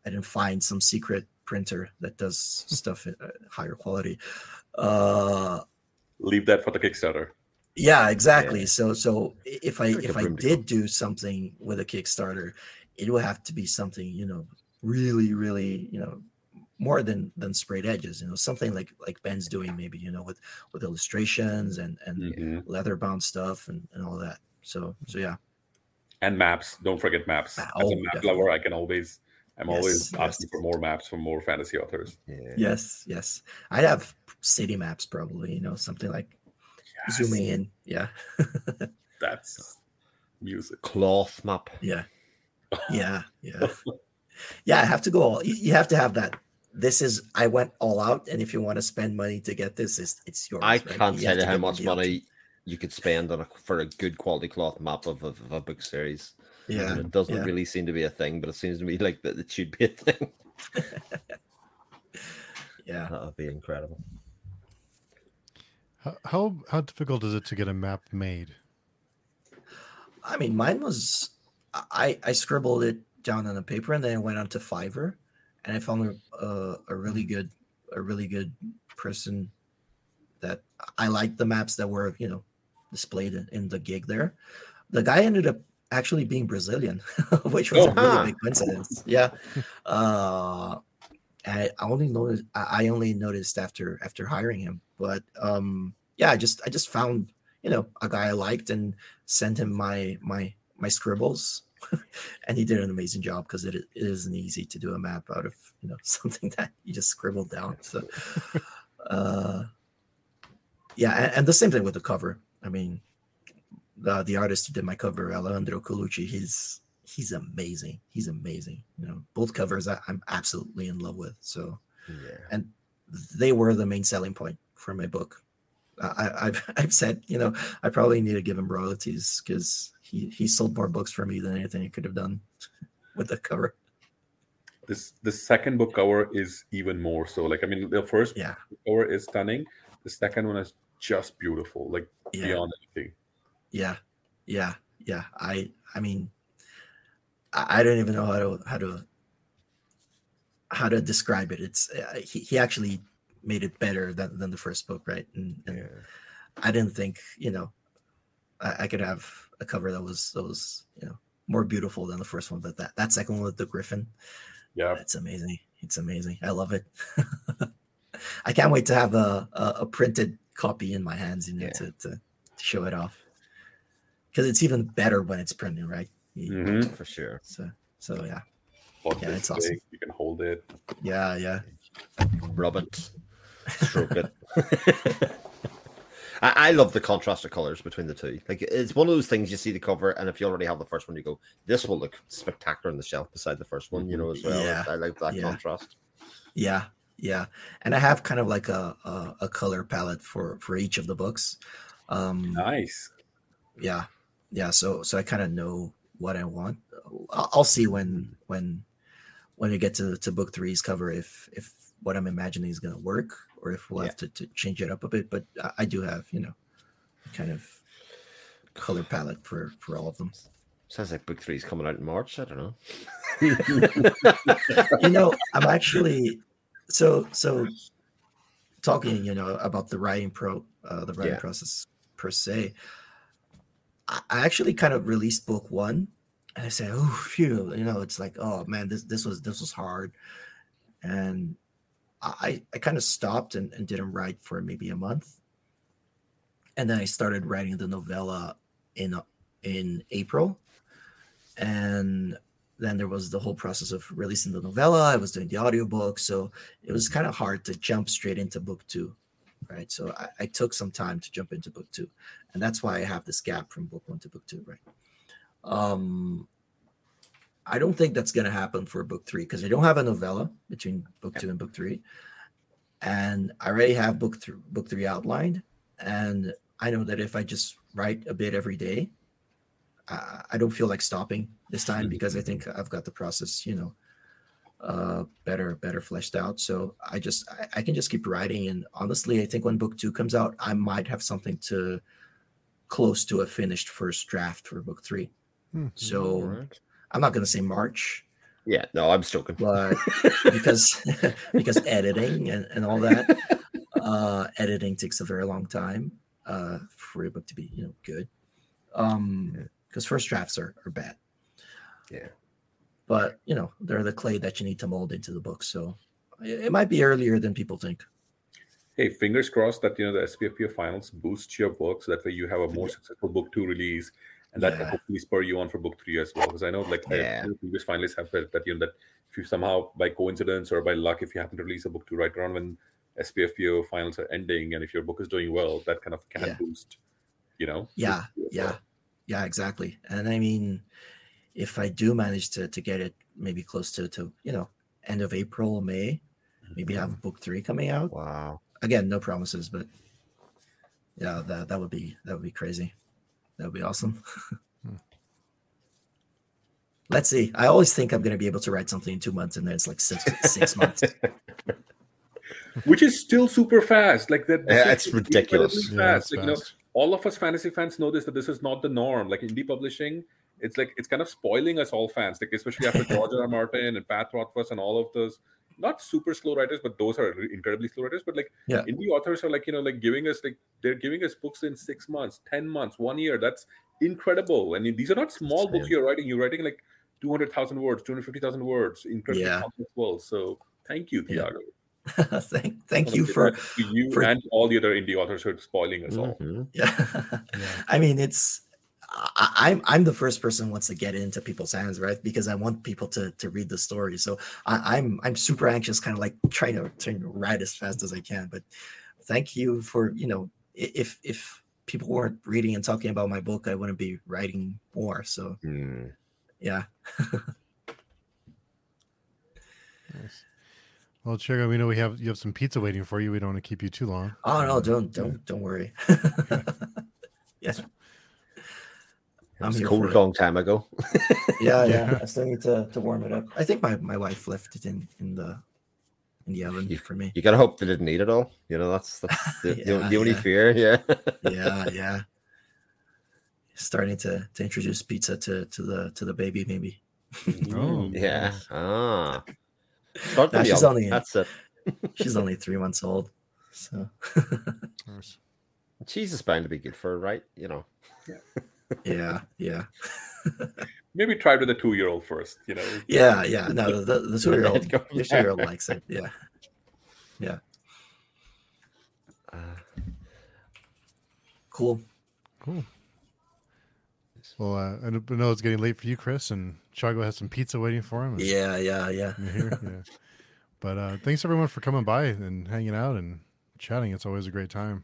I didn't find some secret printer that does stuff at uh, higher quality. Uh, leave that for the Kickstarter. Yeah, exactly. So so if I Like if I broom to did do something with a Kickstarter, it would have to be something, you know, really, really, you know, more than than sprayed edges, you know, something like like Ben's doing maybe, you know, with with illustrations and and Mhm. leather bound stuff and, and all that. So so yeah. And maps. Don't forget maps. Ma- As oh, a map definitely. lover, I can always, I'm always asking yes. for more maps from more fantasy authors. yeah. Yes, yes. I'd have city maps probably, you know, something like zooming in. Yeah. That's music. cloth map. Yeah. Yeah. Yeah. yeah. I have to go all you, you have to have that. This is I went all out, and if you want to spend money to get this, it's it's yours. I right? can't have tell you how much the option. money you could spend on a for a good quality cloth map of, of, of a book series. Yeah. And it doesn't yeah. really seem to be a thing, but it seems to me like that it should be a thing. Yeah. That would be incredible. How, how how difficult is it to get a map made? I mean, mine was I I scribbled it down on a paper, and then I went onto Fiverr, and I found a a, a really good a really good person that I liked the maps that were you know displayed in, in the gig there. The guy ended up actually being Brazilian, which was Oh, a really huh. big coincidence. Yeah. Uh, I only noticed I only noticed after after hiring him, but um, yeah, I just I just found you know a guy I liked and sent him my my my scribbles, and he did an amazing job because it, it isn't easy to do a map out of you know something that you just scribbled down. So, uh, yeah, and, and the same thing with the cover. I mean, the the artist who did my cover, Alejandro Colucci, he's he's amazing. He's amazing. You know, both covers I, I'm absolutely in love with. So Yeah. And they were the main selling point for my book. I, I've I've said, you know, I probably need to give him royalties because he he sold more books for me than anything I could have done with the cover. This the second book cover is even more so. Like I mean, the first Yeah, book cover is stunning. The second one is just beautiful, like Yeah. beyond anything. Yeah, yeah, yeah. I I mean, I, don't even know how to how to how to describe it. It's uh, he, he actually made it better than, than the first book, right? And, and I didn't think you know I, I could have a cover that was that was you know more beautiful than the first one, but that that second one with the griffin, Yeah, it's amazing. It's amazing. I love it. I can't wait to have a, a, a printed copy in my hands, you know, Yeah. to, to, to show it off. Because it's even better when it's printed, right? You- Mhm. for sure. So, so yeah, Hold Yeah, this it's awesome. You can hold it. yeah, yeah. Rub it, stroke it. I, I love the contrast of colors between the two. Like it's one of those things you see the cover, and if you already have the first one, you go, "This will look spectacular on the shelf beside the first one." You know, as well. Yeah. I like that Yeah. contrast. Yeah, yeah. And I have kind of like a, a, a color palette for for each of the books. Um, Nice. yeah, yeah. So so I kind of know what I want. I'll, see when when when we get to to book three's cover if if what I'm imagining is going to work or if we'll Yeah. have to, to change it up a bit. But I, I do have you know kind of color palette for for all of them. Sounds like book three is coming out in March. I don't know. you know, I'm actually so so talking, you know, about the writing pro uh, the writing Yeah. process per se. I actually kind of released book one and I said, oh phew, you know, it's like, oh man, this this was this was hard. And I I kind of stopped and, and didn't write for maybe a month. And then I started writing the novella in in April. And then there was the whole process of releasing the novella. I was doing the audiobook. So it was kind of hard to jump straight into book two. Right. So I, I took some time to jump into book two. And that's why I have this gap from book one to book two. Right. Um I don't think that's gonna happen for book three because I don't have a novella between book two and book three. And I already have book three book three outlined. And I know that if I just write a bit every day, I, I don't feel like stopping this time because I think I've got the process, you know, uh, better better fleshed out. So I just I, I can just keep writing. And honestly, I think when book two comes out, I might have something to close to a finished first draft for book three. Hmm. So Alright. I'm not going to say March, Yeah, no, I'm joking. but because because editing and, and all that uh editing takes a very long time uh for a book to be you know good um Yeah. because first drafts are, are bad Yeah. But you know they're the clay that you need to mold into the book so it, might be earlier than people think Hey, fingers crossed that you know the SPFBO finals boost your book so that way you have a more successful book two release, and that can Yeah. hopefully spur you on for book three as well. Because I know, like, Yeah. the previous finalists have felt that you know that if you somehow by coincidence or by luck, if you happen to release a book two right around when SPFBO finals are ending, and if your book is doing well, that kind of can Yeah. boost, you know. yeah book two as yeah well. yeah exactly and i mean if i do manage to to get it maybe close to to you know end of april may maybe have book three coming out Wow. again no promises but yeah that that would be that would be crazy that would be awesome Hmm. let's see i always think i'm going to be able to write something in two months and then it's like six six months Which is still super fast. Like that. Yeah, it's ridiculous. incredibly Yeah, fast. it's Like, you know, fast. all of us fantasy fans know this that this is not the norm. Like indie publishing, it's like it's kind of spoiling us all fans. Like especially after George R. Martin and Pat Rothfuss and all of those not super slow writers, but those are incredibly slow writers. But like Yeah. indie authors are like you know like giving us like they're giving us books in six months, ten months, one year. That's incredible. And these are not small books you're writing. You're writing like two hundred thousand words, two hundred fifty thousand words, incredibly Yeah. complex world. So thank you, Yeah. Thiago. thank thank you for you for- and all the other indie authors who are spoiling us all. Mhm. yeah i mean it's I, i'm i'm the first person who wants to get into people's hands right? Because i want people to to read the story. So I, i'm i'm super anxious kind of like trying to trying to write as fast as i can. But thank you for you know if if people weren't reading and talking about my book i wouldn't be writing more. So Hmm. yeah. Nice. Well, Thiago, we know we have you have some pizza waiting for you. We don't want to keep you too long. oh no don't don't don't worry. Yeah. It I'm was a cold for it. long time ago. yeah, yeah. Yeah. I still need to, to warm it up. I think my, my wife left it in in the in the oven You- for me. You gotta hope they didn't eat it all. You know, that's that's the, the, Yeah, the only yeah. fear. Yeah. yeah, yeah. Starting to to introduce pizza to to the to the baby, maybe. Oh, yeah. Ah. Start Nah, she's only- That's it. She's only three months old, so Nice. Cheese is bound to be good for her, right? You know. yeah, yeah, yeah. Maybe try with a two-year-old first. You know. yeah, yeah. No, the the two year old, the two year old likes it. Yeah, Uh, cool. Cool. Well, uh, I know it's getting late for you, Chris, and Thiago has some pizza waiting for him. Yeah, yeah, yeah. here. Yeah. But uh, thanks everyone for coming by and hanging out and chatting. It's always a great time.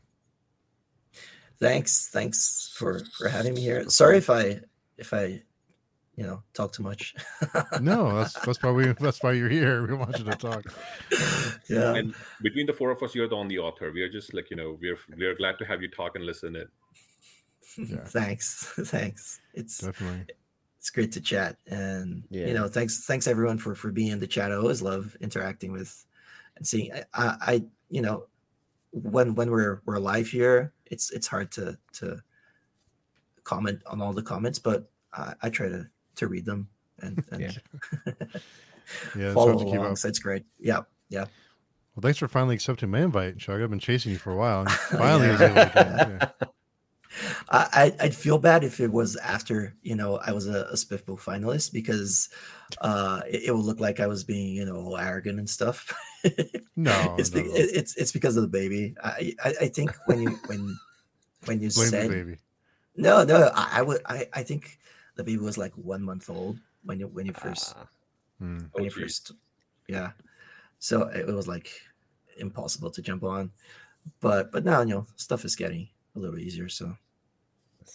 Thanks, thanks for for having me here. Sorry if I if I you know talk too much. No, that's that's probably that's why you're here. We want you to talk. yeah. And between the four of us, you're the only author. We are just like you know, we're we're glad to have you talk and listen. It. Yeah. Thanks, thanks. It's Definitely. it's great to chat and Yeah. you know thanks thanks everyone for for being in the chat i always love interacting with and seeing I, I I you know when when we're we're live here it's it's hard to to comment on all the comments but i, I try to to read them and, and Yeah. Yeah. it's follow keep along up. so it's great yeah yeah Well, thanks for finally accepting my invite, Thiago. I've been chasing you for a while. And finally, I was able to get it. I, I I'd feel bad if it was after you know I was a, a Spiffbo finalist because uh it, it would look like I was being you know arrogant and stuff. No, it's no, be- no. it- it's it's because of the baby. I, I I think when you when when you Blame said the baby. no no I, I would I I think the baby was like one month old when you when you first Hmm. when Oh, you geez. first yeah so it was like impossible to jump on but but now you know stuff is getting a little easier so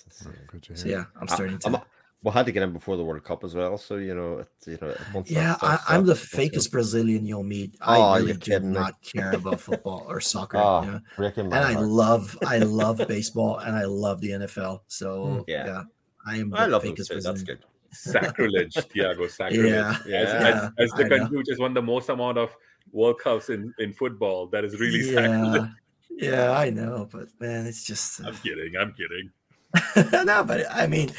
this is- good to so yeah i'm I- starting to I'm- we had to get him before the World Cup as well, so you know, it, you know, once Yeah, I, stuff I'm the stops, it's fakest Brazilian you'll meet. I Oh, really do kidding me. not care about football or soccer. Oh, yeah. breaking my And I heart. love, I love baseball, and I love the NFL. So Yeah. yeah, I am the I love them fakest too. That's good. Sacrilege, Thiago. Sacrilege. Yeah, As, Yeah. as, as the I know. country which has won the most amount of World Cups in, in football, that is really yeah, sacrilege. yeah, I know, but man, it's just uh, I'm kidding. I'm kidding. no, but I mean,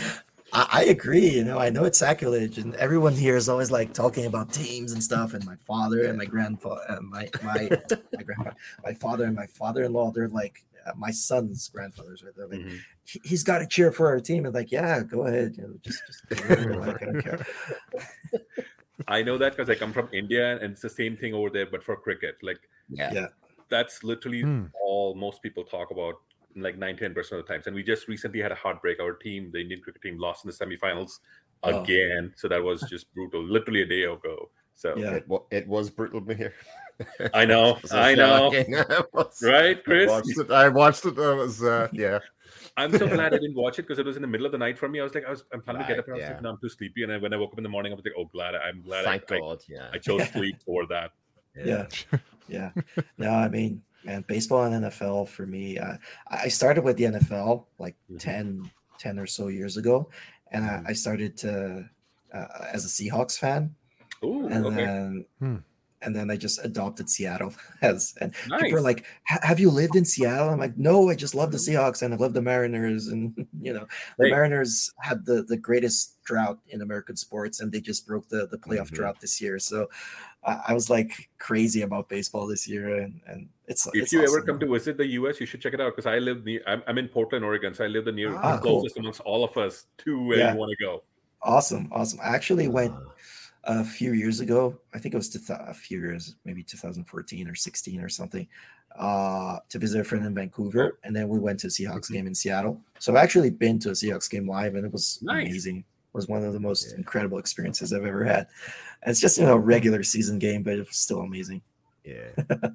I, I agree. You know, I know it's sacrilege, and everyone here is always like talking about teams and stuff. And my father and my grandfather, uh, my my my grandpa, my father and my father-in-law, they're like uh, my son's grandfathers. Right? They're like, Mhm. he, he's got to cheer for our team. And like, yeah, go ahead. You know, just just like, I don't care. I know that because I come from India and it's the same thing over there, but for cricket. Like Yeah. Yeah. that's literally Hmm. all most people talk about like 9 10% of the times. And we just recently had a heartbreak. Our team, the Indian cricket team, lost in the semifinals Oh. again. So that was just brutal, literally a day ago. So Yeah. It, wa- it was brutal to here. I know, It was know. was- right, I Chris? watched it. I watched it. It was uh, yeah. I'm so glad I didn't watch it because it was in the middle of the night for me. I was like, I was, I'm planning to get up, and I was Right, like, yeah. no, I'm too sleepy. And then when I woke up in the morning, I was like, oh, glad I'm glad Thank I, like, God. Yeah. I chose sleep over that. Yeah. Yeah. No, I mean, man, baseball and NFL for me, uh, I I started with the NFL like Mhm. 10, 10 or so years ago. And Mm-hmm. I, I started to, uh, as a Seahawks fan. Ooh, and okay, then Hmm. And then I just adopted Seattle as and nice. people are like, "Have you lived in Seattle?" I'm like, "No, I just love the Seahawks and I love the Mariners." And you know, the Hey. Mariners had the the greatest drought in American sports, and they just broke the the playoff Mhm. drought this year. So I, I was like crazy about baseball this year, and and it's if it's you ever come to visit the US, you should check it out because I live near. I'm, I'm in Portland, Oregon, so I live the near Ah, the cool. closest amongst all of us to where Yeah. you want to go. awesome, awesome. I actually went Uh, a few years ago. I think it was to a few years, maybe 2014 or 16 or something, uh, to visit a friend in Vancouver, and then we went to a Seahawks Mhm. game in Seattle. So I've actually been to a Seahawks game live, and it was Nice. amazing. It was one of the most Yeah. incredible experiences I've ever had. And it's just you know a regular season game, but it was still amazing. yeah.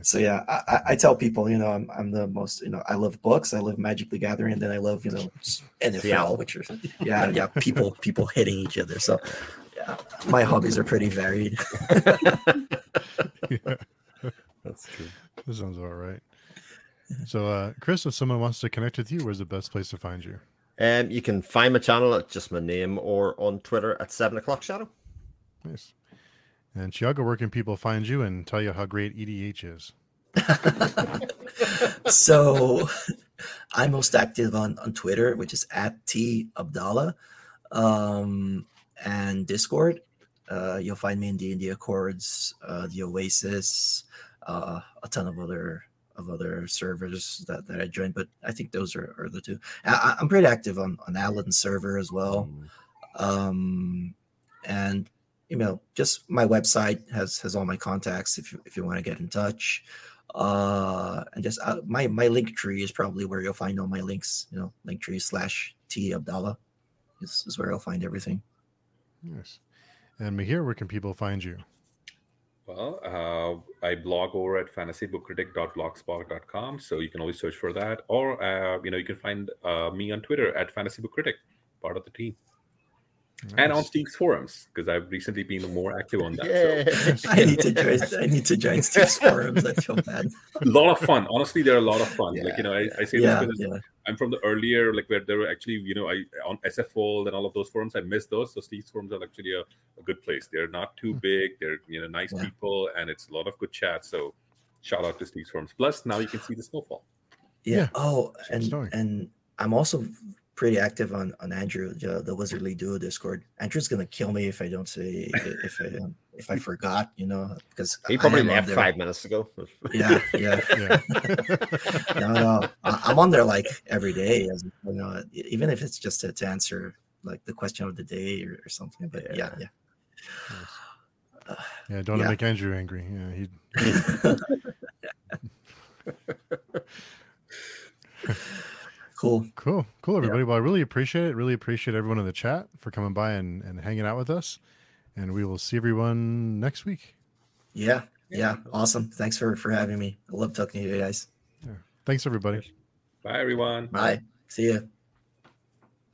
So yeah, I, I- tell people, you know, I'm, I'm the most, you know, I love books, I love Magic the Gathering, and then I love, you know, NFL, which are yeah, yeah, people people hitting each other. So yeah, my hobbies are pretty varied. yeah, That's true. that sounds about right. So, uh, Chris, if someone wants to connect with you, where's the best place to find you? Um, you can find my channel at just my name or on Twitter at seven o'clock shadow. Nice. And Thiago, where can people find you and tell you how great EDH is? so I'm most active on, on Twitter, which is at T Abdalla, um, and Discord. Uh, you'll find me in D and D Accords, uh, the Oasis, uh, a ton of other of other servers that, that I joined, but I think those are, are the two. I, am pretty active on on Alan's server as well, mm. um, and you know, just my website has has all my contacts if you if you want to get in touch uh and just uh, my my link tree is probably where you'll find all my links you know link tree slash t abdalla is, is where you'll find everything yes. And Mihir, where can people find you? Well uh, i blog over at fantasybookcritic.blogspot.com so you can always search for that. Or uh, you know you can find uh, me on twitter at fantasybookcritic part of the team Nice. and on Steve's forums because I've recently been more active on that. Yeah. So. I need to join. I need to join Steve's forums. I feel bad. a lot of fun. Honestly, they're a lot of fun. Yeah. Like you know, I, I say yeah, this because I'm from the earlier, like where there were actually, you know, I on SF and all of those forums. I miss those. So Steve's forums are actually a, a good place. They're not too hmm. big. They're you know nice people, and it's a lot of good chat. So shout out to Steve's forums. Plus, now you can see the snowfall. Yeah. Oh, and and I'm also pretty active on on Andrew, the, the Wizardly Duo Discord. Andrew's gonna kill me if I don't say if I um, if I forgot, you know, because he probably left five minutes ago. yeah, yeah, yeah. no, no, I'm on there like every day, as you know, even if it's just to, to answer like the question of the day or, or something. But yeah, yeah. Yeah, yeah don't yeah. make Andrew angry. Yeah, he. Cool. Cool. Cool, everybody. Yeah. Well, I really appreciate it. Really appreciate everyone in the chat for coming by and, and hanging out with us. And we will see everyone next week. Yeah. Yeah. Awesome. Thanks for for having me. I love talking to you guys. Yeah. Thanks, everybody. Bye, everyone. Bye. See you.